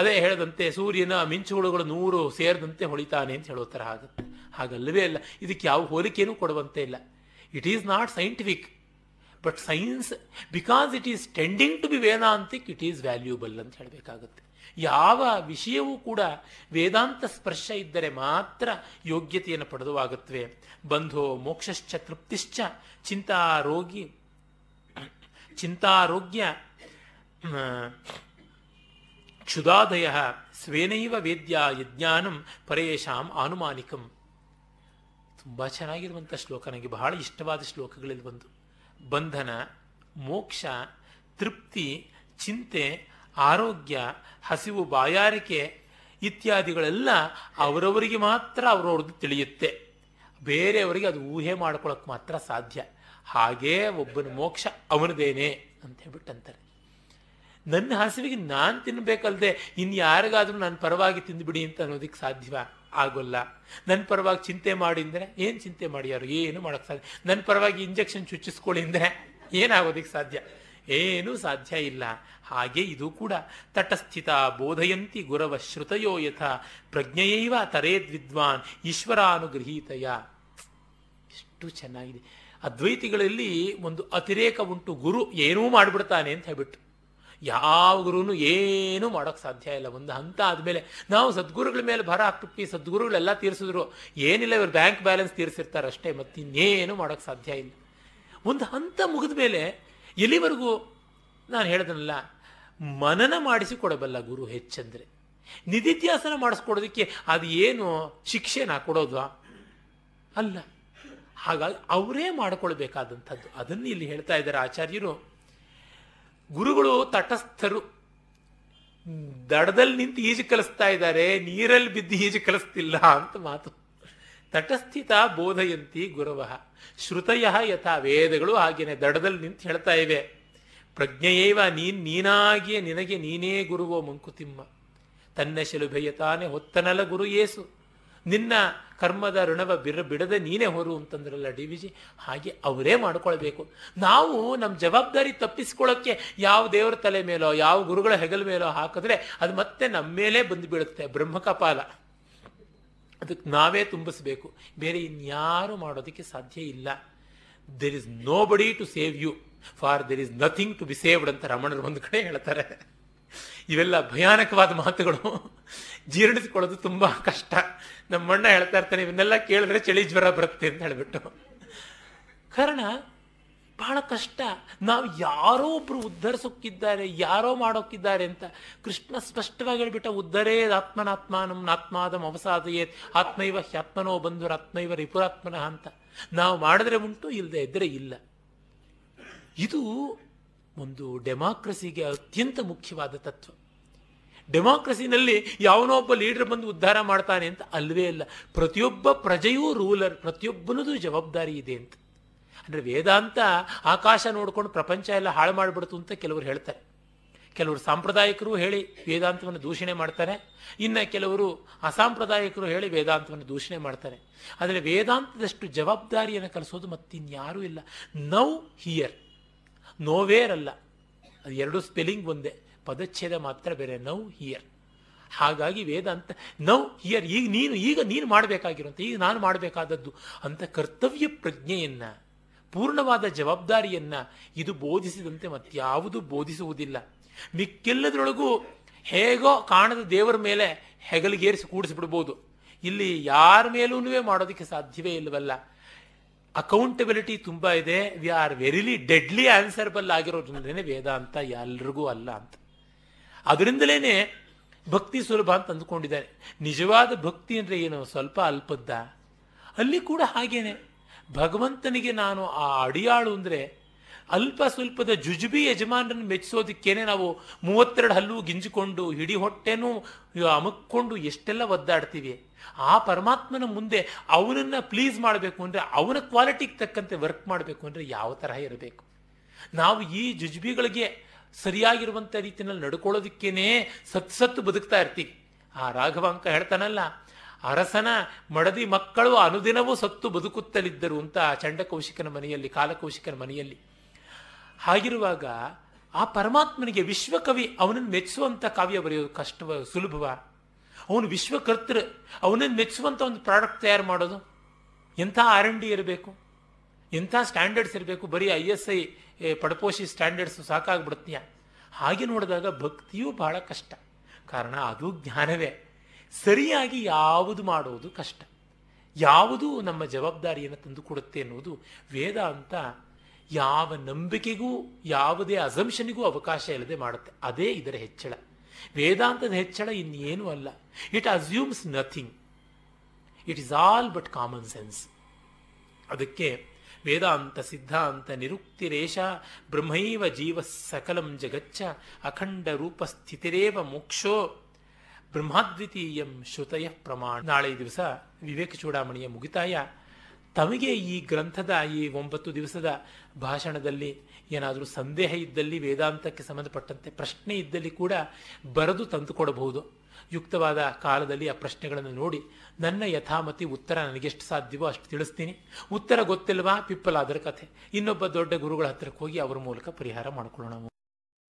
Speaker 1: ಅದೇ ಹೇಳದಂತೆ ಸೂರ್ಯನ ಮಿಂಚುಹುಳುಗಳು ನೂರು ಸೇರಿದಂತೆ ಹೊಳಿತಾನೆ ಅಂತ ಹೇಳೋ ಥರ ಆಗುತ್ತೆ. ಹಾಗಲ್ಲವೇ ಅಲ್ಲ, ಇದಕ್ಕೆ ಯಾವ ಹೋಲಿಕೆಯೂ ಕೊಡುವಂತೆ ಇಲ್ಲ. It is not scientific but science because it is tending to be Vedantic it is valuable ಅಂತ ಹೇಳಬೇಕಾಗುತ್ತೆ. ಯಾವ ವಿಷಯವೂ ಕೂಡ ವೇದಾಂತ ಸ್ಪರ್ಶ ಇದ್ದರೆ ಮಾತ್ರ ಯೋಗ್ಯತೆಯನ್ನು ಪಡೆದುವಾಗುತ್ತವೆ. ಬಂಧೋ ಮೋಕ್ಷಶ್ಚ ತೃಪ್ತಿಶ್ಚ ಚಿಂತಾರೋಗಿ ಚಿಂತಾರೋಗ್ಯ ಕ್ಷುದಾದಯ ಸ್ವೇನೈವ ವೇದ್ಯ ಯಜ್ಞಾನಂ ಪರೇಶಾಂ ಆನುಮಾನಿಕಂ. ತುಂಬ ಚೆನ್ನಾಗಿರುವಂಥ ಶ್ಲೋಕ. ನನಗೆ ಬಹಳ ಇಷ್ಟವಾದ ಶ್ಲೋಕಗಳಲ್ಲಿ ಬಂದು ಬಂಧನ, ಮೋಕ್ಷ, ತೃಪ್ತಿ, ಚಿಂತೆ ಆರೋಗ್ಯ, ಹಸಿವು, ಬಾಯಾರಿಕೆ ಇತ್ಯಾದಿಗಳೆಲ್ಲ ಅವರವರಿಗೆ ಮಾತ್ರ ಅವರವ್ರದ್ದು ತಿಳಿಯುತ್ತೆ. ಬೇರೆಯವರಿಗೆ ಅದು ಊಹೆ ಮಾಡ್ಕೊಳಕ್ಕೆ ಮಾತ್ರ ಸಾಧ್ಯ. ಹಾಗೇ ಒಬ್ಬನ ಮೋಕ್ಷ ಅವನದೇನೆ ಅಂತ ಹೇಳ್ಬಿಟ್ಟು ಅಂತಾರೆ ನನ್ನ ಹಸಿವಿಗೆ ನಾನು ತಿನ್ನಬೇಕಲ್ದೆ ಇನ್ನು ಯಾರಿಗಾದ್ರೂ ನನ್ನ ಪರವಾಗಿ ತಿಂದುಬಿಡಿ ಅಂತ ಅನ್ನೋದಕ್ಕೆ ಸಾಧ್ಯವ ಆಗೋಲ್ಲ. ನನ್ನ ಪರವಾಗಿ ಚಿಂತೆ ಮಾಡಿ ಅಂದರೆ ಏನು ಚಿಂತೆ ಮಾಡಿ ಯಾರು? ಏನು ಮಾಡೋಕ್ಕೆ ಸಾಧ್ಯ? ನನ್ನ ಪರವಾಗಿ ಇಂಜೆಕ್ಷನ್ ಚುಚ್ಚಿಸ್ಕೊಳ್ಳಿ ಅಂದರೆ ಏನಾಗೋದಕ್ಕೆ ಸಾಧ್ಯ? ಏನೂ ಸಾಧ್ಯ ಇಲ್ಲ. ಹಾಗೆ ಇದು ಕೂಡ ತಟಸ್ಥಿತ ಬೋಧಯಂತಿ ಗುರವ ಶ್ರುತಯೋ ಯಥ ಪ್ರಜ್ಞೆಯೈವ ತರೇದ್ ವಿದ್ವಾನ್ ಈಶ್ವರಾನುಗೃಹೀತಯ. ಎಷ್ಟು ಚೆನ್ನಾಗಿದೆ. ಅದ್ವೈತಿಗಳಲ್ಲಿ ಒಂದು ಅತಿರೇಕ ಉಂಟು. ಗುರು ಏನೂ ಮಾಡಿಬಿಡ್ತಾನೆ ಅಂತ ಹೇಳ್ಬಿಟ್ಟು. ಯಾವ ಗುರುನು ಏನೂ ಮಾಡೋಕ್ಕೆ ಸಾಧ್ಯ ಇಲ್ಲ. ಒಂದು ಹಂತ ಆದಮೇಲೆ ನಾವು ಸದ್ಗುರುಗಳ ಮೇಲೆ ಭಾರ ಹಾಕ್ಬಿಟ್ಟು ಸದ್ಗುರುಗಳೆಲ್ಲ ತೀರಿಸಿದ್ರು. ಏನಿಲ್ಲ, ಇವರು ಬ್ಯಾಂಕ್ ಬ್ಯಾಲೆನ್ಸ್ ತೀರಿಸಿರ್ತಾರೆ ಅಷ್ಟೇ. ಮತ್ತೆ ಇನ್ನೇನು ಮಾಡೋಕ್ಕೆ ಸಾಧ್ಯ ಇಲ್ಲ. ಒಂದು ಹಂತ ಮುಗಿದ ಮೇಲೆ ಎಲ್ಲಿವರೆಗೂ ನಾನು ಹೇಳ್ದನಲ್ಲ, ಮನನ ಮಾಡಿಸಿಕೊಡಬಲ್ಲ ಗುರು ಹೆಚ್ಚಂದರೆ. ನಿಧಿತ್ಯಾಸನ ಮಾಡಿಸ್ಕೊಡೋದಕ್ಕೆ ಅದು ಏನು ಶಿಕ್ಷೆನ ಕೊಡೋದು? ಅಲ್ಲ. ಹಾಗಾಗಿ ಅವರೇ ಮಾಡಿಕೊಳ್ಬೇಕಾದಂಥದ್ದು. ಅದನ್ನು ಇಲ್ಲಿ ಹೇಳ್ತಾ ಇದ್ದಾರೆ ಆಚಾರ್ಯರು. ಗುರುಗಳು ತಟಸ್ಥರು. ದಡದಲ್ಲಿ ನಿಂತು ಈಜು ಕಲಿಸ್ತಾ ಇದ್ದಾರೆ, ನೀರಲ್ಲಿ ಬಿದ್ದು ಈಜು ಕಲಿಸ್ತಿಲ್ಲ ಅಂತ ಮಾತು. ತಟಸ್ಥಿತ ಬೋಧಯಂತಿ ಗುರವ. ಶ್ರುತಯ ಯಥಾ ವೇದಗಳು ಹಾಗೇನೆ ದಡದಲ್ಲಿ ನಿಂತು ಹೇಳ್ತಾ ಇವೆ. ಪ್ರಜ್ಞೆಯೇವ ನೀನ್ ನೀನಾಗಿಯೇ ನಿನಗೆ ನೀನೇ ಗುರುವೋ ಮಂಕುತಿಮ್ಮ. ತನ್ನ ಶಲುಭೆಯ ತಾನೇ ಹೊತ್ತನಲ ಗುರು ಏಸು. ನಿನ್ನ ಕರ್ಮದ ಋಣವ ಬಿರ ಬಿಡದೆ ನೀನೇ ಹೊರು ಅಂತಂದ್ರಲ್ಲ ಡಿ ವಿಜಿ ಹಾಗೆ ಅವರೇ ಮಾಡ್ಕೊಳ್ಬೇಕು. ನಾವು ನಮ್ಮ ಜವಾಬ್ದಾರಿ ತಪ್ಪಿಸ್ಕೊಳ್ಳೋಕ್ಕೆ ಯಾವ ದೇವರ ತಲೆ ಮೇಲೋ, ಯಾವ ಗುರುಗಳ ಹೆಗಲ ಮೇಲೋ ಹಾಕಿದ್ರೆ ಅದು ಮತ್ತೆ ನಮ್ಮ ಮೇಲೆ ಬಂದು ಬ್ರಹ್ಮಕಪಾಲ. ಅದಕ್ಕೆ ನಾವೇ ತುಂಬಿಸ್ಬೇಕು. ಬೇರೆ ಇನ್ಯಾರು ಮಾಡೋದಕ್ಕೆ ಸಾಧ್ಯ ಇಲ್ಲ. There is nobody to save you for there is nothing to be saved ಅಂತ ರಮಣರು ಒಂದು ಕಡೆ ಹೇಳ್ತಾರೆ. ಇವೆಲ್ಲ ಭಯಾನಕವಾದ ಮಾತುಗಳು. ಜೀರ್ಣಿಸ್ಕೊಳ್ಳೋದು ತುಂಬಾ ಕಷ್ಟ. ನಮ್ಮಣ್ಣ ಹೇಳ್ತಾ ಇರ್ತಾನೆ, ಇವನ್ನೆಲ್ಲ ಕೇಳಿದ್ರೆ ಚಳಿ ಜ್ವರ ಬರುತ್ತೆ ಅಂತ ಹೇಳ್ಬಿಟ್ಟು. ಕಾರಣ ಬಹಳ ಕಷ್ಟ. ನಾವು ಯಾರೋ ಒಬ್ರು ಉದ್ಧರಿಸೋಕ್ಕಿದ್ದಾರೆ, ಯಾರೋ ಮಾಡೋಕ್ಕಿದ್ದಾರೆ ಅಂತ ಕೃಷ್ಣ ಸ್ಪಷ್ಟವಾಗಿ ಹೇಳ್ಬಿಟ್ಟ, ಉದ್ಧರೇ ಆತ್ಮನಾತ್ಮಾನಂ ನಾತ್ಮಾದಂ ಅವಸಾದಯೇ ಆತ್ಮೈವ ಹ್ಯಾತ್ಮನೋ ಬಂಧುರ ಆತ್ಮೈವ ರಿಪುರಾತ್ಮನಃ ಅಂತ. ನಾವು ಮಾಡಿದ್ರೆ ಉಂಟು ಇಲ್ಲದೆ ಇದ್ರೆ ಇಲ್ಲ. ಇದು ಒಂದು ಡೆಮಾಕ್ರಸಿಗೆ ಅತ್ಯಂತ ಮುಖ್ಯವಾದ ತತ್ವ. ಡೆಮಾಕ್ರಸಿನಲ್ಲಿ ಯಾವನೋ ಒಬ್ಬ ಲೀಡರ್ ಬಂದು ಉದ್ಧಾರ ಮಾಡ್ತಾನೆ ಅಂತ ಅಲ್ವೇ ಅಲ್ಲ. ಪ್ರತಿಯೊಬ್ಬ ಪ್ರಜೆಯೂ ರೂಲರ್, ಪ್ರತಿಯೊಬ್ಬನದು ಜವಾಬ್ದಾರಿ ಇದೆ ಅಂತ. ಅಂದರೆ ವೇದಾಂತ ಆಕಾಶ ನೋಡಿಕೊಂಡು ಪ್ರಪಂಚ ಎಲ್ಲ ಹಾಳು ಮಾಡಿಬಿಡ್ತು ಅಂತ ಕೆಲವರು ಹೇಳ್ತಾರೆ. ಕೆಲವರು ಸಾಂಪ್ರದಾಯಿಕರು ಹೇಳಿ ವೇದಾಂತವನ್ನು ದೂಷಣೆ ಮಾಡ್ತಾರೆ. ಇನ್ನು ಕೆಲವರು ಅಸಾಂಪ್ರದಾಯಿಕರು ಹೇಳಿ ವೇದಾಂತವನ್ನು ದೂಷಣೆ ಮಾಡ್ತಾರೆ. ಆದರೆ ವೇದಾಂತದಷ್ಟು ಜವಾಬ್ದಾರಿಯನ್ನು ಕಲಿಸೋದು ಮತ್ತಿನ್ಯಾರೂ ಇಲ್ಲ. Now here. ನೋವೇರ್ ಅಲ್ಲ. ಅದು ಎರಡು ಸ್ಪೆಲ್ಲಿಂಗ್ ಒಂದೇ. ಪದಚ್ಛೇದ ಮಾತ್ರ ಬೇರೆ, ನೌ ಹಿಯರ್. ಹಾಗಾಗಿ ವೇದಾಂತ ನೌ ಹಿಯರ್, ಈಗ ನೀನು ಈಗ ನೀನು ಮಾಡಬೇಕಾಗಿರುವಂಥ ಈಗ ನಾನು ಮಾಡಬೇಕಾದದ್ದು ಅಂತ ಕರ್ತವ್ಯ ಪ್ರಜ್ಞೆಯನ್ನ ಪೂರ್ಣವಾದ ಜವಾಬ್ದಾರಿಯನ್ನು ಇದು ಬೋಧಿಸಿದಂತೆ ಮತ್ಯಾವುದು ಬೋಧಿಸುವುದಿಲ್ಲ. ಮಿಕ್ಕೆಲ್ಲದರೊಳಗೂ ಹೇಗೋ ಕಾಣದ ದೇವರ ಮೇಲೆ ಹೆಗಲಿಗೇರಿಸಿ ಕೂಡಿಸ್ಬಿಡ್ಬೋದು. ಇಲ್ಲಿ ಯಾರ ಮೇಲೂ ಮಾಡೋದಕ್ಕೆ ಸಾಧ್ಯವೇ ಇಲ್ಲವಲ್ಲ. ಅಕೌಂಟಬಿಲಿಟಿ ತುಂಬ ಇದೆ. We are verily deadly answerable ಆಗಿರೋದ್ರಿಂದಲೇ ವೇದಾಂತ ಎಲ್ರಿಗೂ ಅಲ್ಲ ಅಂತ. ಅದರಿಂದಲೇ ಭಕ್ತಿ ಸುಲಭ ಅಂತ ಅಂದ್ಕೊಂಡಿದ್ದಾರೆ. ನಿಜವಾದ ಭಕ್ತಿ ಅಂದರೆ ಏನು? ಸ್ವಲ್ಪ ಅಲ್ಪದ್ದ. ಅಲ್ಲಿ ಕೂಡ ಹಾಗೇನೆ. ಭಗವಂತನಿಗೆ ನಾನು ಆ ಅಡಿಯಾಳು ಅಂದರೆ ಅಲ್ಪ ಸ್ವಲ್ಪದ ಜುಜುಬಿ ಯಜಮಾನರನ್ನು ಮೆಚ್ಚಿಸೋದಕ್ಕೇನೆ ನಾವು ಮೂವತ್ತೆರಡು ಹಲ್ಲು ಗಿಂಜಿಕೊಂಡು, ಹಿಡಿ ಹೊಟ್ಟೆನೂ ಅಮುಕ್ಕೊಂಡು ಎಷ್ಟೆಲ್ಲ ಒದ್ದಾಡ್ತೀವಿ. ಆ ಪರಮಾತ್ಮನ ಮುಂದೆ ಅವನನ್ನು ಪ್ಲೀಸ್ ಮಾಡಬೇಕು ಅಂದರೆ, ಅವನ ಕ್ವಾಲಿಟಿಗೆ ತಕ್ಕಂತೆ ವರ್ಕ್ ಮಾಡಬೇಕು ಅಂದರೆ ಯಾವ ತರಹ ಇರಬೇಕು. ನಾವು ಈ ಜುಜುಬಿಗಳಿಗೆ ಸರಿಯಾಗಿರುವಂಥ ರೀತಿಯಲ್ಲಿ ನಡ್ಕೊಳ್ಳೋದಕ್ಕೇನೆ ಸತ್ಸತ್ತು ಬದುಕ್ತಾ ಇರ್ತೀವಿ. ಆ ರಾಘವಾಂಕ ಹೇಳ್ತಾನಲ್ಲ ಅರಸನ ಮಡದಿ ಮಕ್ಕಳು ಅನುದಿನವೂ ಸತ್ತು ಬದುಕುತ್ತಲಿದ್ದರು ಅಂತ ಚಂಡಕೌಶಿಕನ ಮನೆಯಲ್ಲಿ, ಕಾಲಕೌಶಿಕನ ಮನೆಯಲ್ಲಿ. ಹಾಗಿರುವಾಗ ಆ ಪರಮಾತ್ಮನಿಗೆ ವಿಶ್ವಕವಿ ಅವನನ್ನು ಮೆಚ್ಚುವಂಥ ಕಾವ್ಯ ಬರೆಯೋದು ಕಷ್ಟವ ಸುಲಭವ? ಅವನು ವಿಶ್ವಕರ್ತೃ, ಅವನನ್ನು ಮೆಚ್ಚುವಂಥ ಒಂದು ಪ್ರಾಡಕ್ಟ್ ತಯಾರು ಮಾಡೋದು? ಎಂಥ ಆರ್ ಎನ್ ಡಿ ಇರಬೇಕು? ಎಂಥ ಸ್ಟ್ಯಾಂಡರ್ಡ್ಸ್ ಇರಬೇಕು? ಬರೀ ಐ ಎಸ್ ಐ ಪಡಪೋಷಿ ಸ್ಟ್ಯಾಂಡರ್ಡ್ಸ್ ಸಾಕಾಗ್ಬಿಡ್ತೀಯ ಹಾಗೆ ನೋಡಿದಾಗ ಭಕ್ತಿಯೂ ಬಹಳ ಕಷ್ಟ. ಕಾರಣ ಅದು ಜ್ಞಾನವೇ. ಸರಿಯಾಗಿ ಯಾವುದು ಮಾಡುವುದು ಕಷ್ಟ. ಯಾವುದು ನಮ್ಮ ಜವಾಬ್ದಾರಿಯನ್ನು ತಂದುಕೊಡುತ್ತೆ ಅನ್ನೋದು ವೇದ ಅಂತ ಯಾವ ನಂಬಿಕೆಗೂ, ಯಾವುದೇ ಅಸಂಶನಿಗೂ ಅವಕಾಶ ಇಲ್ಲದೆ ಮಾಡುತ್ತೆ. ಅದೇ ಇದರ ಹೆಚ್ಚಳ. ವೇದಾಂತದ ಹೆಚ್ಚಳ ಇನ್ನೇನೂ ಅಲ್ಲ. It assumes nothing it is all but common sense ಅದಕ್ಕೆ ವೇದಾಂತ ಸಿದ್ಧಾಂತ ನಿರುಕ್ತಿರೇಷ ಬ್ರಹ್ಮೈವ ಜೀವ ಸಕಲಂ ಜಗಚ್ಚ ಅಖಂಡ ರೂಪ ಸ್ಥಿತಿರೇವ ಮೋಕ್ಷೋ ಬ್ರಹ್ಮಾದ್ವಿತೀಯಂ ಶ್ರುತಯ ಪ್ರಮಾಣ. ನಾಳೆ ದಿವಸ ವಿವೇಕ ಚೂಡಾಮಣಿಯ ಮುಗಿತಾಯ. ತಮಗೆ ಈ ಗ್ರಂಥದ ಈ ಒಂಬತ್ತು ದಿವಸದ ಭಾಷಣದಲ್ಲಿ ಏನಾದರೂ ಸಂದೇಹ ಇದ್ದಲ್ಲಿ, ವೇದಾಂತಕ್ಕೆ ಸಂಬಂಧಪಟ್ಟಂತೆ ಪ್ರಶ್ನೆ ಇದ್ದಲ್ಲಿ ಕೂಡ ಬರೆದು ತಂದುಕೊಡಬಹುದು. ಯುಕ್ತವಾದ ಕಾಲದಲ್ಲಿ ಆ ಪ್ರಶ್ನೆಗಳನ್ನು ನೋಡಿ ನನ್ನ ಯಥಾಮತಿ ಉತ್ತರ ನನಗೆಷ್ಟು ಸಾಧ್ಯವೋ ಅಷ್ಟು ತಿಳಿಸ್ತೀನಿ. ಉತ್ತರ ಗೊತ್ತಿಲ್ವಾ ಪಿಪ್ಪಲಾದರ ಕಥೆ. ಇನ್ನೊಬ್ಬ ದೊಡ್ಡ ಗುರುಗಳ ಹತ್ತಿರಕ್ಕೆ ಹೋಗಿ ಅವರ ಮೂಲಕ ಪರಿಹಾರ ಮಾಡಿಕೊಳ್ಳೋಣ.